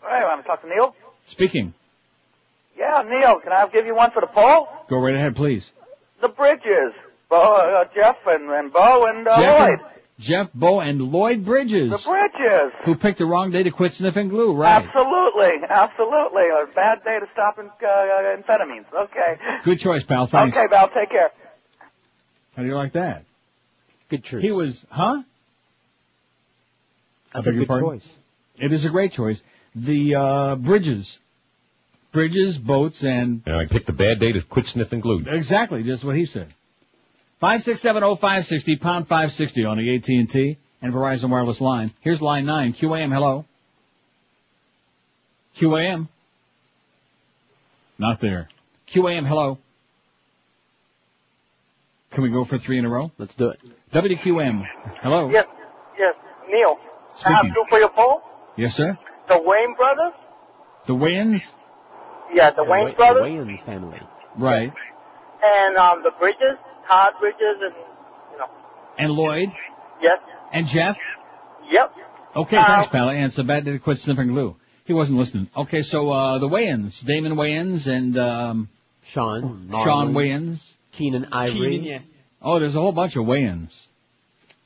Hey, want to talk to Neil? Speaking. Yeah, Neil, can I give you one for the poll? Go right ahead, please. The bridges. Bo, uh, Jeff and, and Bo and uh, Jeff, Lloyd. Jeff, Bo, and Lloyd Bridges. The bridges. Who picked the wrong day to quit sniffing glue, right? Absolutely, absolutely. A bad day to stop in, uh, amphetamines. Okay. Good choice, pal. Thanks. Okay, pal. take care. How do you like that? Good choice. He was, huh? That's I a beg your good pardon? choice. It is a great choice. The uh, bridges bridges, boats, and And I picked a bad day to quit sniffing glue. exactly just what he said. Five six seven oh five sixty pound five sixty on the AT and T and Verizon wireless line. Here's line nine. QAM. Hello. QAM. Not there. QAM. Hello. Can we go for three in a row? Let's do it. WQM. Hello. Yes, yes, Neil. I have two for your poll. Yes, sir. The Wayne brothers. The Wayans. Yeah, the Wayne Wa- brothers. Wayans family. Right. And um, the Bridges, Todd Bridges, and you know. And Lloyd. Yes. And Jeff. Yep. Okay, Uh, thanks, pal. And it's a bad day to quit sniffing glue. He wasn't listening. Okay, so uh the Wayans, Damon Wayans and um Sean. Shawn Wayans. Keenen Ivory. Oh, there's a whole bunch of Wayans.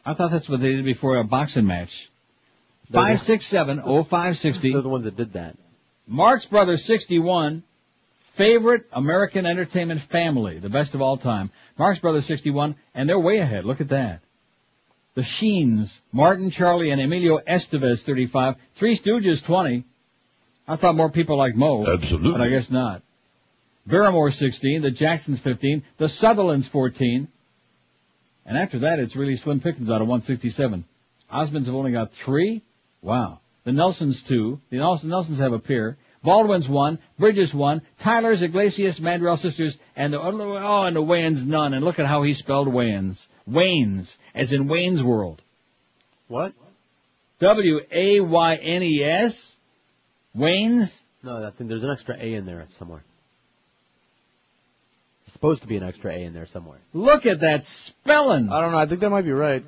I thought that's what they did before a boxing match. They're Five six seven oh five sixty. They're the ones that did that. Marx Brothers sixty one. Favorite American entertainment family, the best of all time. Marx Brothers sixty one, and they're way ahead. Look at that. The Sheens, Martin, Charlie, and Emilio Estevez, 35. Three Stooges, 20. I thought more people like Mo. Absolutely. But I guess not. Barrymore, 16. The Jacksons, 15. The Sutherlands, 14. And after that, it's really slim pickings out of 167. Osmonds have only got three. Wow. The Nelsons, two. The Nelson, Nelsons have a pair. Baldwin's one. Bridges one. Tyler's, Iglesias, Mandrell sisters, and the, oh, and the Wayans none. And look at how he spelled Wayans. Waynes, as in Wayne's World. What? W-A-Y-N-E-S? Waynes? No, I think there's an extra A in there somewhere. There's supposed to be an extra A in there somewhere. Look at that spelling. I don't know. I think that might be right.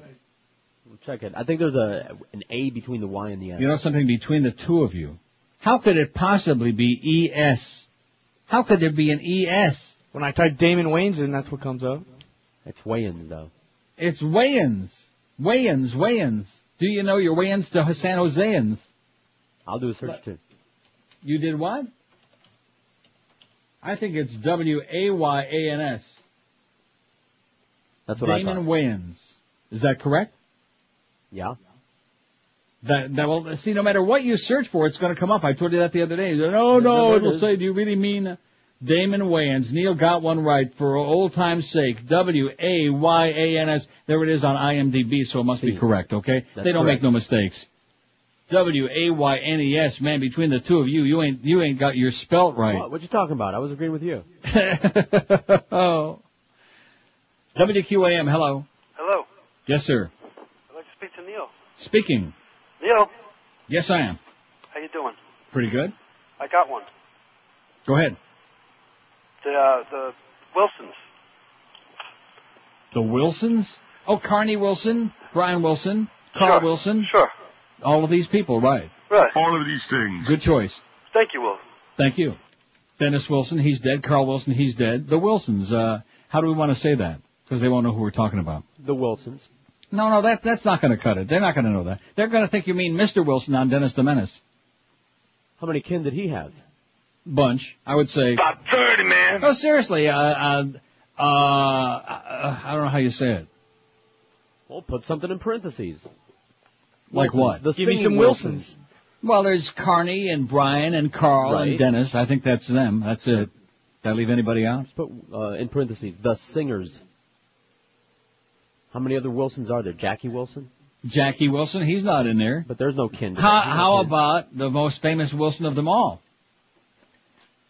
We'll check it. I think there's a an A between the Y and the S. You know something between the two of you? How could it possibly be E-S? How could there be an E-S? When I type Damon Wayans in, that's what comes up. It's Wayans though. It's Wayans. Wayans, Wayans. Do you know your Wayans to San Joseans? I'll do a search too. You did what? I think it's W-A-Y-A-N-S. That's what I Damon thought. Wayans. Is that correct? Yeah. That, that will, see, no matter what you search for, it's going to come up. I told you that the other day. You said, No, no, it'll say, do you really mean Damon Wayans? Neil got one right for old time's sake. W-A-Y-A-N-S. There it is on IMDb, so it must be correct, okay? That's they don't correct. make no mistakes. W-A-Y-N-E-S, man, between the two of you, you ain't, you ain't got your spelt right. What, what you talking about? I was agreeing with you. oh. WQAM, hello. Hello. Yes, sir. I'd like to speak to Neil. Speaking. Neil, Yes, I am. how you doing? Pretty good. I got one. Go ahead. The uh, the Wilsons. The Wilsons? Oh, Carnie Wilson, Brian Wilson, Carl Sure. Wilson. Sure. All of these people, right. Right. All of these things. Good choice. Thank you, Will. Thank you. Dennis Wilson, he's dead. Carl Wilson, he's dead. The Wilsons, uh, how do we want to say that? Because they won't know who we're talking about. The Wilsons. No, no, that, that's not going to cut it. They're not going to know that. They're going to think you mean Mr. Wilson on Dennis the Menace. How many kin did he have? Bunch, I would say. About 30, man. No, seriously, uh, uh, uh, I don't know how you say it. Well, put something in parentheses. Like Wilsons. what? The Give me singing some Wilsons. Well, there's Carnie and Brian and Carl Right. and Dennis. I think that's them. That's it. Did I leave anybody out? Put uh, in parentheses the singers. How many other Wilsons are there? Jackie Wilson? Jackie Wilson, he's not in there. But there's no kin. to How, how about the most famous Wilson of them all?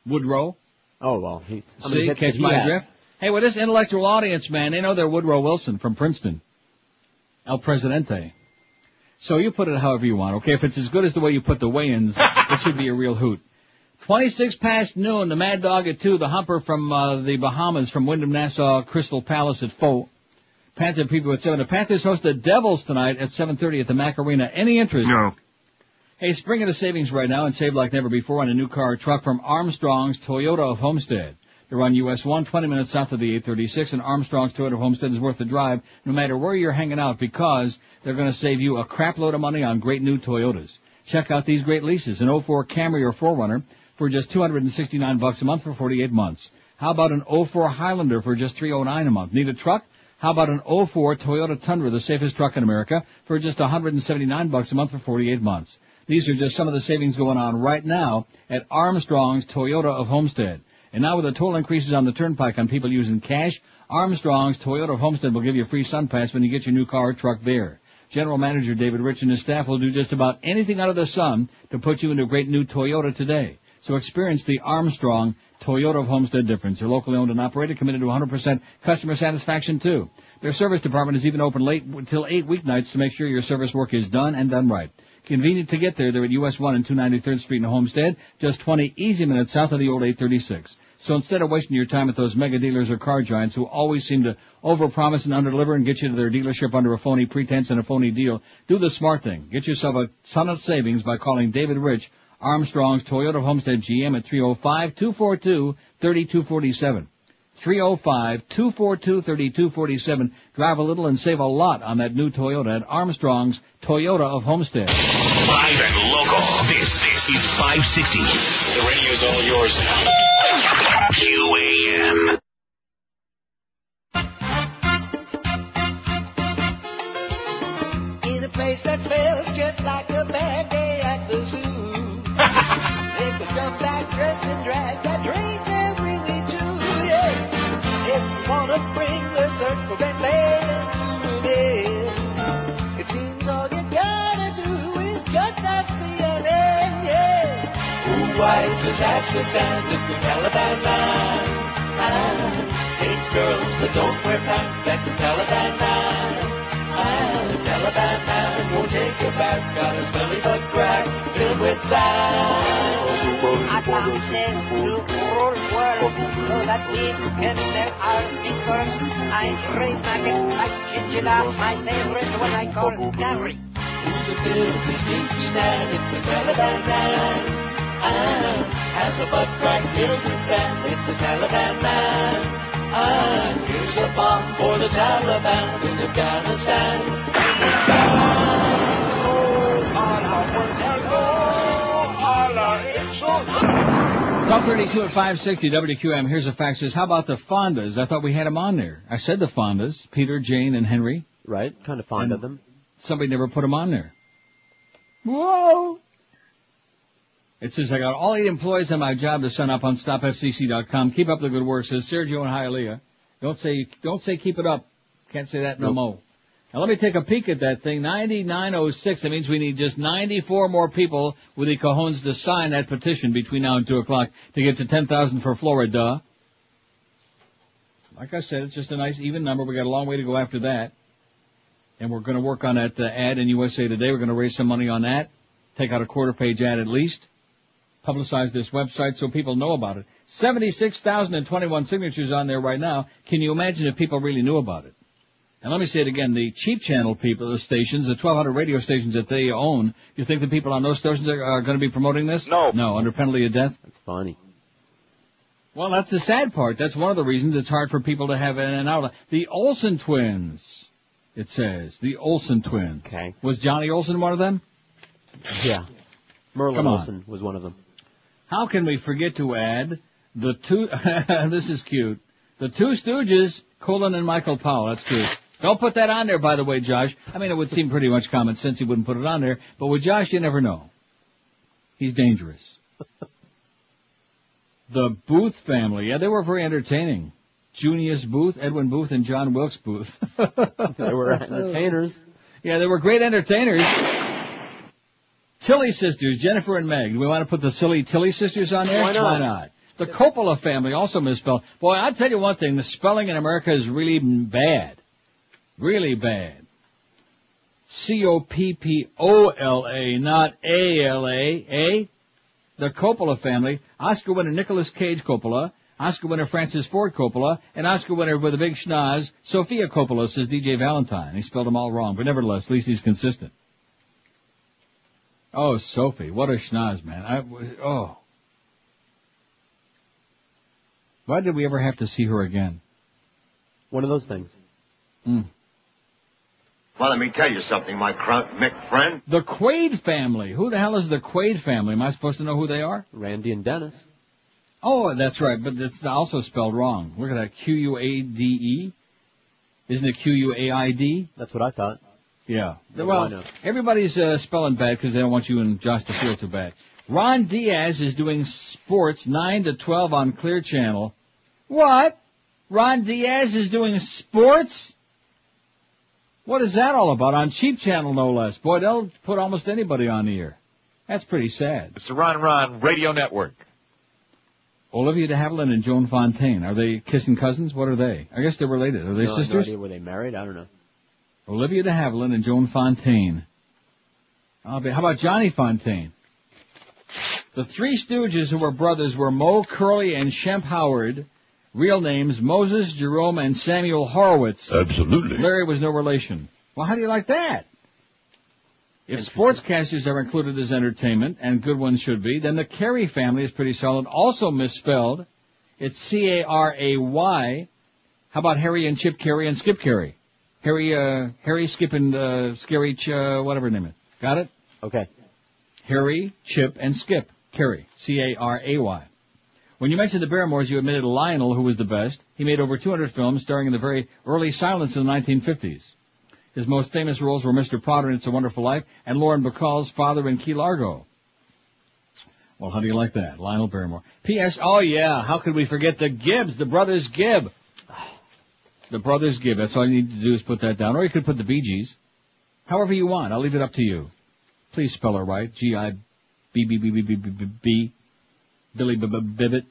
Woodrow. Oh well, he. See, catch my drift? Hey, with this intellectual audience, man, they know they're Woodrow Wilson from Princeton. El Presidente. So you put it however you want, okay? If it's as good as the way you put the weigh-ins, it should be a real hoot. 26 past noon, the Mad Dog at 2, the Humper from uh, the Bahamas, from Wyndham Nassau Crystal Palace at 4. Panther people at 7. The Panthers host the Devils tonight at 7.30 at the Mac Arena. Any interest? No. Hey, spring into savings right now and save like never before on a new car or truck from Armstrong's Toyota of Homestead. They're on US 1, 20 minutes south of the 836, and Armstrong's Toyota of Homestead is worth the drive no matter where you're hanging out because they're going to save you a crap load of money on great new Toyotas. Check out these great leases, an 04 Camry or 4Runner for just 269 bucks a month for 48 months. How about an 04 Highlander for just 309 a month? Need a truck? How about an 04 Toyota Tundra, the safest truck in America, for just 179 bucks a month for 48 months? These are just some of the savings going on right now at Armstrong's Toyota of Homestead. And now with the toll increases on the turnpike on people using cash, Armstrong's Toyota of Homestead will give you a free sun pass when you get your new car or truck there. General Manager David Rich and his staff will do just about anything under the sun to put you into a great new Toyota today. So experience the Armstrong Toyota of Homestead difference. They're locally owned and operated, committed to 100% customer satisfaction too. Their service department is even open late until 8 weeknights to make sure your service work is done and done right. Convenient to get there. They're at US 1 and 293rd Street in Homestead, just 20 easy minutes south of the old 836. So instead of wasting your time at those mega dealers or car giants who always seem to overpromise and underdeliver and get you to their dealership under a phony pretense and a phony deal, do the smart thing. Get yourself a ton of savings by calling David Rich, Armstrong's Toyota of Homestead GM at 305-242-3247. 305-242-3247. Drive a little and save a lot on that new Toyota at Armstrong's Toyota of Homestead. Live and local. This, this is 560. The radio's all yours now. QAM. In a place that smells just like a bad day at the zoo. Dressed in drag that drink they'll bring me to, yeah. If you wanna bring the circle and lay it, it seems all you gotta do is just ask CNN, yeah. Wipes his ass with sand? It's a Taliban man. Ah, hates girls but don't wear pants. That's a Taliban man. Ah, Taliban man won't take a bath. Got a smelly butt crack filled with sand. I this new whole world so that we can set our fingers. I raise lips like chinchilla, my favorite when I call Gary. Who's a filthy, stinky man? It's the Taliban man. Ah, has a butt crack filled with sand. It's the Taliban man. Ah, here's a bomb for the Taliban in Afghanistan. Talk 32 at 560 WQM. Here's a fax. Says, how about the Fondas? I thought we had them on there. I said the Fondas. Peter, Jane, and Henry. Right. Kind of fond And of them. Somebody never put them on there. Whoa! It says, I got all eight employees on my job to sign up on stopfcc.com. Keep up the good work, says Sergio and Hialeah. Don't say, don't say keep it up. Can't say that no Nope. more. Now let me take a peek at that thing. 9906. That means we need just 94 more people with the cojones to sign that petition between now and 2 o'clock to get to 10,000 for Florida. Like I said, it's just a nice even number. We got a long way to go after that. And we're going to work on that uh, ad in USA Today. We're going to raise some money on that. Take out a quarter page ad at least. Publicize this website so people know about it. 76,021 signatures on there right now. Can you imagine if people really knew about it? And let me say it again, the cheap channel people, the stations, the 1200 radio stations that they own, you think the people on those stations are, are going to be promoting this? No. No, under penalty of death? That's funny. Well, that's the sad part. That's one of the reasons it's hard for people to have in and out. The Olsen twins, it says. The Olsen twins. Okay. Was Johnny Olsen one of them? Yeah. Merlin Come on. Olsen was one of them. How can we forget to add the two, this is cute, the two Stooges, Colin and Michael Powell, that's cute. Don't put that on there, by the way, Josh. I mean, it would seem pretty much common sense he wouldn't put it on there, but with Josh, you never know. He's dangerous. the Booth family, yeah, they were very entertaining. Junius Booth, Edwin Booth, and John Wilkes Booth. They were entertainers. Yeah, they were great entertainers. Tilly sisters, Jennifer and Meg. Do we want to put the silly Tilly sisters on there? Why not? The Coppola family also misspelled. Boy, I'll tell you one thing, the spelling in America is really bad. Really bad. C-O-P-P-O-L-A, not A-L-A, eh? The Coppola family, Oscar winner Nicolas Cage Coppola, Oscar winner Francis Ford Coppola, and Oscar winner with a big schnoz, Sofia Coppola, says DJ Valentine. He spelled them all wrong, but nevertheless, at least he's consistent. Oh, Sophie, what a schnoz, man. I, oh. Why did we ever have to see her again? One of those things. Hmm. Well, let me tell you something, my cr- Mick friend. The Quaid family. Who the hell is the Quaid family? Am I supposed to know who they are? Randy and Dennis. Oh, that's right, but it's also spelled wrong. Look at that. Q-U-A-D-E? Isn't it Q-U-A-I-D? That's what I thought. Yeah. Yeah, well, everybody's uh, spelling bad because they don't want you and Josh to feel too bad. Ron Diaz is doing sports 9 to 12 on Clear Channel. What? Ron Diaz is doing sports? What is that all about? On Cheap Channel, no less. Boy, they'll put almost anybody on the air. That's pretty sad. It's the Ron Ron Radio Network. Olivia de Havilland and Joan Fontaine. Are they kissing cousins? What are they? I guess they're related. Are they no, sisters? No idea were they married? I don't know. Olivia de Havilland and Joan Fontaine. I'll be, how about Johnny Fontaine? The three Stooges who were brothers were Moe, Curly and Shemp Howard. Real names Moses, Jerome, and Samuel Horowitz. Absolutely. Larry was no relation. Well, how do you like that? If sportscasters are included as entertainment, and good ones should be, then the Caray family is pretty solid. Also misspelled. It's C-A-R-A-Y. How about Harry and Chip Caray and Skip Caray? Harry, uh, Harry, Skip, and, uh, Scary, Ch- uh, whatever her name is. Got it? Okay. Harry, Chip, and Skip Caray. C-A-R-A-Y. When you mentioned the Barrymores, you admitted Lionel, who was the best. He made over 200 films starring in the very early silence of the 1950s. His most famous roles were Mr. Potter in It's a Wonderful Life and Lauren Bacall's father in Key Largo. Well, how do you like that? Lionel Barrymore. P.S. Oh yeah, how could we forget the Gibbs, the brothers Gibb? The brothers Gibb. That's all you need to do is put that down. Or you could put the Bee Gees. However you want. I'll leave it up to you. Please spell it right. G-I-B-B-B-B-B-B-B. Billy Bibbit.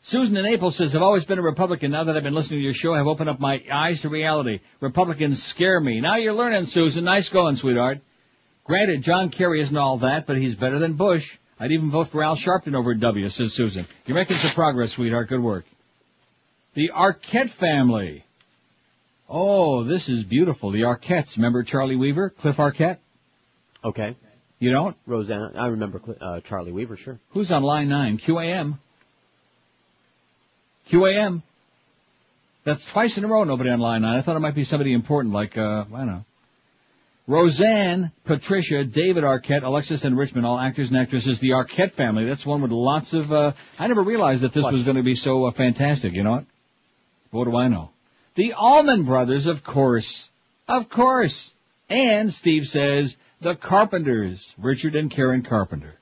Susan in Naples says, I've always been a Republican. Now that I've been listening to your show, I've opened up my eyes to reality. Republicans scare me. Now you're learning, Susan. Nice going, sweetheart. Granted, John Kerry isn't all that, but he's better than Bush. I'd even vote for Al Sharpton over W, says Susan. You're making some progress, sweetheart. Good work. The Arquette family. Oh, this is beautiful. The Arquettes. Remember Charlie Weaver? Cliff Arquette? Okay. You don't? Roseanne. I remember uh, Charlie Weaver, sure. Who's on line nine? QAM. QAM. That's twice in a row nobody on line nine. I thought it might be somebody important like, uh, I don't know. Roseanne, Patricia, David Arquette, Alexis and Richmond, all actors and actresses. The Arquette family. That's one with lots of, uh, I never realized that this was going to be so uh, fantastic. You know what? What do I know? The Allman Brothers, of course. Of course. And Steve says, the Carpenters, Richard and Karen Carpenter.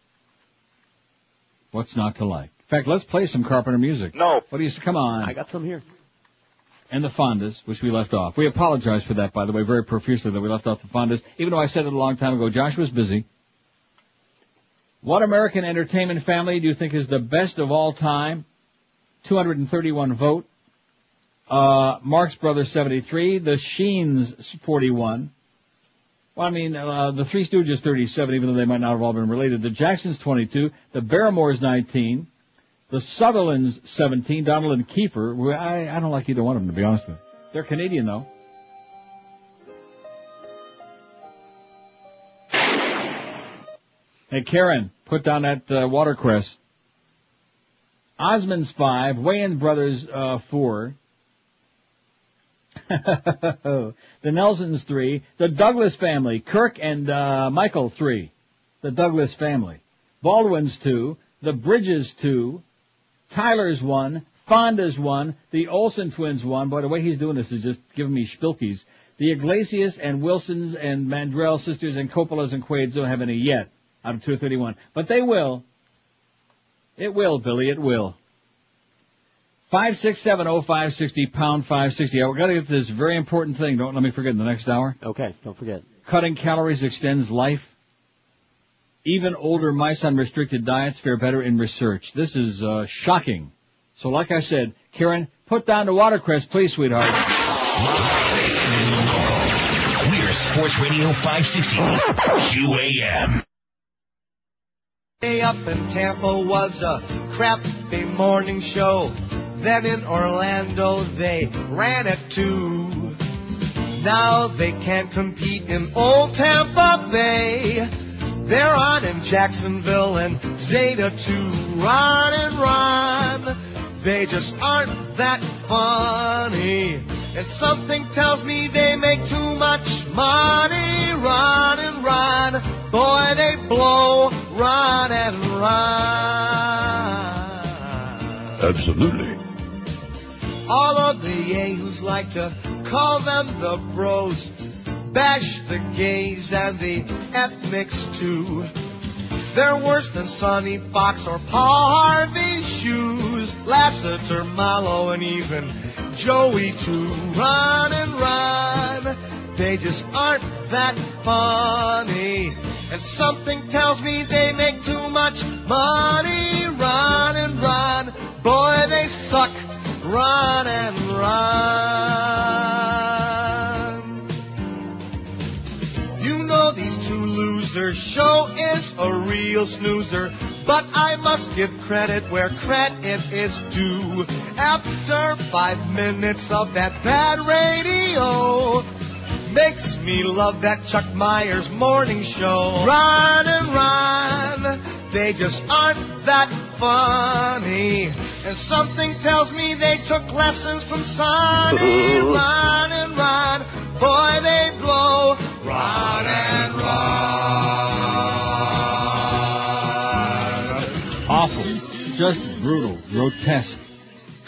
What's not to like? In fact, let's play some Carpenter music. No. What do you say? Come on. I got some here. And the Fondas, which we left off. We apologize for that, by the way, very profusely that we left off the Fondas, even though I said it a long time ago. Josh was busy. What American entertainment family do you think is the best of all time? 231 vote. Uh, Marx Brothers 73, the Sheens 41. Well, I mean, uh, the Three Stooges 37, even though they might not have all been related. The Jacksons 22, the Barrymores 19, the Sutherlands 17, Donald and Kiefer. I, I don't like either one of them, to be honest with you. They're Canadian, though. Hey, Karen, put down that uh, watercress. Osmonds 5, Wayans Brothers uh, 4, the Nelsons three, the Douglas family, Kirk and uh, Michael three, the Douglas family, Baldwin's two, the Bridges two, Tyler's one, Fonda's one, the Olsen twins one. Boy, the way he's doing this is just giving me spilkies. The Iglesias and Wilsons and Mandrell sisters and Coppolas and Quaids don't have any yet out of 231, but they will. It will, Billy. It will. Five six seven oh five sixty pound five sixty. We've got to get to this very important thing. Don't let me forget in the next hour. Okay, don't forget. Cutting calories extends life. Even older mice on restricted diets fare better in research. This is uh, shocking. So, like I said, Karen, put down the watercress, please, sweetheart. We're Sports Radio 560 QAM. Day up in Tampa was a crappy morning show. Then in Orlando they ran it too. Now they can't compete in old Tampa Bay. They're on in Jacksonville and Zeta too. Run and run. they just aren't that funny. And something tells me they make too much money. Run and run. boy they blow. Run and run. Absolutely. All of the yahoos like to call them the bros. bash the gays and the ethnics too. They're worse than Sonny Fox or Paul Harvey's shoes. Lassiter, Mallow, and even Joey too. Run and run. They just aren't that funny. And something tells me they make too much money. Run and run. Boy, they suck. Run and run. You know these two losers. Show is a real snoozer. But I must give credit where credit is due. After five minutes of that bad radio, makes me love that Chuck Myers morning show. Run and run, they just aren't that funny. And something tells me they took lessons from Sonny. run and run, boy they blow. Run and run. Awful. Just brutal. Grotesque.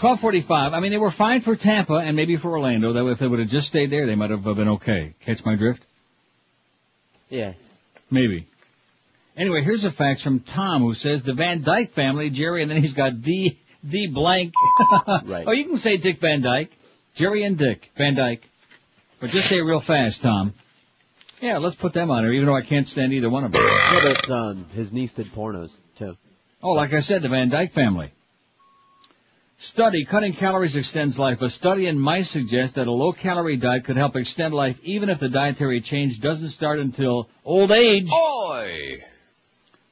1245. I mean, they were fine for Tampa and maybe for Orlando. That if they would have just stayed there, they might have been okay. Catch my drift? Yeah. Maybe. Anyway, here's the facts from Tom, who says the Van Dyke family, Jerry, and then he's got D, D blank. Right. Oh, you can say Dick Van Dyke. Jerry and Dick Van Dyke. But just say it real fast, Tom. Yeah, let's put them on here, even though I can't stand either one of them. Yeah, but um, his niece did pornos too. Oh, like I said, the Van Dyke family. Study, cutting calories extends life. A study in mice suggests that a low-calorie diet could help extend life even if the dietary change doesn't start until old age. Oi!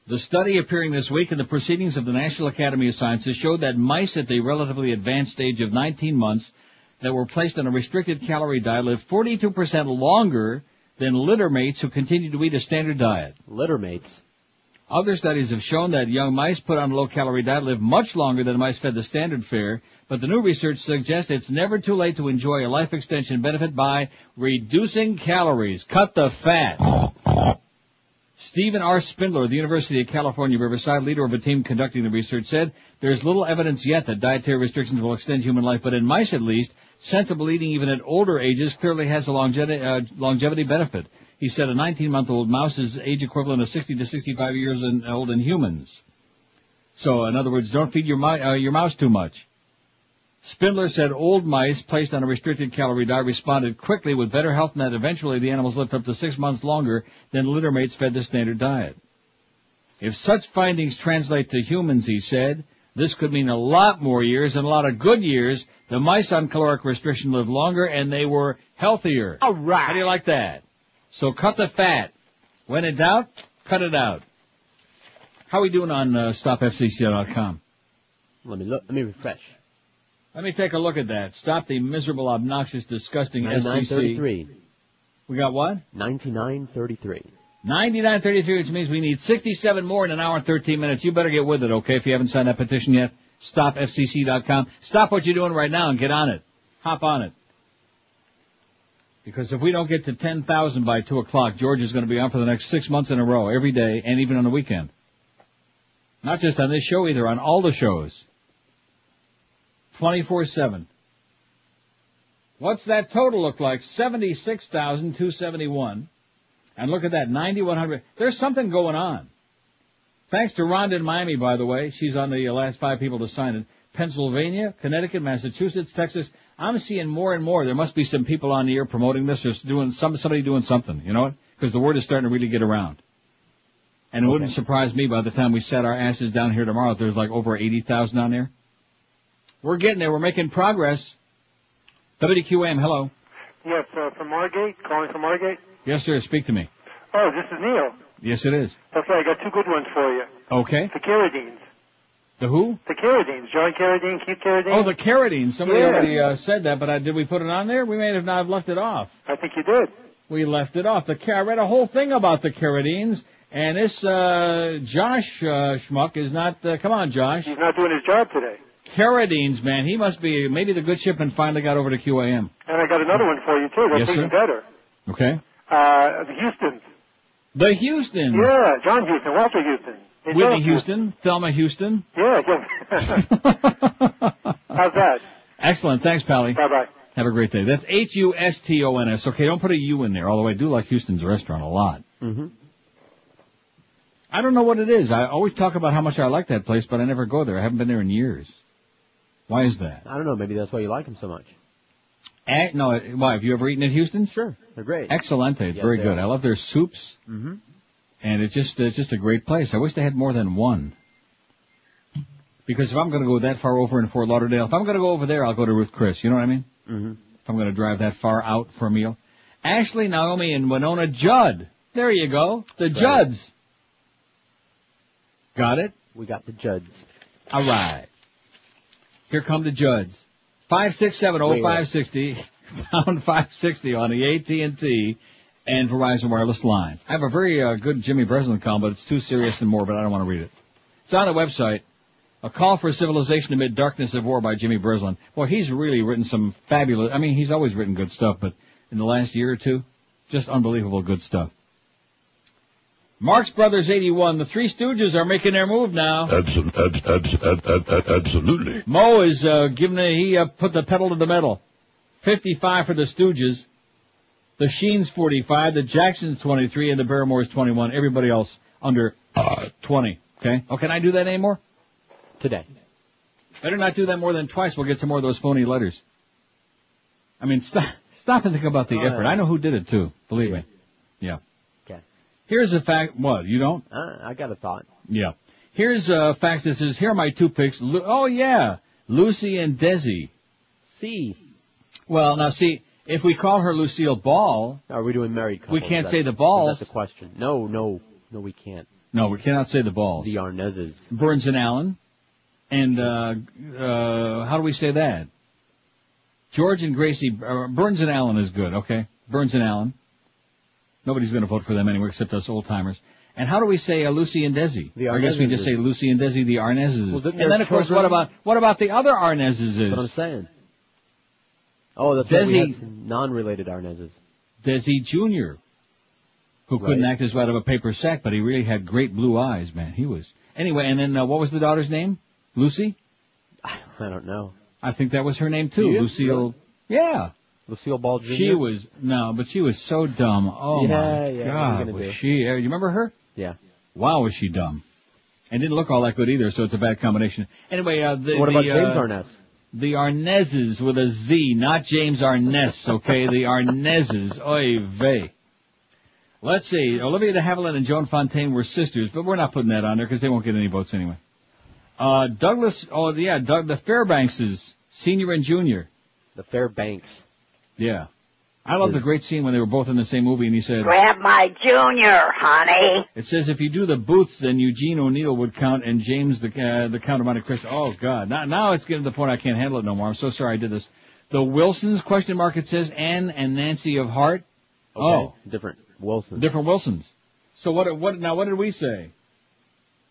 The study appearing this week in the Proceedings of the National Academy of Sciences showed that mice at the relatively advanced age of 19 months that were placed on a restricted calorie diet lived 42% longer than litter mates who continued to eat a standard diet. Litter mates. Other studies have shown that young mice put on a low-calorie diet live much longer than mice fed the standard fare, but the new research suggests it's never too late to enjoy a life extension benefit by reducing calories. Cut the fat. Stephen R. Spindler of the University of California, Riverside, leader of a team conducting the research, said there's little evidence yet that dietary restrictions will extend human life, but in mice at least, sensible eating even at older ages clearly has a longevity, uh, longevity benefit. He said a 19-month-old mouse is age equivalent of 60 to 65 years old in humans. So, in other words, don't feed your, uh, your mouse too much. Spindler said old mice placed on a restricted calorie diet responded quickly with better health and that eventually the animals lived up to six months longer than litter mates fed the standard diet. If such findings translate to humans, he said, this could mean a lot more years and a lot of good years. The mice on caloric restriction lived longer and they were healthier. All right. How do you like that? So cut the fat. When in doubt, cut it out. How are we doing on uh, stopfcc.com? Let me look. Let me refresh. Let me take a look at that. Stop the miserable, obnoxious, disgusting. 99.33. We got what? 99.33. 99.33, which means we need 67 more in an hour and 13 minutes. You better get with it, okay? If you haven't signed that petition yet, stopfcc.com. Stop what you're doing right now and get on it. Hop on it. Because if we don't get to 10,000 by 2 o'clock, George is going to be on for the next six months in a row, every day, and even on the weekend. Not just on this show either, on all the shows. 24-7. What's that total look like? 76,271. And look at that, 9,100. There's something going on. Thanks to Rhonda in Miami, by the way. She's on the uh, last five people to sign it. Pennsylvania, Connecticut, Massachusetts, Texas. I'm seeing more and more. There must be some people on the air promoting this or doing some, somebody doing something, you know what? Because the word is starting to really get around. And it wouldn't surprise me by the time we set our asses down here tomorrow if there's like over 80,000 on there. We're getting there. We're making progress. WQAM, hello. Yes, uh, from Margate, calling from Margate. Yes, sir. Speak to me. Oh, this is Neil. Yes, it is. Okay, I got two good ones for you. Okay. The Carradines. The who? The Carradines. John Carradine, Keith Carradine. Oh, the Carradine. Somebody Yeah. already uh, said that, but I, did we put it on there? We may have not have left it off. I think you did. We left it off. The I read a whole thing about the Carradines, and this uh, Josh uh, schmuck is not. Uh, come on, Josh. He's not doing his job today. Carradines, man. He must be. Maybe the good shipment finally got over to QAM. And I got another one for you too. That's Yes, even sir. better. Okay. Uh, the Houstons. The Houston. Yeah, John Houston, Walter Houston. Hey, Whitney John Houston, Thelma Houston. Yeah, yeah. How's that? Excellent. Thanks, Pally. Bye bye. Have a great day. That's H-U-S-T-O-N-S. Okay, don't put a U in there, although I do like Houston's restaurant a lot. Mm-hmm. I don't know what it is. I always talk about how much I like that place, but I never go there. I haven't been there in years. Why is that? I don't know. Maybe that's why you like them so much. Eh, no, why? Have you ever eaten at Houston? Sure. They're great. Excelente. It's Yes, very good. are. I love their soups, Mm-hmm. And it's just it's just a great place. I wish they had more than one. Because if I'm going to go that far over in Fort Lauderdale, if I'm going to go over there, I'll go to Ruth Chris. You know what I mean? Mm-hmm. If I'm going to drive that far out for a meal. Ashley, Naomi, and Winona Judd. There you go. The Right. Judds. Got it? We got the Judds. All right. Here come the Judds. Five six seven oh five sixty pound five sixty on the AT and T and Verizon wireless line. I have a very uh, good Jimmy Breslin column, but it's too serious and morbid. I don't want to read it. It's on the website. A call for civilization amid darkness of war by Jimmy Breslin. Boy, he's really written some fabulous. I mean, he's always written good stuff, but in the last year or two, just unbelievable good stuff. Marx Brothers 81. The Three Stooges are making their move now. Absolutely. Moe is uh, giving a, he uh, put the pedal to the metal. 55 for the Stooges. The Sheens 45, the Jacksons 23, and the Barrymores 21. Everybody else under uh, 20. Okay? Oh, can I do that anymore? Today. Better not do that more than twice. We'll get some more of those phony letters. I mean, stop, stop and think about the Oh, effort. yeah. I know who did it too. Believe me. Yeah. Okay. Here's a fact. What? You don't? Uh, I got a thought. Yeah. Here's a fact that says, here are my two picks. Lu- oh yeah. Lucy and Desi. C. Well, now see, if we call her Lucille Ball, Are we doing married couples? We can't say the balls. That's the question. No, no, no, we can't. no, we cannot say the balls. The Arnazes. Burns and Allen. And, uh, uh, how do we say that? George and Gracie, uh, Burns and Allen is good, okay? Burns and Allen. Nobody's gonna vote for them anyway except us old timers. And how do we say uh, Lucy and Desi? The I guess we just say Lucy and Desi, the Arnazes. Well, and then of course, what about, what about the other Arnazes? What I'm saying. Oh, that's right. Desi- non-related Arnazes. Desi Jr., who couldn't Right. act as out of a paper sack, but he really had great blue eyes, man. He was. Anyway, and then uh, what was the daughter's name? Lucy? I don't know. I think that was her name too. You? Lucille. Yeah. Lucille Ball Jr. She was no, but she was so dumb. Oh Yeah, my yeah, what are you god, was do? she? Uh, you remember her? Yeah. Wow, was she dumb? And didn't look all that good either, so it's a bad combination. Anyway, uh, the, What the, about James uh, Arness? The Arnazes with a Z, not James Arness, okay? the Arnazes. Oy vey. Let's see. Olivia de Havilland and Joan Fontaine were sisters, but we're not putting that on there because they won't get any votes anyway. Uh, Douglas, oh yeah, Doug, the Fairbankses, senior and junior. The Fairbanks. Yeah. I love the great scene when they were both in the same movie and he said, Grab my junior, honey. it says if you do the booths, then Eugene O'Neill would count and James the, uh, the Count of Monte Cristo. Oh god. Now, now it's getting to the point I can't handle it no more. I'm so sorry I did this. The Wilsons, question mark, it says Ann and Nancy of Heart. Okay. Oh. Different Wilsons. Different Wilsons. So what, what, now what did we say?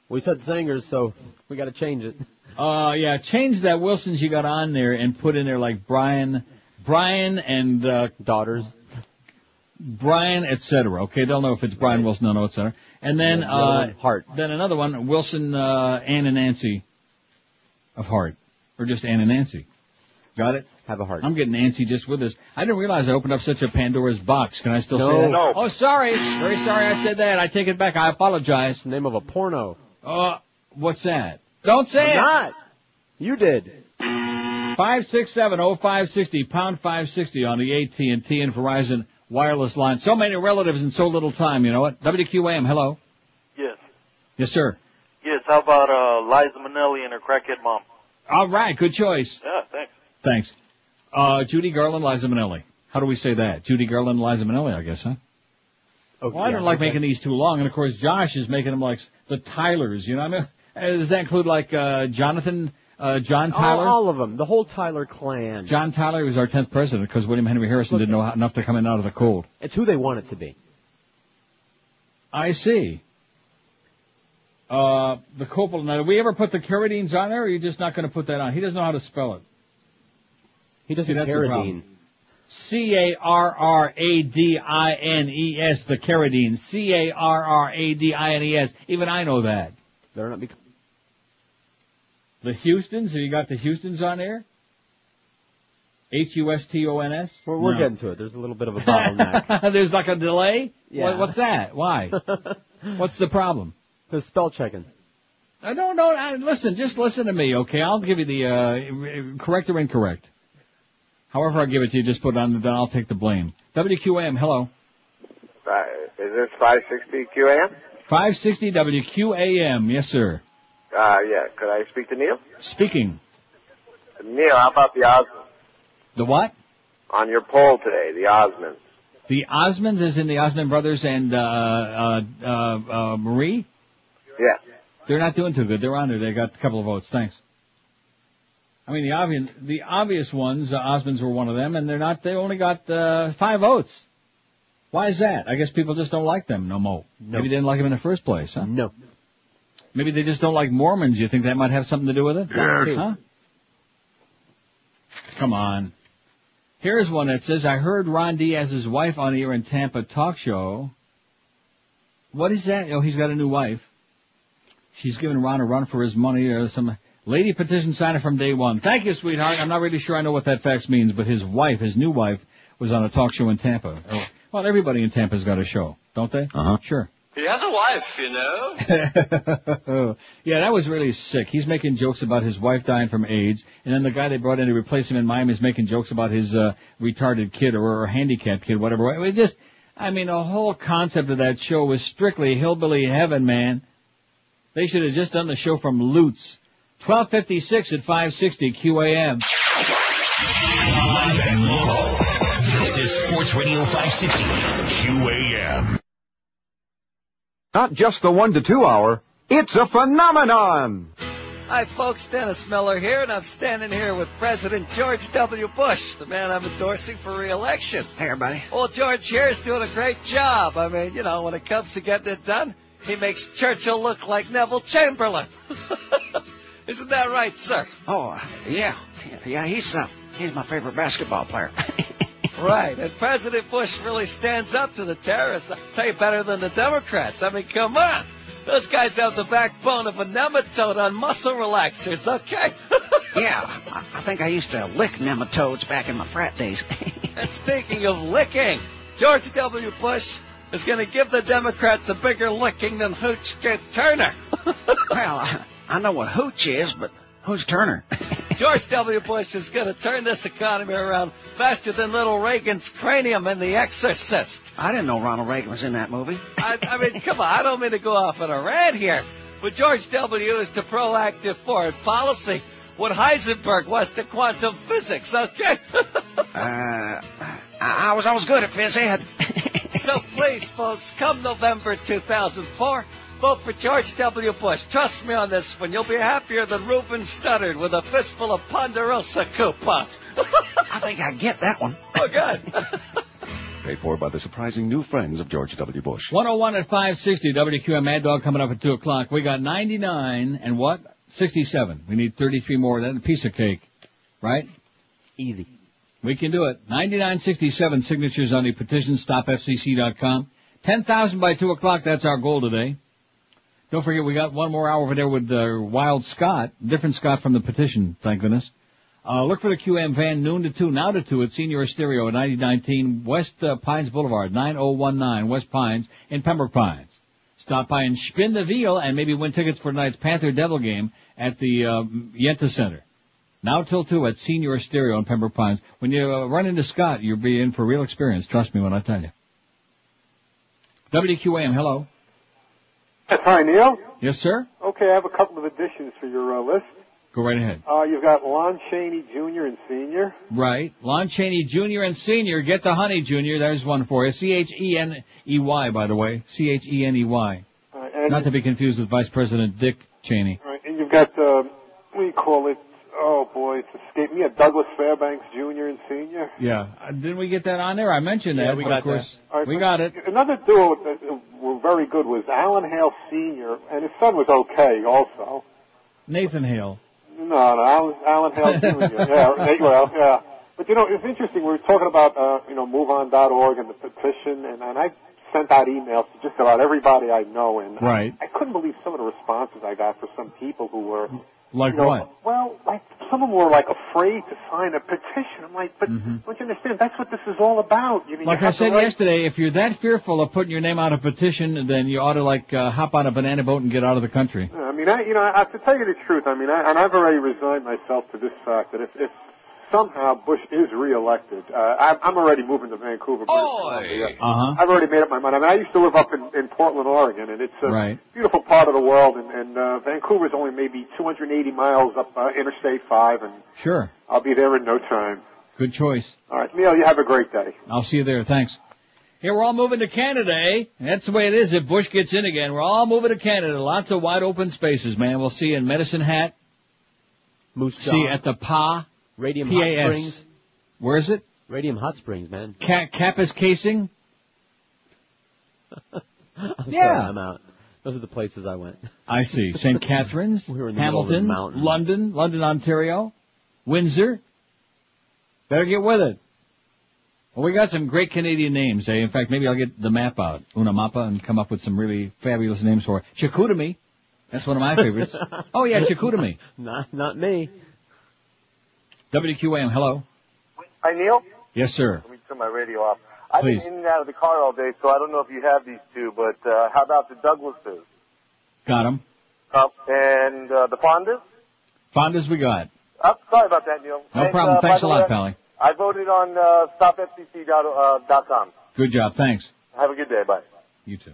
We said singers, so we got to change it. Uh, yeah, change that Wilsons you got on there and put in there like Brian, Brian and, uh, Daughters. Brian, etc. Okay, they'll know if it's Brian Wilson, they'll know, etc. And then, Yeah, uh, Heart. then another one, Wilson, uh, Ann and Nancy of Heart. Or just Ann and Nancy. Got it? Have a heart. I'm getting Nancy just with us. I didn't realize I opened up such a Pandora's box. Can I still No. say that? No. Oh, sorry. Very sorry I said that. I take it back. I apologize. the name of a porno. Uh, what's that? Don't say I'm it. not. You did. Five six seven oh five sixty pound five sixty on the AT and T and Verizon wireless line. So many relatives in so little time. You know what? WQAM. Hello. Yes. Yes, sir. Yes, how about uh, Liza Minnelli and her crackhead mom? All right. Good choice. Yeah, thanks. Thanks. Uh, Judy Garland, Liza Minnelli. How do we say that? Judy Garland, Liza Minnelli, I guess, huh? Oh, Well, I don't like okay. making these too long, and of course Josh is making them like the Tylers. You know, what I mean, Uh, does that include like uh, Jonathan, uh, John Tyler? all of them. The whole Tyler clan. John Tyler was our tenth president because William Henry Harrison didn't know how, enough to come in out of the cold. It's who they want it to be. I see. Uh, the Coppola. Now, did we ever put the Carradines on there, or are you just not going to put that on? He doesn't know how to spell it. He doesn't See, that's Carradine. C A R R A D I N E S, the Carradines. C A R R A D I N E S. Even I know that. They're not. Bec- The Houstons, have you got the Houstons on there? H U S T O N S. We're, we're No. getting to it. There's a little bit of a bottleneck. There's like a delay. Yeah. What, what's that? Why? what's the problem? There's spell checking. I don't know. I, listen, just listen to me, okay? I'll give you the uh, correct or incorrect. However I give it to you, just put it on, then I'll take the blame. WQAM, hello. Uh, is this 560 QAM? 560 WQAM, yes sir. Uh, yeah. Could I speak to Neil? Speaking. Neil, how about the Osmonds? The what? On your poll today, the Osmonds. The Osmonds is in the Osmond brothers and uh, uh, uh, uh, Marie. Yeah. They're not doing too good. They're on there. They got a couple of votes. Thanks. I mean, the obvious, the obvious ones, uh, Osmonds were one of them, and they're not. They only got uh, five votes. Why is that? I guess people just don't like them no more. Maybe they didn't like them in the first place, huh? No. Maybe they just don't like Mormons. You think that might have something to do with it? Yes. Huh? Come on. Here's one that says, I heard Ron Diaz's wife on air in Tampa talk show. What is that? Oh, he's got a new wife. She's giving Ron a run for his money or some lady petition signer from day one. Thank you, sweetheart. I'm not really sure I know what that fax means, but his wife, his new wife, was on a talk show in Tampa. Oh, Well, everybody in Tampa's got a show, don't they? Uh-huh. Sure. He has a wife, you know. yeah, that was really sick. He's making jokes about his wife dying from AIDS, and then the guy they brought in to replace him in Miami is making jokes about his uh, retarded kid or, or handicapped kid, whatever. It was just, I mean, the whole concept of that show was strictly hillbilly heaven, man. They should have just done the show from Lutz. 1256 at 560 QAM. Live and local. This is Sports Radio 560 QAM. Not just the one to two hour, it's a phenomenon. Hi, folks. Dennis Miller here, and I'm standing here with President George W. Bush, the man I'm endorsing for re-election. Hey, everybody. Well, George here is doing a great job. I mean, you know, when it comes to getting it done, he makes Churchill look like Neville Chamberlain. Isn't that right, sir? Oh, yeah. Yeah, he's, uh, he's my favorite basketball player. Right, and President Bush really stands up to the terrorists. I tell you, better than the Democrats. I mean, come on. Those guys have the backbone of a nematode on muscle relaxers, okay? yeah, I, think I used to lick nematodes back in my frat days. and speaking of licking, George W. Bush is going to give the Democrats a bigger licking than Hooch Turner. well, I, I know what hooch is, but who's Turner? George W. Bush is going to turn this economy around faster than little Reagan's cranium in The Exorcist. I didn't know Ronald Reagan was in that movie. I, I mean, come on, I don't mean to go off on a rant here, but George W. is to proactive foreign policy what Heisenberg was to quantum physics, okay? uh, I, I was always good at phys ed. so please, folks, come November 2004, vote for George W. Bush. Trust me on this one. You'll be happier than Ruben Studdard with a fistful of Ponderosa coupons. I think I get that one. Oh, good. Paid for by the surprising new friends of George W. Bush. 101 at 560 WQM Mad Dog coming up at 2 o'clock. We got 99 and what? 67. We need 33 more. That's a piece of cake. Right? Easy. We can do it. 9967 signatures on the petition. StopFCC.com. 10,000 by 2 o'clock. That's our goal today. Don't forget, we got one more hour over there with uh, Wild Scott. Different Scott from the petition, thank goodness. Uh, look for the QM van noon to 2, now to 2 at Senior Stereo at 9019 West uh, Pines Boulevard, 9019 West Pines in Pembroke Pines. Stop by and spin the wheel and maybe win tickets for tonight's Panther Devil game at the uh, Yenta Center. Now till 2 at Senior Stereo in Pembroke Pines. When you uh, run into Scott, you'll be in for real experience. Trust me when I tell you. WQAM, hello. Hi, Neil. Yes, sir. Okay, I have a couple of additions for your uh, list. Go right ahead. Uh, you've got Lon Chaney Jr. and Sr. Right. Lon Chaney Jr. and Sr. Get the honey, Jr. There's one for you. C-H-E-N-E-Y, by the way. C-H-E-N-E-Y. Uh, Not to be confused with Vice President Dick Cheney. Right, and you've got, uh, what do you call it? Oh boy, it's escaped me. A Douglas Fairbanks Jr. and Sr. Yeah. Uh, didn't we get that on there? I mentioned Yeah, that. we got of course, All right, we got it. Another duo that were very good was Alan Hale Sr. and his son was okay also. Nathan Hale. No, no, Alan, Alan Hale Jr. yeah, right, well, yeah. But you know, it's interesting. We were talking about, uh, you know, MoveOn.org and the petition, and, and I sent out emails to just about everybody I know, and Right. I couldn't believe some of the responses I got for some people who were Like you know, what? Well, like some of them were like afraid to sign a petition. I'm like, but Mm-hmm. don't you understand? That's what this is all about. You, know, Like you I said right- yesterday, if you're that fearful of putting your name on a petition, then you ought to like uh, hop on a banana boat and get out of the country. I mean, I, you know, I have to tell you the truth. I mean, I, and I've already resigned myself to this fact that if, if somehow Bush is reelected, uh, I'm, I'm already moving to Vancouver. British Columbia. Uh-huh. I've already made up my mind. I mean, I used to live up in, in Portland, Oregon, and it's a Right. beautiful part of the world. And, and uh, Vancouver's only maybe 280 miles up uh, Interstate 5, and Sure. I'll be there in no time. Good choice. All right, Neil, you have a great day. I'll see you there. Thanks. Here we're all moving to Canada, eh? That's the way it is if Bush gets in again. We're all moving to Canada. Lots of wide open spaces, man. We'll see you in Medicine Hat. Moose See you Jaw. at the PA. Radium Hot PAS. Springs. Where is it? Radium Hot Springs, man. Ca- Kapuskasing? I'm Yeah. sorry, I'm out. Those are the places I went. I see. St. Catharines, We were in the middle of the Hamilton. London, London, Ontario, Windsor. Better get with it. Well, we got some great Canadian names, eh? In fact, maybe I'll get the map out, Una Mappa, and come up with some really fabulous names for it. Chicoutimi. That's one of my favorites. oh yeah, Chicoutimi. Not, not me. WQAM, hello. Hi, Neil. Yes, sir. Let me turn my radio off. I've Please. been in and out of the car all day, so I don't know if you have these two, but uh, how about the Douglases? Got 'em. Uh, and uh, the Fondas? Fondas we got. Oh, sorry about that, Neil. No And, problem. uh, Thanks a lot, Pally. I voted on uh, stopfcc.com. Good job. Thanks. Have a good day. Bye. You too.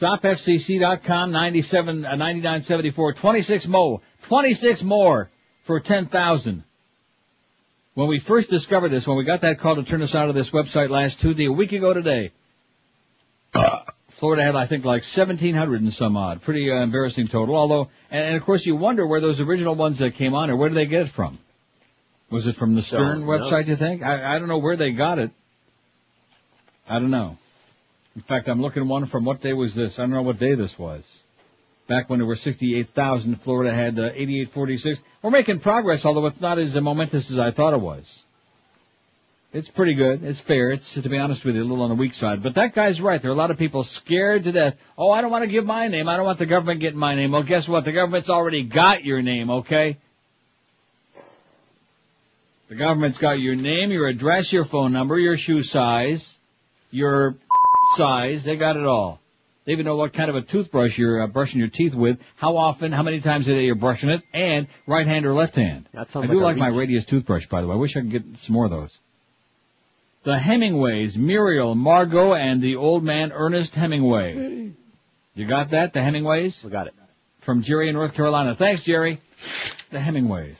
StopFCC.com, 97, uh, 9974, 26 more, 26 more for 10,000. When we first discovered this, when we got that call to turn us out of this website last Tuesday, a week ago today, Florida had, I think, like 1,700 and some odd. Pretty uh, embarrassing total. Although, and, and of course you wonder where those original ones that came on, or where did they get it from? Was it from the Stern website, you think? I, I don't know where they got it. I don't know. In fact, I'm looking one from what day was this? I don't know what day this was. Back when there were 68,000, Florida had uh, 8846. We're making progress, although it's not as momentous as I thought it was. It's pretty good. It's fair. It's, to be honest with you, a little on the weak side. But that guy's right. There are a lot of people scared to death. Oh, I don't want to give my name. I don't want the government getting my name. Well, guess what? The government's already got your name, okay? The government's got your name, your address, your phone number, your shoe size, your size. They got it all. They even know what kind of a toothbrush you're uh, brushing your teeth with, how often, how many times a day you're brushing it, and right hand or left hand. I do like like my. Radius toothbrush, by the way. I wish I could get some more of those. The Hemingways, Mariel, Margot, and the old man Ernest Hemingway. You got that? The Hemingways? We got it. From Jerry in North Carolina. Thanks, Jerry. The Hemingways.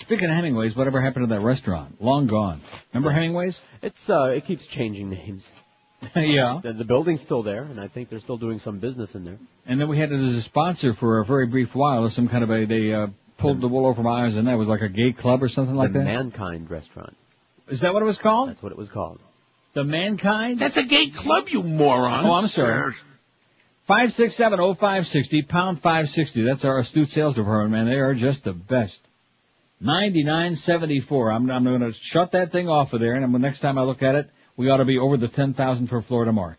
Speaking of Hemingways, whatever happened to that restaurant? Long gone. Remember Hemingways? It's uh, it keeps changing names. yeah. The, the building's still there, and I think they're still doing some business in there. And then we had it as a sponsor for a very brief while. As some kind of a, they uh, pulled the wool over my eyes and that was like a gay club or something like that. the that. Mankind Restaurant. Is that what it was called? That's what it was called. The Mankind? That's a gay club, you moron. Oh, I'm sorry. Five six seven oh five sixty pound five sixty. That's our astute sales department, man. They are just the best. Ninety nine seventy four. I'm I'm going to shut that thing off of there, and the next time I look at it, we ought to be over the ten thousand for Florida mark.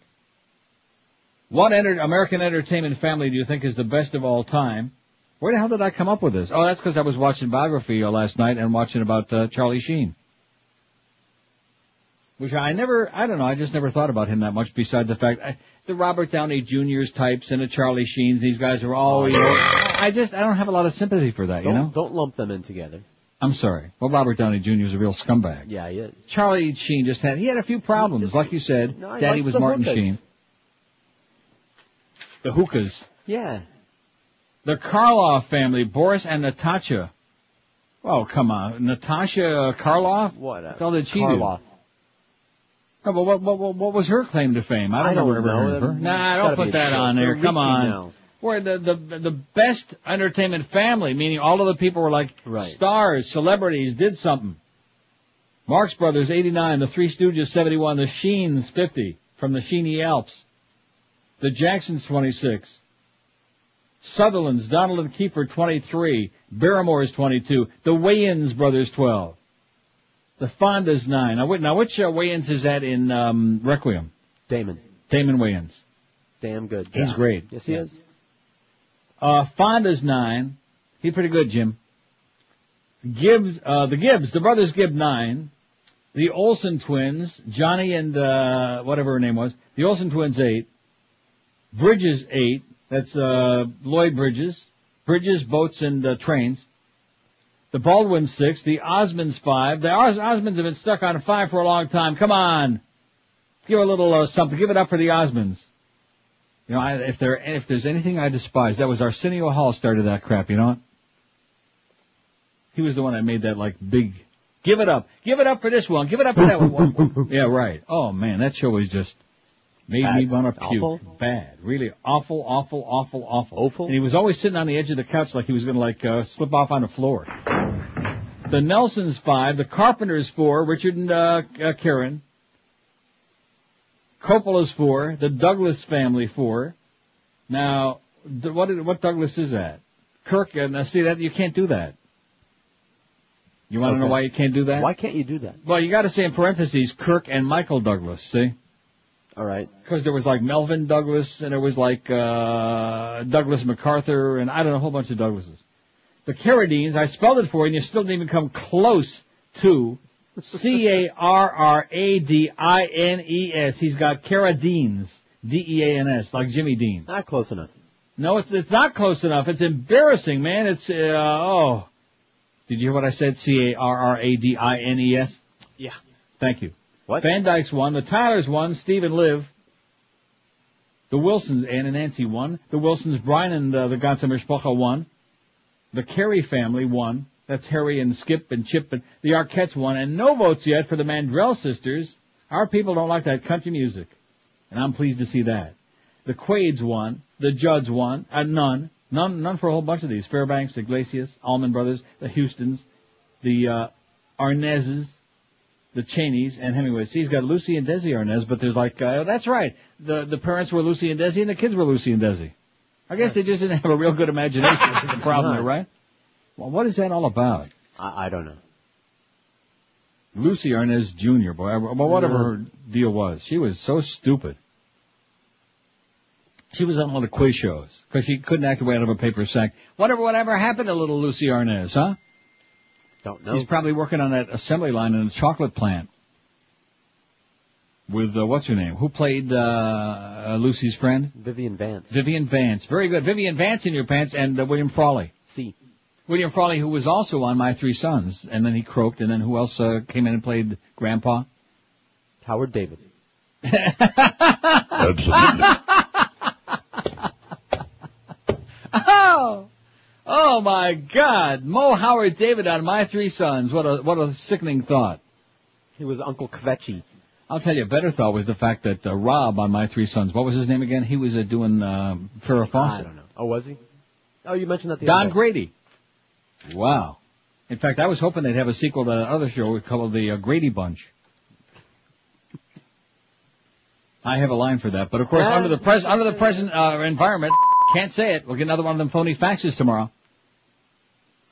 What enter- American entertainment family do you think is the best of all time? Where the hell did I come up with this? Oh, that's because I was watching biography uh, last night and watching about uh, Charlie Sheen. Which I never, I don't know, I just never thought about him that much besides the fact, I, the Robert Downey Jr.'s types and the Charlie Sheens, these guys are always, I just, I don't have a lot of sympathy for that, you Don't, know? don't lump them in together. I'm sorry. Well, Robert Downey Jr. is a real scumbag. Yeah, he is. Charlie Sheen just had, he had a few problems, like you said. No, Daddy was Martin hookahs. Sheen. The hookahs. Yeah. The Karloff family, Boris and Natasha. Oh, come on. Natasha Karloff? What? What the did she Karloff. do? But what, what, what, was her claim to fame? I don't, I don't remember know. her. Nah, don't put that on there. Come on. now. We're the, the, the best entertainment family, meaning all of the people were like Right. stars, celebrities, did something. Marx Brothers, 89. The Three Stooges, 71. The Sheens, 50. From the Sheeny Alps. The Jacksons, 26. Sutherland's, Donald and Kiefer, 23. Barrymore's, 22. The Wayans brothers, 12. The Fondas, 9. Now, now which uh, Wayans is that in um, Requiem? Damon. Damon Wayans. Damn good. He's great. Yes, he Yeah. is. Uh, Fonda's nine. He's pretty good, Jim. Gibbs, uh, the Gibbs, the brothers Gibb nine. The Olsen twins, Johnny and, uh, whatever her name was. The Olsen twins eight. Bridges eight. That's, uh, Lloyd Bridges. Bridges, boats, and, uh, trains. The Baldwin six. The Osmonds five. The Os- Osmonds have been stuck on five for a long time. Come on. Give a little, uh, something. Give it up for the Osmonds. You know, I, if there, if there's anything I despise, that was Arsenio Hall started that crap, you know what? He was the one that made that like big, give it up, give it up for this one, give it up for that one. yeah, right. Oh man, that show was just, made me want to puke. Awful? Bad. Really awful, awful, awful, awful. Awful? And he was always sitting on the edge of the couch like he was gonna like, uh, slip off on the floor. The Nelsons five, the Carpenters four, Richard and, uh, uh Karen. Coppola's for, the Douglas family for. Now, what is, what Douglas is that? Kirk, and uh, see that you can't do that. You want to know why you can't do that? Why can't you do that? Well, you got to say in parentheses Kirk and Michael Douglas. See? All right. Because there was like Melvyn Douglas, and there was like uh Douglas MacArthur, and I don't know a whole bunch of Douglases. The Carradines, I spelled it for you, and you still didn't even come close to C A R R A D I N E S. He's got Carradines, D E A N S, like Jimmy Dean. Not close enough. No, it's it's not close enough. It's embarrassing, man. It's uh, oh. Did you hear what I said? C A R R A D I N E S. Yeah. Thank you. What? Van Dyke's won. The Tylers won. Steve and Liv. The Wilsons, Ann and Nancy won. The Wilsons, Brian and uh, the ganze Mishpacha won. The Caray family won. That's Harry and Skip and Chip and the Arquettes won. And no votes yet for the Mandrell sisters. Our people don't like that country music. And I'm pleased to see that. The Quaids won. The Judds won. and none. None, none for a whole bunch of these. Fairbanks, Iglesias, Allman Brothers, the Houstons, the, uh, Arnazes, the Cheneys, and Hemingway. See, he's got Lucy and Desi Arnaz, but there's like, uh, that's right. The, the parents were Lucy and Desi and the kids were Lucy and Desi. I guess they just didn't have a real good imagination. The problem there, right? Well, what is that all about? I, I don't know. Lucy Arnaz Jr., boy, well, whatever her deal was, she was so stupid. She was on a lot of quiz shows because she couldn't act her way out of a paper sack. Whatever, whatever happened to little Lucy Arnaz, huh? Don't know. She's probably working on that assembly line in a chocolate plant. With uh, what's her name? Who played uh, uh, Lucy's friend? Vivian Vance. Vivian Vance. Very good. Vivian Vance in your pants and uh, William Frawley. C. William Frawley, who was also on My Three Sons, and then he croaked, and then who else uh, came in and played Grandpa? Howard David. Absolutely. Oh, oh my God! Mo Howard David on My Three Sons. What a what a sickening thought. He was Uncle Kvetchy. I'll tell you, a better thought was the fact that uh, Rob on My Three Sons. What was his name again? He was uh, doing uh, Farrah Fawcett. I don't know. Oh, was he? Oh, you mentioned that the Don other day. Grady. Wow. In fact, I was hoping they'd have a sequel to that other show called the uh, Grady Bunch. I have a line for that, but of course, Ah, under the pres under the present uh, environment, can't say it. We'll get another one of them phony faxes tomorrow.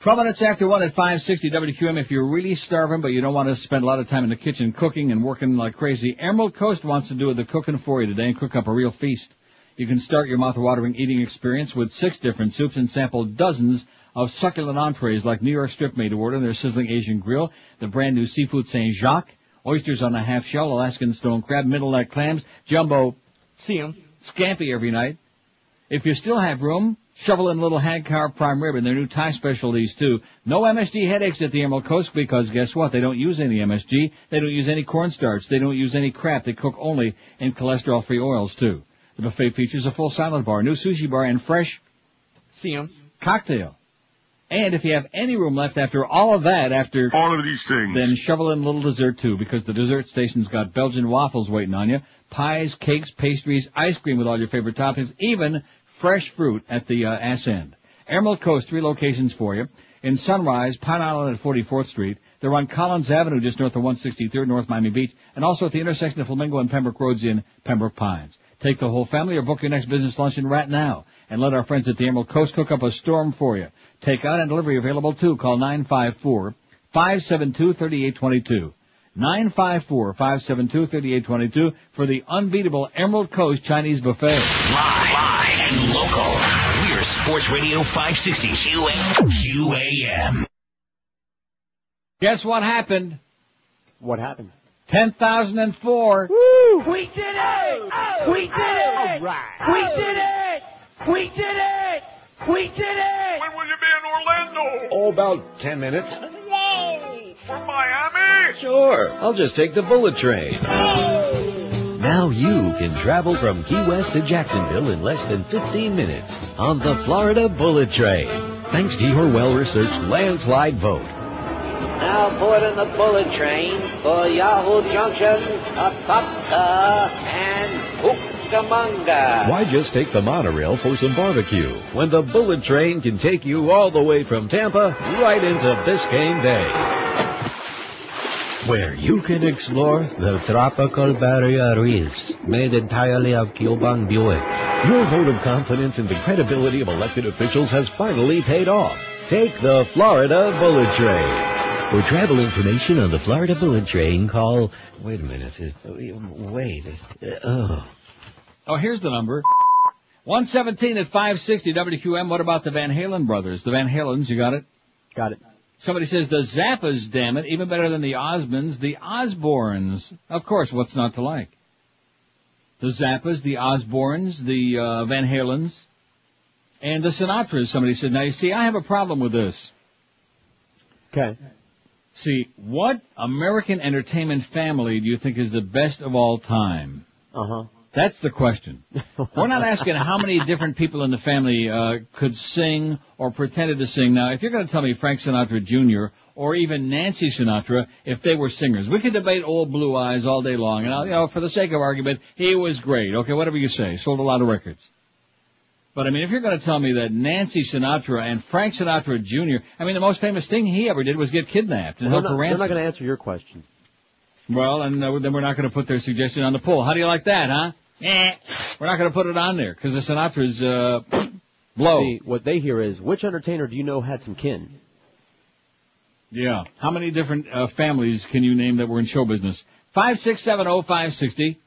Twelve minutes after one at five sixty WQM. If you're really starving, but you don't want to spend a lot of time in the kitchen cooking and working like crazy, Emerald Coast wants to do the cooking for you today and cook up a real feast. You can start your mouth-watering eating experience with six different soups and sample dozens of succulent entrees like New York strip made to order, their sizzling Asian grill, the brand new seafood Saint Jacques, oysters on a half shell, Alaskan stone crab, middle neck clams, jumbo, see 'em, scampi every night. If you still have room, shovel in a little hand carved prime rib and their new Thai specialties too. No MSG headaches at the Emerald Coast because guess what? They don't use any MSG. They don't use any cornstarch. They don't use any crap. They cook only in cholesterol-free oils too. The buffet features a full salad bar, new sushi bar, and fresh see 'em, cocktail. And if you have any room left after all of that, after All of these things. then shovel in a little dessert too, because the dessert station's got Belgian waffles waiting on you, pies, cakes, pastries, ice cream with all your favorite toppings, even fresh fruit at the uh, ass end. Emerald Coast, three locations for you. In Sunrise, Pine Island at 44th Street. They're on Collins Avenue, just north of 163rd, North Miami Beach, and also at the intersection of Flamingo and Pembroke Roads in Pembroke Pines. Take the whole family or book your next business luncheon right now, and let our friends at the Emerald Coast cook up a storm for you. Takeout and delivery available too. Call 954 572 3822. 954 572 3822 for the unbeatable Emerald Coast Chinese Buffet. Live live and local. We're Sports Radio 560 QAM. Guess what happened? What happened? 10,004. Woo! We did it! We did it! We did it! We did it! We did it! When will you be in Orlando? Oh, about ten minutes. Whoa! From Miami? Sure. I'll just take the bullet train. Now you can travel from Key West to Jacksonville in less than 15 minutes on the Florida Bullet Train. Thanks to your well-researched landslide vote. Now board in the bullet train for Yahoo Junction, Apopka, uh, and Cucamonga. Why just take the monorail for some barbecue when the bullet train can take you all the way from Tampa right into Biscayne Bay? Where you can explore the tropical barrier reefs made entirely of Cuban Buick. Your vote of confidence in the credibility of elected officials has finally paid off. Take the Florida Bullet Train. For travel information on the Florida Bullet Train, call. Wait a minute. uh, Wait. uh, Oh. Oh, here's the number. 117 at 560 WQM. What about the Van Halen brothers? The Van Halens, you got it? Got it. Somebody says the Zappas, damn it, even better than the Osmonds, the Osbournes. Of course, what's not to like? The Zappas, the Osbournes, the uh, Van Halens, and the Sinatras. Somebody said, now you see, I have a problem with this. Okay. See, what American entertainment family do you think is the best of all time? Uh huh. That's the question. We're not asking how many different people in the family uh, could sing or pretended to sing. Now, if you're going to tell me Frank Sinatra Jr. or even Nancy Sinatra, if they were singers, we could debate Old Blue Eyes all day long. And I'll, you know, for the sake of argument, he was great. Okay, whatever you say, sold a lot of records. But I mean, if you're going to tell me that Nancy Sinatra and Frank Sinatra Jr. I mean, the most famous thing he ever did was get kidnapped and Well, held for not, they're not going to answer your question. Well, and uh, then we're not going to put their suggestion on the poll. How do you like that, huh? Eh. We're not going to put it on there because the Sinatra's uh, blow. See, what they hear is, which entertainer do you know had some kin? Yeah. How many different uh, families can you name that were in show business? Five six seven oh five sixty,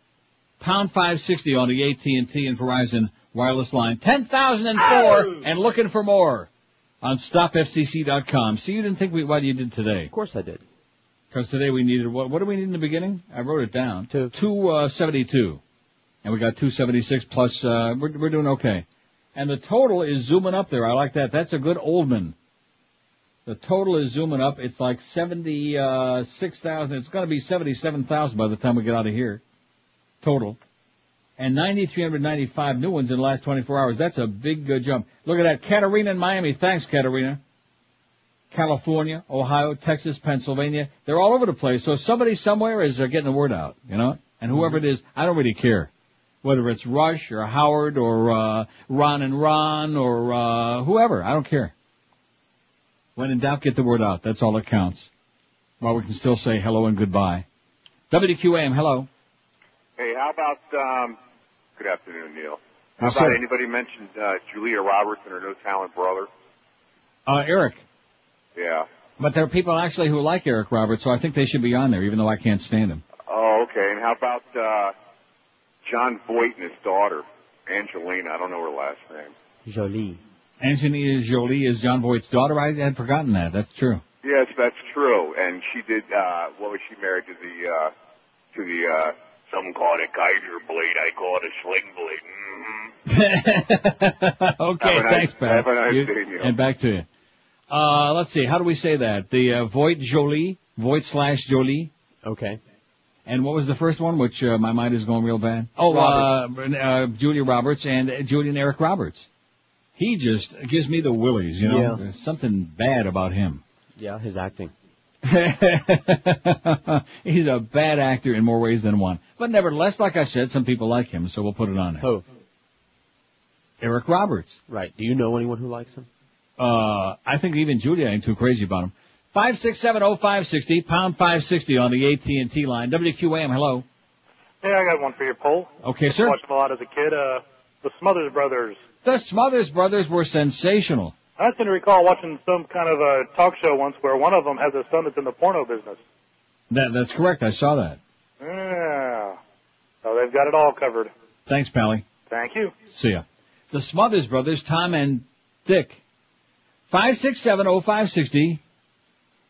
pound five sixty on the AT and T and Verizon wireless line. Ten thousand and four, and looking for more on StopFCC.com. See, you didn't think we what you did today? Of course I did. Because today we needed what? What do we need in the beginning? I wrote it down. Two. Two uh, seventy-two, and we got two seventy-six plus. Uh, we're we're doing okay, and the total is zooming up there. I like that. That's a good Oldman. The total is zooming up. It's like seventy-six thousand. It's going to be seventy-seven thousand by the time we get out of here. Total. And 9,395 new ones in the last 24 hours. That's a big uh, jump. Look at that. Katarina in Miami. Thanks, Katarina. California, Ohio, Texas, Pennsylvania. They're all over the place. So somebody somewhere is uh, getting the word out, you know? And whoever it is, I don't really care. Whether it's Rush or Howard or uh, Ron and Ron or uh, whoever. I don't care. When in doubt, get the word out. That's all that counts. While we can still say hello and goodbye. WQAM, hello. Hey, how about, um, good afternoon, Neil. How Yes, about sir. anybody mentioned, uh, Julia Roberts and her no talent brother? Uh, Eric. Yeah. But there are people actually who like Eric Roberts, so I think they should be on there, even though I can't stand him. Oh, okay. And how about, uh, Jon Voight and his daughter, Angelina? I don't know her last name. Jolie. Angelina Jolie is Jon Voight's daughter. I had forgotten that. That's true. Yes, that's true. And she did, uh, what was she married to the, uh, to the, uh, some call it a Kaiser blade, I call it a sling blade. Mm-hmm. okay, Have a nice- thanks, Pat. have a nice You- day, Neil. And back to you. Uh, let's see. How do we say that? The uh, Voight Jolie, Voight slash Jolie. Okay. And what was the first one, which uh, my mind is going real bad? Oh, uh, uh, Julia Roberts and uh, Julian Eric Roberts. He just gives me the willies, you know. Yeah. There's something bad about him. Yeah, his acting. He's a bad actor in more ways than one. But nevertheless, like I said, some people like him, so we'll put it on there. Who? Eric Roberts. Right. Do you know anyone who likes him? Uh, I think even Julia ain't too crazy about him. Five six seven oh five sixty pound five sixty on the AT and T line. WQAM. Hello. Hey, I got one for your poll. Okay, sir. Watched them a lot as a kid. Uh, the Smothers Brothers. The Smothers Brothers were sensational. I seem to recall watching some kind of a talk show once where one of them has a son that's in the porno business. That that's correct. I saw that. Yeah. So they've got it all covered. Thanks, Pally. Thank you. See ya. The Smothers Brothers, Tom and Dick. 5670560.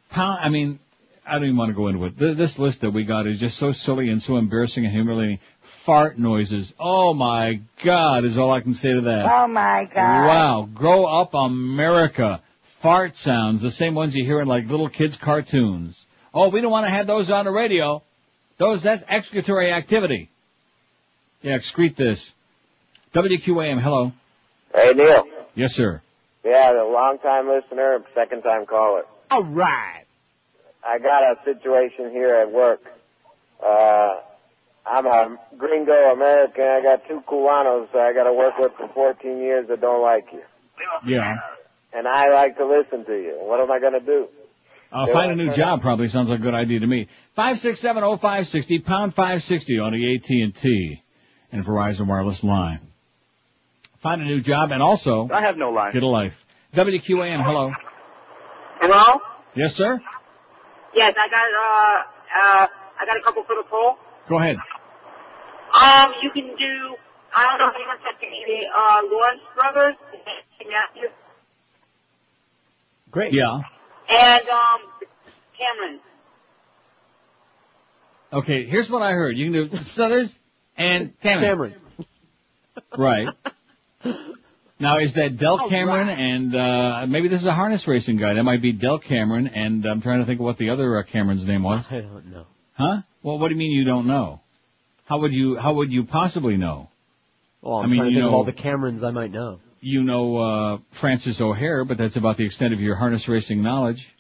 Pound, I mean, I don't even want to go into it. This list that we got is just so silly and so embarrassing and humiliating. Fart noises. Oh my God is all I can say to that. Oh my God. Wow. Grow up America. Fart sounds, the same ones you hear in like little kids cartoons. Oh, we don't want to have those on the radio. Those, that's excretory activity. Yeah, excrete this. WQAM, hello. Hey, Neil. Yes, sir. Yeah, the long time listener, second time caller. All right. I got a situation here at work. Uh, I'm a gringo American. I got two Cubanos I got to work with for 14 years that don't like you. Yeah. And I like to listen to you. What am I going to do? Uh, They find a new to- job probably sounds like a good idea to me. Five six seven oh five sixty pound five sixty on the AT and T and Verizon wireless line. Find a new job and also I have no line. get a life. WQAM, hello. Hello? Yes, sir. Yes, I got uh uh I got a couple for the poll. Go ahead. Um, you can do I don't know if anyone said the uh Lawrence brothers, Matthew, Great. Yeah. and um Cameron. Okay, here's what I heard. You can do Stutters and Cameron. Right. Now is that Del Cameron and uh maybe this is a harness racing guy. That might be Del Cameron and I'm trying to think of what the other uh, Cameron's name was. I don't know. Huh? Well, what do you mean you don't know? How would you how would you possibly know? Well, I'm I mean, trying to you think of know- all the Camerons I might know. You know uh Francis O'Hare, but that's about the extent of your harness racing knowledge.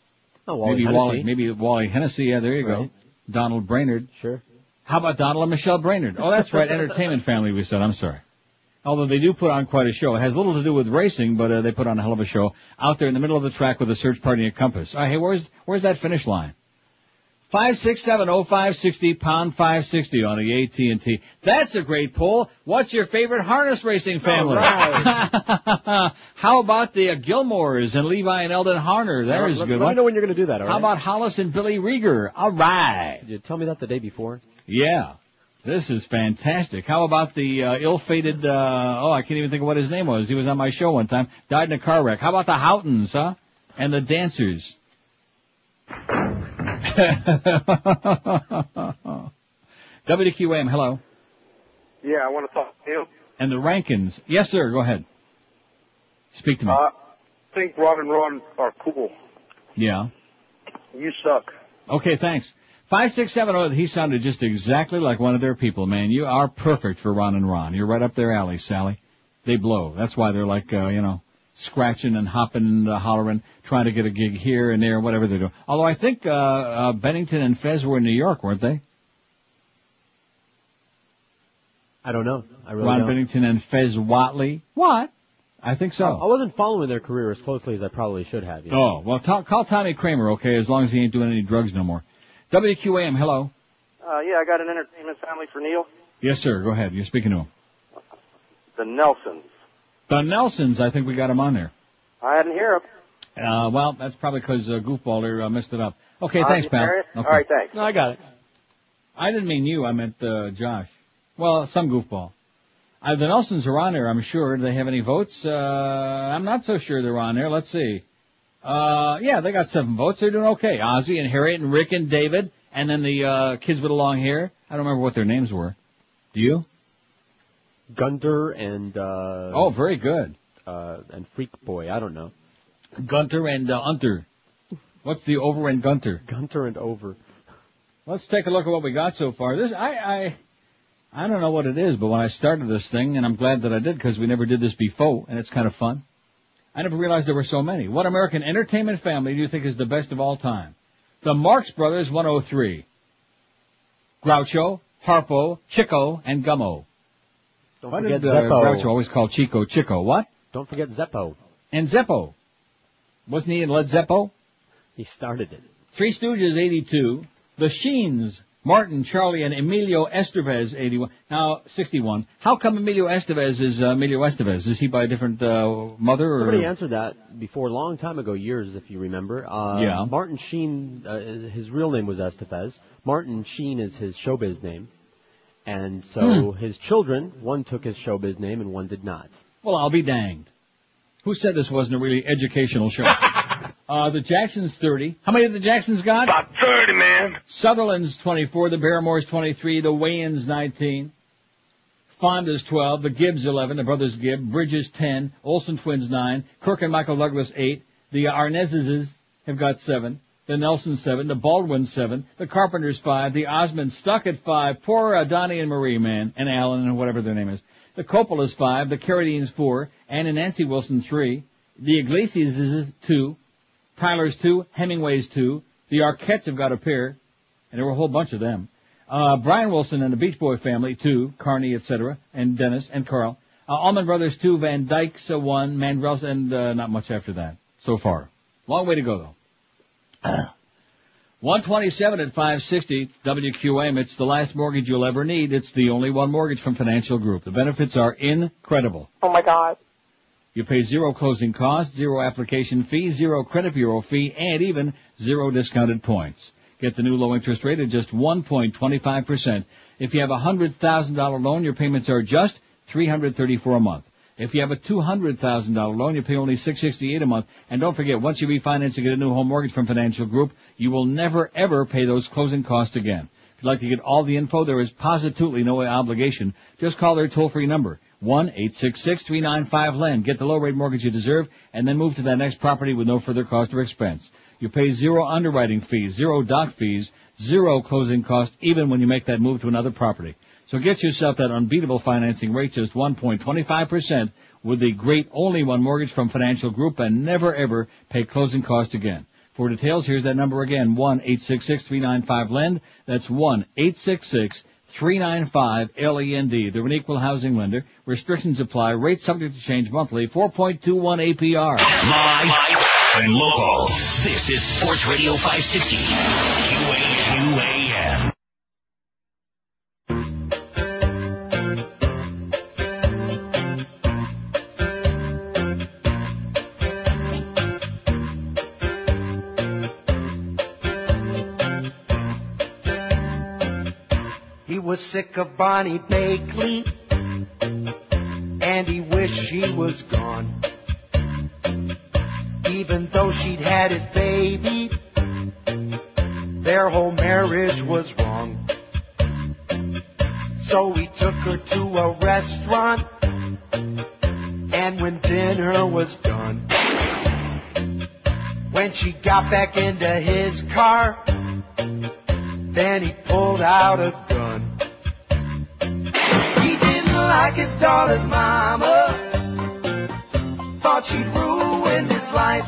Oh, Wally maybe Hennessy. Wally maybe Wally Hennessy, yeah, there you go. Donald Brainerd. Sure. How about Donald and Michelle Brainerd? Oh, that's right, Entertainment Family we said, I'm sorry. Although they do put on quite a show. It has little to do with racing, but uh, they put on a hell of a show out there in the middle of the track with a search party and a compass. All right, hey, where's where's that finish line? Five six seven oh five sixty pound five sixty on the AT and T. That's a great poll. What's your favorite harness racing family? How about the uh, Gilmores and Levi and Eldon Harner? There's a let, good let one. me know when you're going to do that. all How right? about Hollis and Billy Rieger? All right. Did you tell me that the day before? Yeah. This is fantastic. How about the uh, ill-fated, uh, oh, I can't even think of what his name was. He was on my show one time. Died in a car wreck. How about the Houghtons, huh? And the dancers. WQAM, hello. Yeah, I want to talk to you. And the Rankins. Yes, sir. Go ahead. Speak to me. Uh, I think Ron and Ron are cool. yeah. You suck. Okay, thanks. Five six seven oh. He sounded just exactly like one of their people, man. You are perfect for Ron and Ron. You're right up their alley, Sally. They blow. That's why they're like, uh, you know, scratching and hopping and uh, hollering, trying to get a gig here and there, whatever they're doing. Although I think uh, uh, Bennington and Fez were in New York, weren't they? I don't know. I really Ron don't. Bennington and Fez Whatley. What? I think so. I wasn't following their career as closely as I probably should have. Yet. Oh, well, ta- call Tommy Kramer, okay, as long as he ain't doing any drugs no more. WQAM, hello. Uh, yeah, I got an entertainment family for Neil. Yes, sir, go ahead. You're speaking to him. The Nelsons. The Nelsons, I think we got him on there. I hadn't hear them. Uh, well, that's probably because uh, Goofballer uh, messed it up. Okay, Uh, thanks, you pal. Okay. All right, thanks. No, I got it. I didn't mean you. I meant uh, Josh. Well, some goofball. Uh, the Nelsons are on there, I'm sure. Do they have any votes? Uh, I'm not so sure they're on there. Let's see. Uh, yeah, they got seven votes. They're doing okay. Ozzie and Harriet and Rick and David, and then the uh, kids with the long hair. I don't remember what their names were. Do you? Gunter and uh Oh, very good. uh and Freak Boy. I don't know. Gunter and uh, Unter. What's the over and Gunter? Gunter and over. Let's take a look at what we got so far. This, I, I, I don't know what it is, but when I started this thing, and I'm glad that I did because we never did this before, and it's kind of fun. I never realized there were so many. What American entertainment family do you think is the best of all time? The Marx Brothers 103. Groucho, Harpo, Chico, and Gummo. Don't Why forget did uh, Groucho always call Chico Chico? What? Don't forget Zeppo. And Zeppo. Wasn't he in Led Zeppo? He started it. Three Stooges, 82. The Sheens, Martin, Charlie, and Emilio Estevez, 81. Now, 61. How come Emilio Estevez is uh, Emilio Estevez? Is he by a different uh, mother? Or? Somebody answered that before a long time ago, years if you remember. Uh, Yeah. Martin Sheen, uh, his real name was Estevez. Martin Sheen is his showbiz name. And so Hmm. his children, one took his showbiz name and one did not. Well, I'll be danged. Who said this wasn't a really educational show? uh, the Jacksons 30. How many of the Jacksons got? About 30, man. Sutherland's 24, the Barrymores 23, the Wayans 19, Fonda's 12, the Gibbs 11, the brothers Gibb, Bridges 10, Olsen twins 9, Kirk and Michael Douglas 8, the Arnazes have got 7, the Nelsons 7, the Baldwins 7, the Carpenters 5, the Osmonds stuck at 5, poor uh, Donnie and Marie, man, and Alan and whatever their name is. The Coppola's 5, the Carradines 4, Ann and Nancy Wilson 3, the Iglesias is 2, Tyler's 2, Hemingway's 2, the Arquettes have got a pair, and there were a whole bunch of them. Uh, Brian Wilson and the Beach Boy family, 2, Carnie, etc., and Dennis and Carl. Uh, Allman Brothers 2, Van Dyke's uh, 1, Mandrell's, and uh, not much after that so far. Long way to go though. 127 at 560 WQM. It's the last mortgage you'll ever need. It's the only one mortgage from Financial Group. The benefits are incredible. Oh my God. You pay zero closing costs, zero application fee, zero credit bureau fee, and even zero discounted points. Get the new low interest rate at just 1.25%. If you have a $100,000 loan, your payments are just 334 a month. If you have a $200,000 loan, you pay only 668 a month. And don't forget, once you refinance and get a new home mortgage from Financial Group, you will never ever pay those closing costs again. If you'd like to get all the info, there is positively no obligation. Just call their toll-free number, 1-866-395-LEND. Get the low rate mortgage you deserve, and then move to that next property with no further cost or expense. You pay zero underwriting fees, zero doc fees, zero closing costs, even when you make that move to another property. So get yourself that unbeatable financing rate, just 1.25% with the great only one mortgage from Financial Group and never ever pay closing costs again. For details, here's that number again, 1-866-395-LEND. That's 1-866-395-LEND. They're an equal housing lender. Restrictions apply. Rates subject to change monthly. 4.21 APR. Live and local. This is Sports Radio 560. QAQAM. Was sick of Bonny Bakley, and he wished she was gone. Even though she'd had his baby, their whole marriage was wrong. So he took her to a restaurant, and when dinner was done, when she got back into his car, then he pulled out a gun. Like his daughter's mama. Thought she'd ruined his life.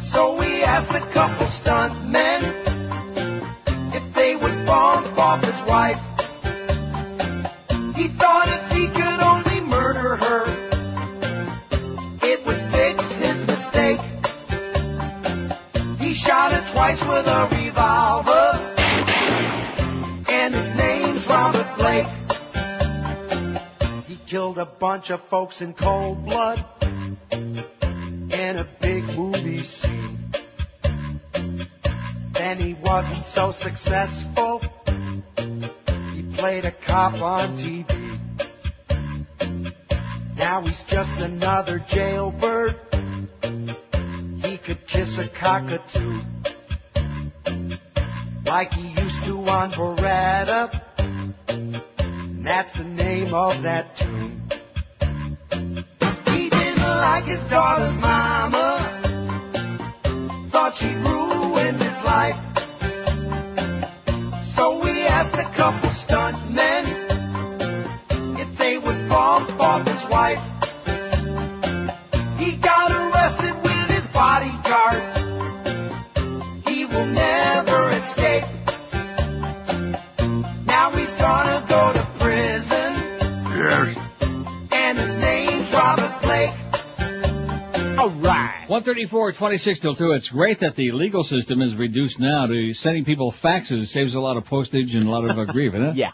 So he asked a couple stunt men if they would bump off his wife. He thought if he could only murder her, it would fix his mistake. He shot her twice with a revolver, killed a bunch of folks in cold blood in a big movie scene. Then he wasn't so successful. He played a cop on TV. Now he's just another jailbird. He could kiss a cockatoo. Like he used to on Baretta. That's the name of that tune. He didn't like his daughter's mama. Thought she ruined his life. So we asked a couple stuntmen if they would bump off his wife. He got arrested with his bodyguard. He will never escape. 134, 26 till 2. It's great that the legal system is reduced now to sending people faxes. It Saves a lot of postage and a lot of uh, grief, isn't it? Yeah.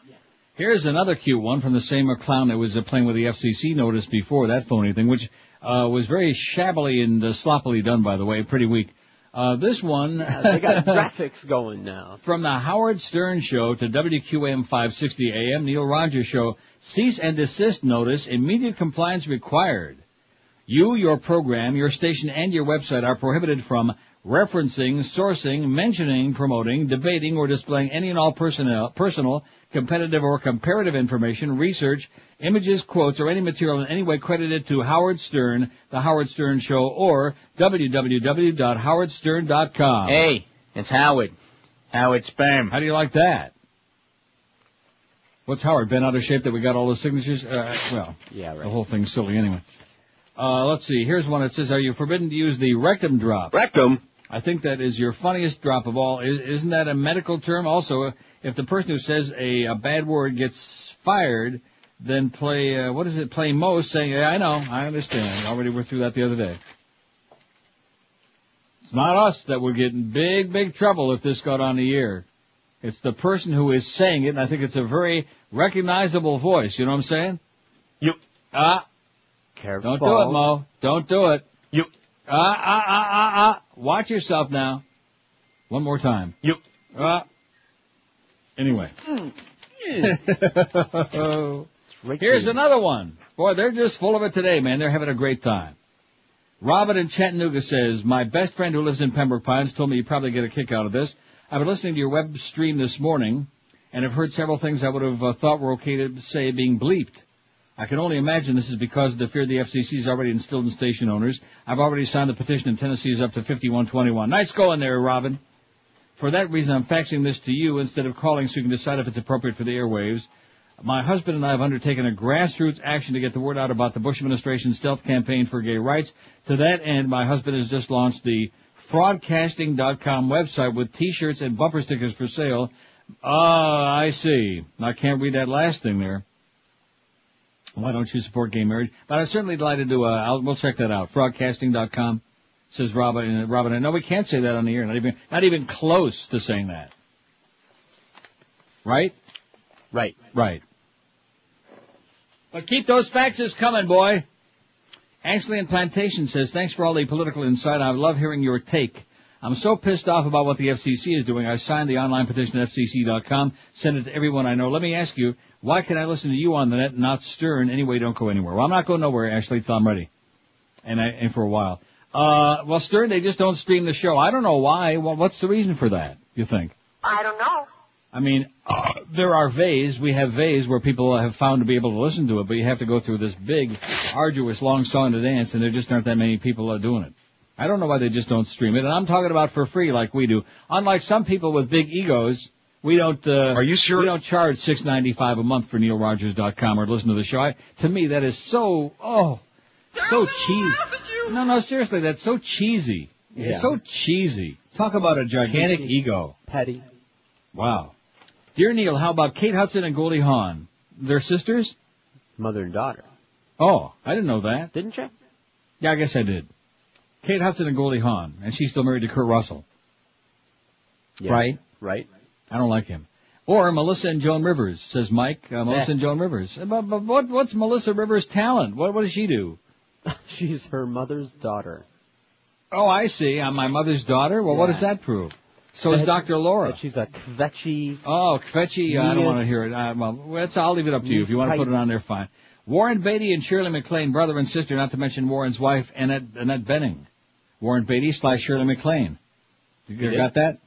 Here's another cute one from the same clown that was uh, playing with the FCC notice before that phony thing, which uh, was very shabbily and uh, sloppily done, by the way, pretty weak. Uh, this one. they got graphics going now. From the Howard Stern Show to WQAM 560 AM, Neil Rogers Show, cease and desist notice, immediate compliance required. You, your program, your station, and your website are prohibited from referencing, sourcing, mentioning, promoting, debating, or displaying any and all personnel, personal, competitive, or comparative information, research, images, quotes, or any material in any way credited to Howard Stern, The Howard Stern Show, or www.howardstern.com. Hey, it's Howard. Howard Sperm. How do you like that? What's Howard, been out of shape that we got all the signatures? Uh, well, yeah, right. the whole thing's silly anyway. Uh, let's see. Here's one that says, "Are you forbidden to use the rectum drop?" Rectum. I think that is your funniest drop of all. Isn't that a medical term? Also, if the person who says a, a bad word gets fired, then play uh, what is it? Play most, saying, "Yeah, I know, I understand. Already went through that the other day." It's not us that would get in big, big trouble if this got on the air. It's the person who is saying it, and I think it's a very recognizable voice. You know what I'm saying? You. Ah. Careful. Don't do it, Mo. Don't do it. You. Ah, ah, ah, ah, ah. Watch yourself now. One more time. You. Ah. Anyway. Here's another one. Boy, they're just full of it today, man. They're having a great time. Robin in Chattanooga says, my best friend who lives in Pembroke Pines told me you'd probably get a kick out of this. I've been listening to your web stream this morning and have heard several things I would have uh, thought were okay to say being bleeped. I can only imagine this is because of the fear the FCC is already instilled in station owners. I've already signed the petition and Tennessee is up to 5121. Nice going there, Robin. For that reason, I'm faxing this to you instead of calling so you can decide if it's appropriate for the airwaves. My husband and I have undertaken a grassroots action to get the word out about the Bush administration's stealth campaign for gay rights. To that end, my husband has just launched the fraudcasting.com website with t-shirts and bumper stickers for sale. Ah, I see. I can't read that last thing there. Why don't you support gay marriage? But I'm certainly delighted to, uh, I'll, we'll check that out. Fraudcasting.com says Robin, and Robin, no, we can't say that on the air. Not even, not even close to saying that. Right? Right. Right. But keep those faxes coming, boy. Ashley in Plantation says, thanks for all the political insight. I love hearing your take. I'm so pissed off about what the FCC is doing. I signed the online petition at FCC.com, sent it to everyone I know. Let me ask you, why can I listen to you on the net, not Stern? Anyway, don't go anywhere. Well, I'm not going nowhere, Ashley, till I'm ready. And I, and for a while. Uh, well, Stern, they just don't stream the show. I don't know why. Well, what's the reason for that, you think? I don't know. I mean, uh, there are vays. We have vays where people have found to be able to listen to it, but you have to go through this big, arduous, long song to dance, and there just aren't that many people uh, doing it. I don't know why they just don't stream it, and I'm talking about for free like we do. Unlike some people with big egos, we don't. Uh, Are you sure? We don't charge six ninety five a month for NeilRogers.com or listen to the show. I, to me, that is so oh, so cheesy. No, no, seriously, that's so cheesy. Yeah. It's so cheesy. Talk about a gigantic Cheesy. ego. Petty. Wow. Dear Neil, how about Kate Hudson and Goldie Hawn? They're sisters? Mother and daughter. Oh, I didn't know that. Didn't you? Yeah, I guess I did. Kate Hudson and Goldie Hawn, and she's still married to Kurt Russell. Yeah. Right? Right. I don't like him. Or Melissa and Joan Rivers, says Mike. Uh, Melissa and Joan Rivers. But, but what, what's Melissa Rivers' talent? What, what does she do? She's her mother's daughter. Oh, I see. I'm my mother's daughter. Well, what does that prove? So is Dr. Laura. She's a kvetchy. Oh, Kvetchy, I don't want to hear it. Uh, well, that's, I'll leave it up to you. If you want to put it on there, fine. Warren Beatty and Shirley MacLaine, brother and sister, not to mention Warren's wife, Annette, Annette Bening. Warren Beatty slash Shirley MacLaine. You got that?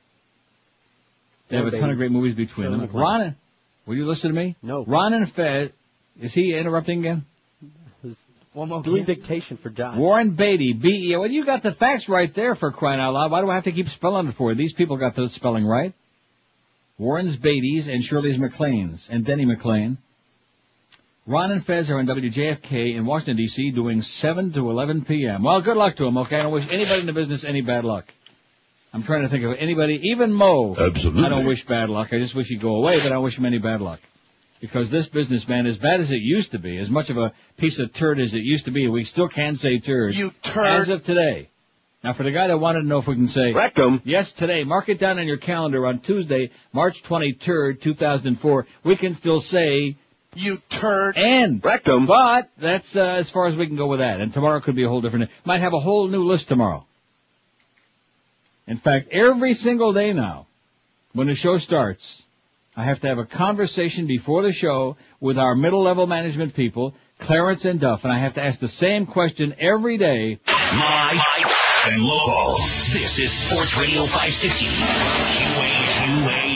They have a ton of great movies between Shirley them. MacLaine. Ron, will you listen to me? No. Ron and Fez, is he interrupting again? One more Doing dictation for John. Warren Beatty, B-E, well, you got the facts right there for crying out loud. Why do I have to keep spelling it for you? These people got the spelling right. Warren's Beatty's and Shirley's McLean's and Denny McLain. Ron and Fez are on WJFK in Washington D.C. doing 7 to 11 p.m. Well, good luck to them, okay? I don't wish anybody in the business any bad luck. I'm trying to think of anybody, even Mo. Absolutely. I don't wish bad luck. I just wish he'd go away, but I wish him any bad luck. Because this businessman, as bad as it used to be, as much of a piece of turd as it used to be, we still can say turd. You turd. As of today. Now for the guy that wanted to know if we can say Rectum. Yes, today. Mark it down on your calendar on Tuesday, March 23rd, 2004. We can still say You turd. and. Rectum. But that's uh, as far as we can go with that. And tomorrow could be a whole different. Might have a whole new list tomorrow. In fact, every single day now, when the show starts, I have to have a conversation before the show with our middle level management people, Clarence and Duff, and I have to ask the same question every day. My and local. This is Sports Radio 560. QAQAM.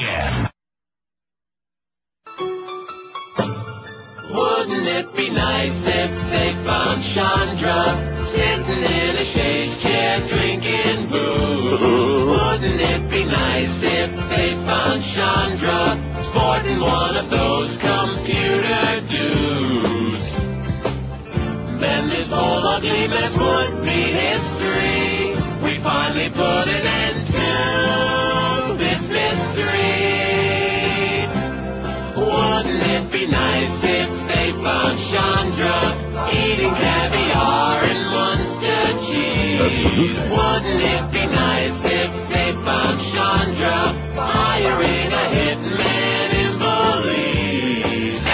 Wouldn't it be nice if they found Chandra sitting in a shade chair drinking booze? Wouldn't it be nice if they found Chandra sporting one of those computer dues? Then this whole ugly mess would be history. We finally put an end to Wouldn't it be nice if they found Chandra eating caviar and Munster cheese? Wouldn't it be nice if they found Chandra hiring a hitman in Belize?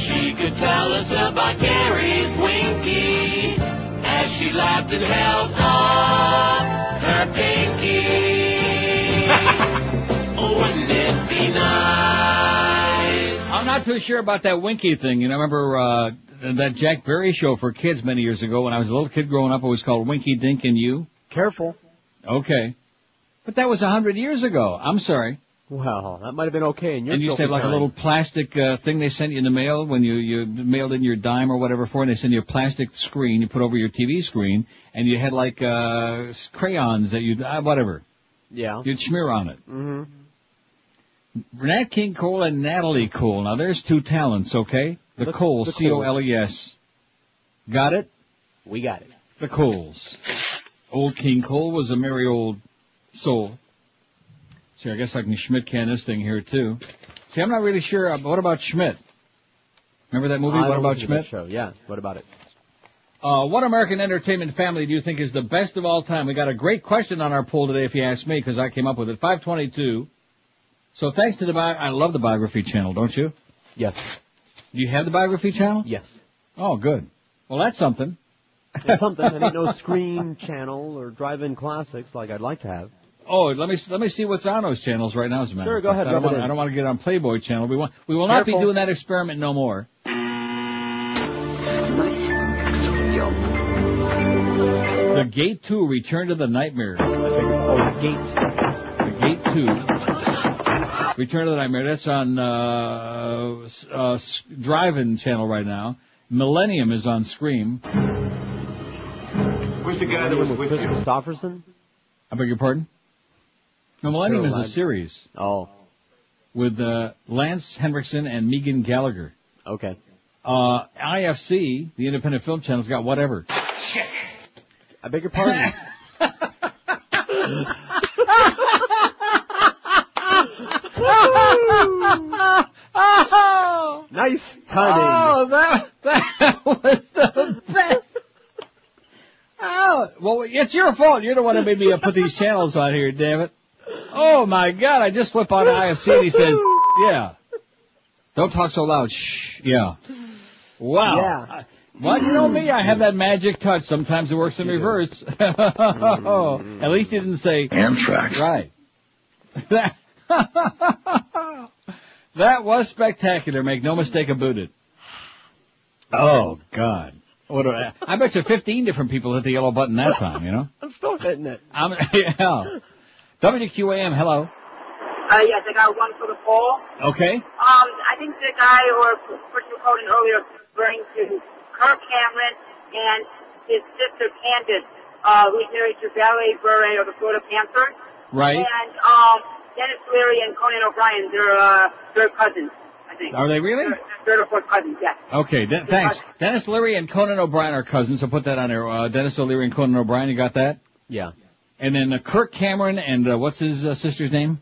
She could tell us about Gary's Winky as she laughed and held up her pinky. Wouldn't it be nice? Not too sure about that Winky thing. You know, I remember uh, that Jack Barry show for kids many years ago when I was a little kid growing up. It was called Winky Dink and You. Careful. Okay, but that was a hundred years ago. I'm sorry. Well, that might have been okay in your and you used to have like a little plastic uh, thing they sent you in the mail when you you mailed in your dime or whatever for, and they send you a plastic screen you put over your TV screen, and you had like uh crayons that you uh, whatever Yeah. you'd smear on it. Mm-hmm. Nat King Cole and Natalie Cole. Now there's two talents, okay? The, The- Cole, the C O L E S. Got it? We got it. The Coles. Old King Cole was a merry old soul. See, I guess I can Schmidt can this thing here too. See, I'm not really sure. uh, What about Schmidt? Remember that movie? I what about listen to that Schmidt? Show. Yeah. What about it? Uh, what American entertainment family do you think is the best of all time? We got a great question on our poll today, if you ask me, because I came up with it. 522. So thanks to the bi- I love the biography channel, don't you? Yes. Do you have the biography channel? Yes. Oh, good. Well, that's something. It's something. I ain't no screen channel or drive-in classics like I'd like to have. Oh, let me let me see what's on those channels right now. As a matter Sure, go ahead, I don't, want. I don't want to get on Playboy channel. We want we will not be doing that experiment no more. The Gate Two: Return to the Nightmare. Oh, the gates. The Gate Two: Return to the Nightmare. That's on uh, s- uh, s- Drive-In channel right now. Millennium is on Scream. Where's the guy that was with Kris Kristofferson? I beg your pardon? No, Millennium Sure, is a series. Oh. With uh, Lance Henriksen and Megan Gallagher. Okay. Uh, IFC, the Independent Film Channel's got whatever. I beg your pardon. nice timing. Oh, that, that was the best. Oh, well, it's your fault. You're the one that made me uh, put these channels on here, damn it. Oh my god, I just flip on IFC and he says, yeah. Don't talk so loud. Shh. Yeah. Wow. Yeah. Well, you know me, I have that magic touch. Sometimes it works in reverse. At least he didn't say Anthrax. Right. That, that was spectacular. Make no mistake about it. Oh God. What do I, I bet you 15 different people hit the yellow button that time, you know? I'm still hitting it. I'm, yeah. WQAM, hello. Uh, yes, I got one for the poll. Okay. Um, I think the guy or person who called in earlier referring to Kirk Cameron and his sister Candace, uh, who's married to Barry Bure of the Florida Panthers. Right. And, um, Denis Leary and Conan O'Brien, they're, uh, they're cousins, I think. Are they really? They're, third or fourth cousins, yes. Okay, de- thanks. Denis Leary and Conan O'Brien are cousins, so put that on there. Uh, Dennis O'Leary and Conan O'Brien, you got that? Yeah. And then uh, Kirk Cameron and uh, what's his uh, sister's name?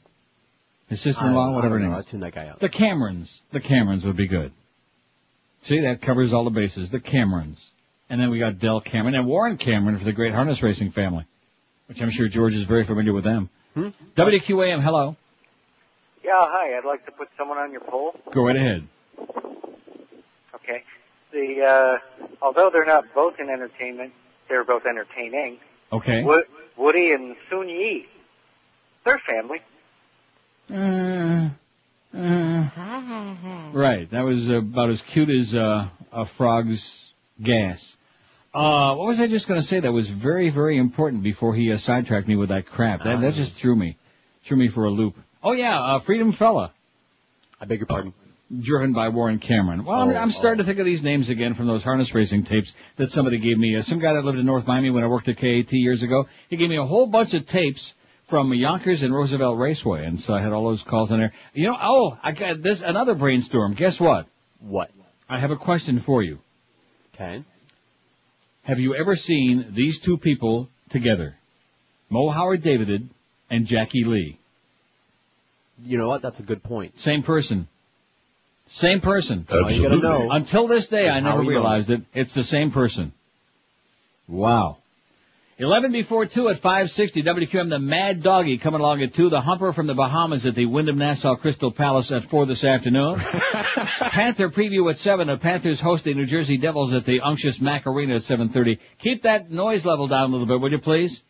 His sister-in-law, whatever I her name know. is. I tuned that guy out. The Camerons. The Camerons would be good. See, that covers all the bases. The Camerons. And then we got Del Cameron and Warren Cameron for the great harness racing family, which I'm sure George is very familiar with them. Hmm? WQAM, hello. Yeah, hi. I'd like to put someone on your poll. Go right ahead. Okay. The uh, although they're not both in entertainment, they're both entertaining. Okay. Wo- Woody and Soon Yi. They're family. Uh, uh, right. That was about as cute as uh, a frog's gas. Uh, what was I just going to say that was very, very important before he uh, sidetracked me with that crap? That, that just threw me, threw me for a loop. Oh yeah, uh, Freedom Fella. I beg your pardon. Driven by Warren Cameron. Well, I'm, Oh, I'm starting to think of these names again from those harness racing tapes that somebody gave me. Uh, some guy that lived in North Miami when I worked at KAT years ago. He gave me a whole bunch of tapes from Yonkers and Roosevelt Raceway, and so I had all those calls in there. You know, oh, I got this another brainstorm. Guess what? What? I have a question for you. Okay. Have you ever seen these two people together? Moe Howard Davided and Jackie Lee. You know what? That's a good point. Same person. Same person. All you gotta know Until this day, I never how he realized it. It's the same person. Wow. 11 before 2 at 560 WQM, the Mad Doggy coming along at 2, the Humper from the Bahamas at the Wyndham Nassau Crystal Palace at 4 this afternoon. Panther preview at 7, the Panthers host the New Jersey Devils at the Unctious Mac Arena at 7.30. Keep that noise level down a little bit, would you please?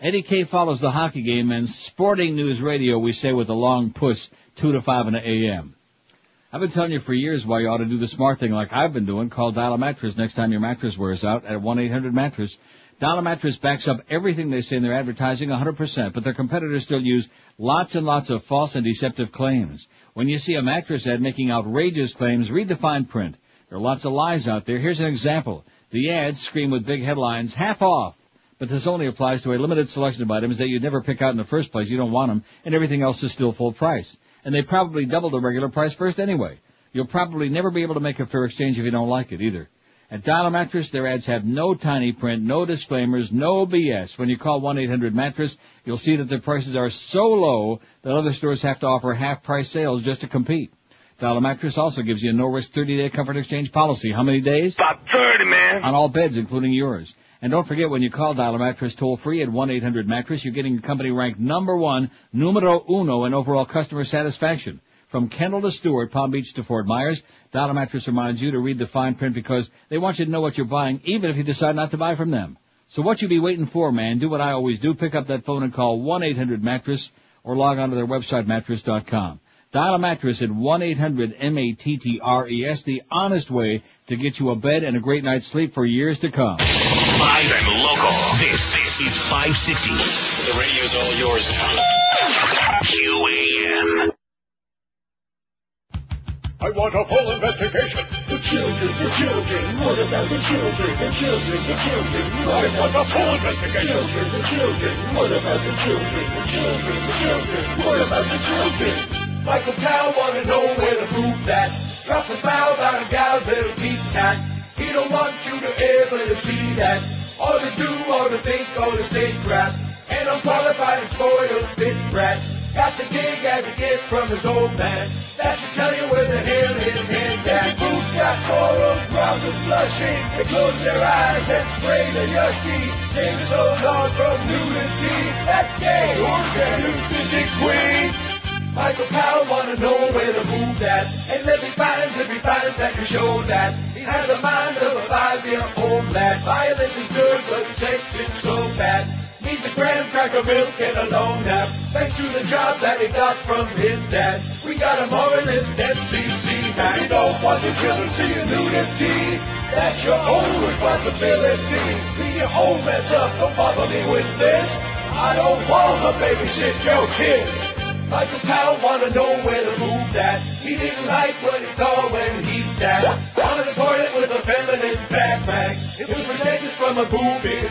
Eddie K follows the hockey game and Sporting News Radio, we say with a long push, 2 to 5 in the AM. I've been telling you for years why you ought to do the smart thing like I've been doing. Call Dial a Mattress next time your mattress wears out at 1-800-Mattress. Dial a Mattress backs up everything they say in their advertising 100%, but their competitors still use lots and lots of false and deceptive claims. When you see a mattress ad making outrageous claims, read the fine print. There are lots of lies out there. Here's an example. The ads scream with big headlines, half off. But this only applies to a limited selection of items that you'd never pick out in the first place. You don't want them, and everything else is still full price. And they probably double the regular price first anyway. You'll probably never be able to make a fair exchange if you don't like it either. At Dial a Mattress, their ads have no tiny print, no disclaimers, no BS. When you call 1-800-Mattress, you'll see that their prices are so low that other stores have to offer half-price sales just to compete. Dial a Mattress also gives you a no-risk 30-day comfort exchange policy. How many days? About 30, man. On all beds, including yours. And don't forget, when you call Dial a Mattress toll free at 1-800-Mattress, you're getting a company ranked number one, numero uno in overall customer satisfaction. From Kendall to Stuart, Palm Beach to Fort Myers, Dial a Mattress reminds you to read the fine print because they want you to know what you're buying, even if you decide not to buy from them. So what you be waiting for, man? Do what I always do. Pick up that phone and call 1-800-Mattress or log on to their website, mattress.com. Dial a mattress at 1-800-M-A-T-T-R-E-S, the honest way to get you a bed and a great night's sleep for years to come. Live and local. This, this is 560. The radio's all yours now. QAM. I want a full investigation. The children, the children, what about the children, the children, the children? I want a full investigation. Children, the children, what about the children, the children, the children? What about the children? Michael Powell wanna know where the food's at. Drop a bow about a gal, little teeth cat. He don't want you to ever to see that. Or to do, or to think, or to say crap. An unqualified and spoiled fit brat. Got the gig as a gift from his old man. That should tell you where the hell his head's at. Boots got coral, problems blushing. They close their eyes and spray the yucky. They're so long from nudity. That's gay. Who's that busy queen? Michael Powell wanna know where to move that. And let me find, let me find that you show that. He has the mind of a five-year-old lad. Violence is good, but sex is so bad. Needs a graham cracker milk and a long nap. Thanks to the job that he got from his dad. We got a moralist FCC. Now you don't want your children seeing nudity. That's your own responsibility. Clean your own mess up. Don't bother me with this. I don't wanna babysit your kid. Michael Powell wanna know where to move that. He didn't like what he saw when he sat on the toilet with a feminine backpack. It was protected from a boob in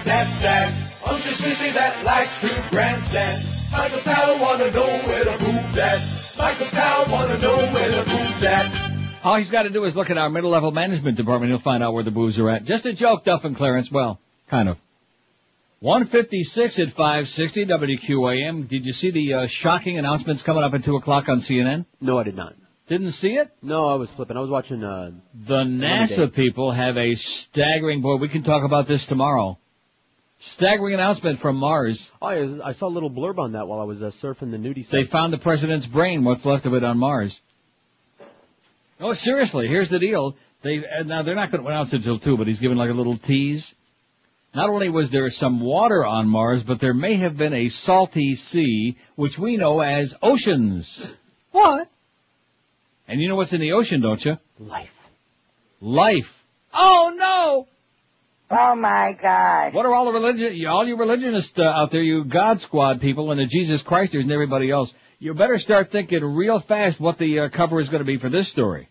that sack. Unctuous sissy that likes to grandstand. Michael Powell wanna know where to move that. Michael Powell wanna know where to move that. All he's got to do is look at our middle level management department. He'll find out where the boobs are at. Just a joke, Duff and Clarence. Well, kind of. 156 at 560 WQAM. Did you see the uh, shocking announcements coming up at 2 o'clock on CNN? No, I did not. Didn't see it? No, I was flipping. I was watching, uh, The NASA people have a staggering, boy, we can talk about this tomorrow. Staggering announcement from Mars. Oh, I, I saw a little blurb on that while I was uh, surfing the nudie They found the president's brain, what's left of it on Mars. Oh, seriously, here's the deal. They, uh, now they're not going to announce it until 2, but he's given like a little tease. not only was there some water on Mars, but there may have been a salty sea, which we know as oceans. What? And you know what's in the ocean, don't you? Life. Life. Oh no! Oh my God. What are all the religion, all you religionists uh, out there, you God Squad people and the Jesus Christers and everybody else? You better start thinking real fast what the uh, cover is going to be for this story.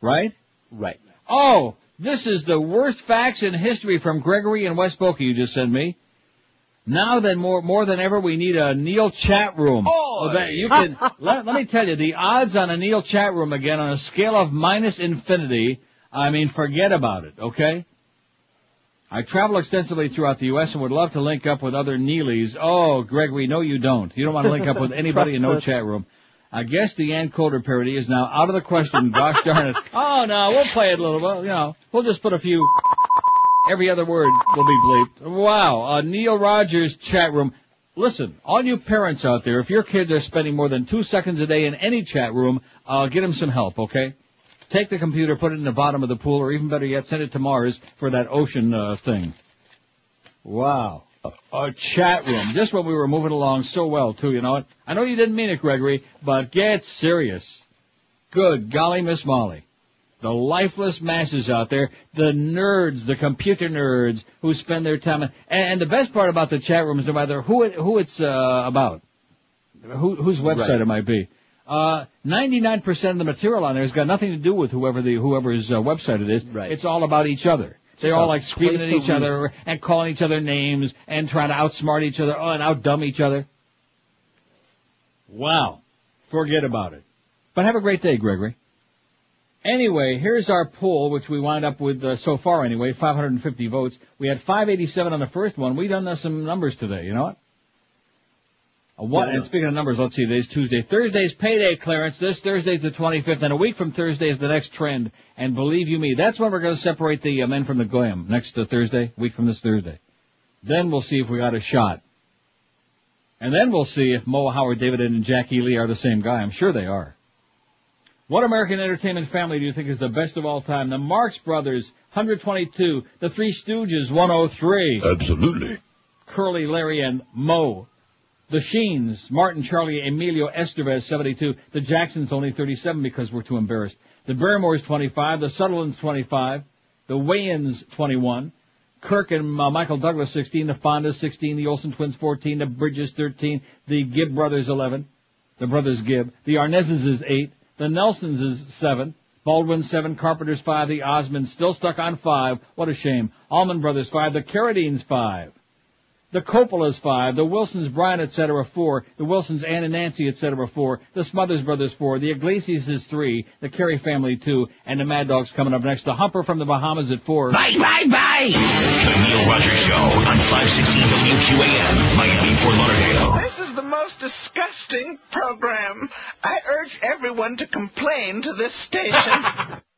Right? Right. Oh, this is the worst facts in history from Gregory and West Boca you just sent me. Now then, more more than ever, we need a Neil chat room. Oh, that you can. let, let me tell you, the odds on a Neil chat room again on a scale of minus infinity. I mean, forget about it. Okay. I travel extensively throughout the U.S. and would love to link up with other Neelys. Oh, Gregory, no, you don't. You don't want to link up with anybody in no chat room. I guess the Ann Coulter parody is now out of the question. Gosh darn it. Oh no, we'll play it a little bit. You know, we'll just put a few. Every other word will be bleeped. Wow, a Neil Rogers chat room. Listen, all you parents out there, if your kids are spending more than two seconds a day in any chat room, uh, get them some help, okay? Take the computer, put it in the bottom of the pool, or even better yet, send it to Mars for that ocean uh, thing. Wow. A, a chat room. Just when we were moving along so well, too, you know what? I know you didn't mean it, Gregory, but get serious. Good golly, Miss Molly. The lifeless masses out there, the nerds, the computer nerds who spend their time, and, and the best part about the chat room is no matter who it, who it's uh, about, who, whose website Right. it might be. Uh, 99% of the material on there has got nothing to do with whoever the whoever's uh, website it is. Right. It's all about each other. They're all like screaming at each other and calling each other names and trying to outsmart each other oh, and outdumb each other. Wow. Forget about it. But have a great day, Gregory. Anyway, here's our poll, which we wound up with uh, so far anyway, 550 votes. We had 587 on the first one. We've done uh, some numbers today. You know what? What? Yeah. And speaking of numbers, let's see. Today's Tuesday. Thursday's payday clearance. This Thursday's the 25th, and a week from Thursday is the next trend. And believe you me, that's when we're going to separate the uh, men from the goyim. Next uh, Thursday, week from this Thursday. Then we'll see if we got a shot. And then we'll see if Moe Howard, David, and Jackie Lee are the same guy. I'm sure they are. What American entertainment family do you think is the best of all time? The Marx Brothers, 122. The Three Stooges, 103. Absolutely. Curly, Larry, and Mo. The Sheens, Martin, Charlie, Emilio Estevez, 72. The Jacksons, only 37 because we're too embarrassed. The Barrymores, 25. The Sutherlands, 25. The Wayans, 21. Kirk and uh, Michael Douglas, 16. The Fondas, 16. The Olsen twins, 14. The Bridges, 13. The Gibb brothers, 11. The brothers Gibb. The Arnazes is 8. The Nelsons is 7. Baldwin, 7. Carpenters, 5. The Osmonds, still stuck on 5. What a shame. Allman Brothers, 5. The Carradines, 5. The Coppola's five, the Wilsons, Brian, etc. four, the Wilsons, Ann and Nancy, etc. four, the Smothers Brothers four, the Iglesias is three, the Caray family two, and the Mad Dogs coming up next. The Humper from the Bahamas at four. Bye, bye, bye. The Neil Rogers Show on 560 WQAM, Miami, Fort Lauderdale. This is the most disgusting program. I urge everyone to complain to this station.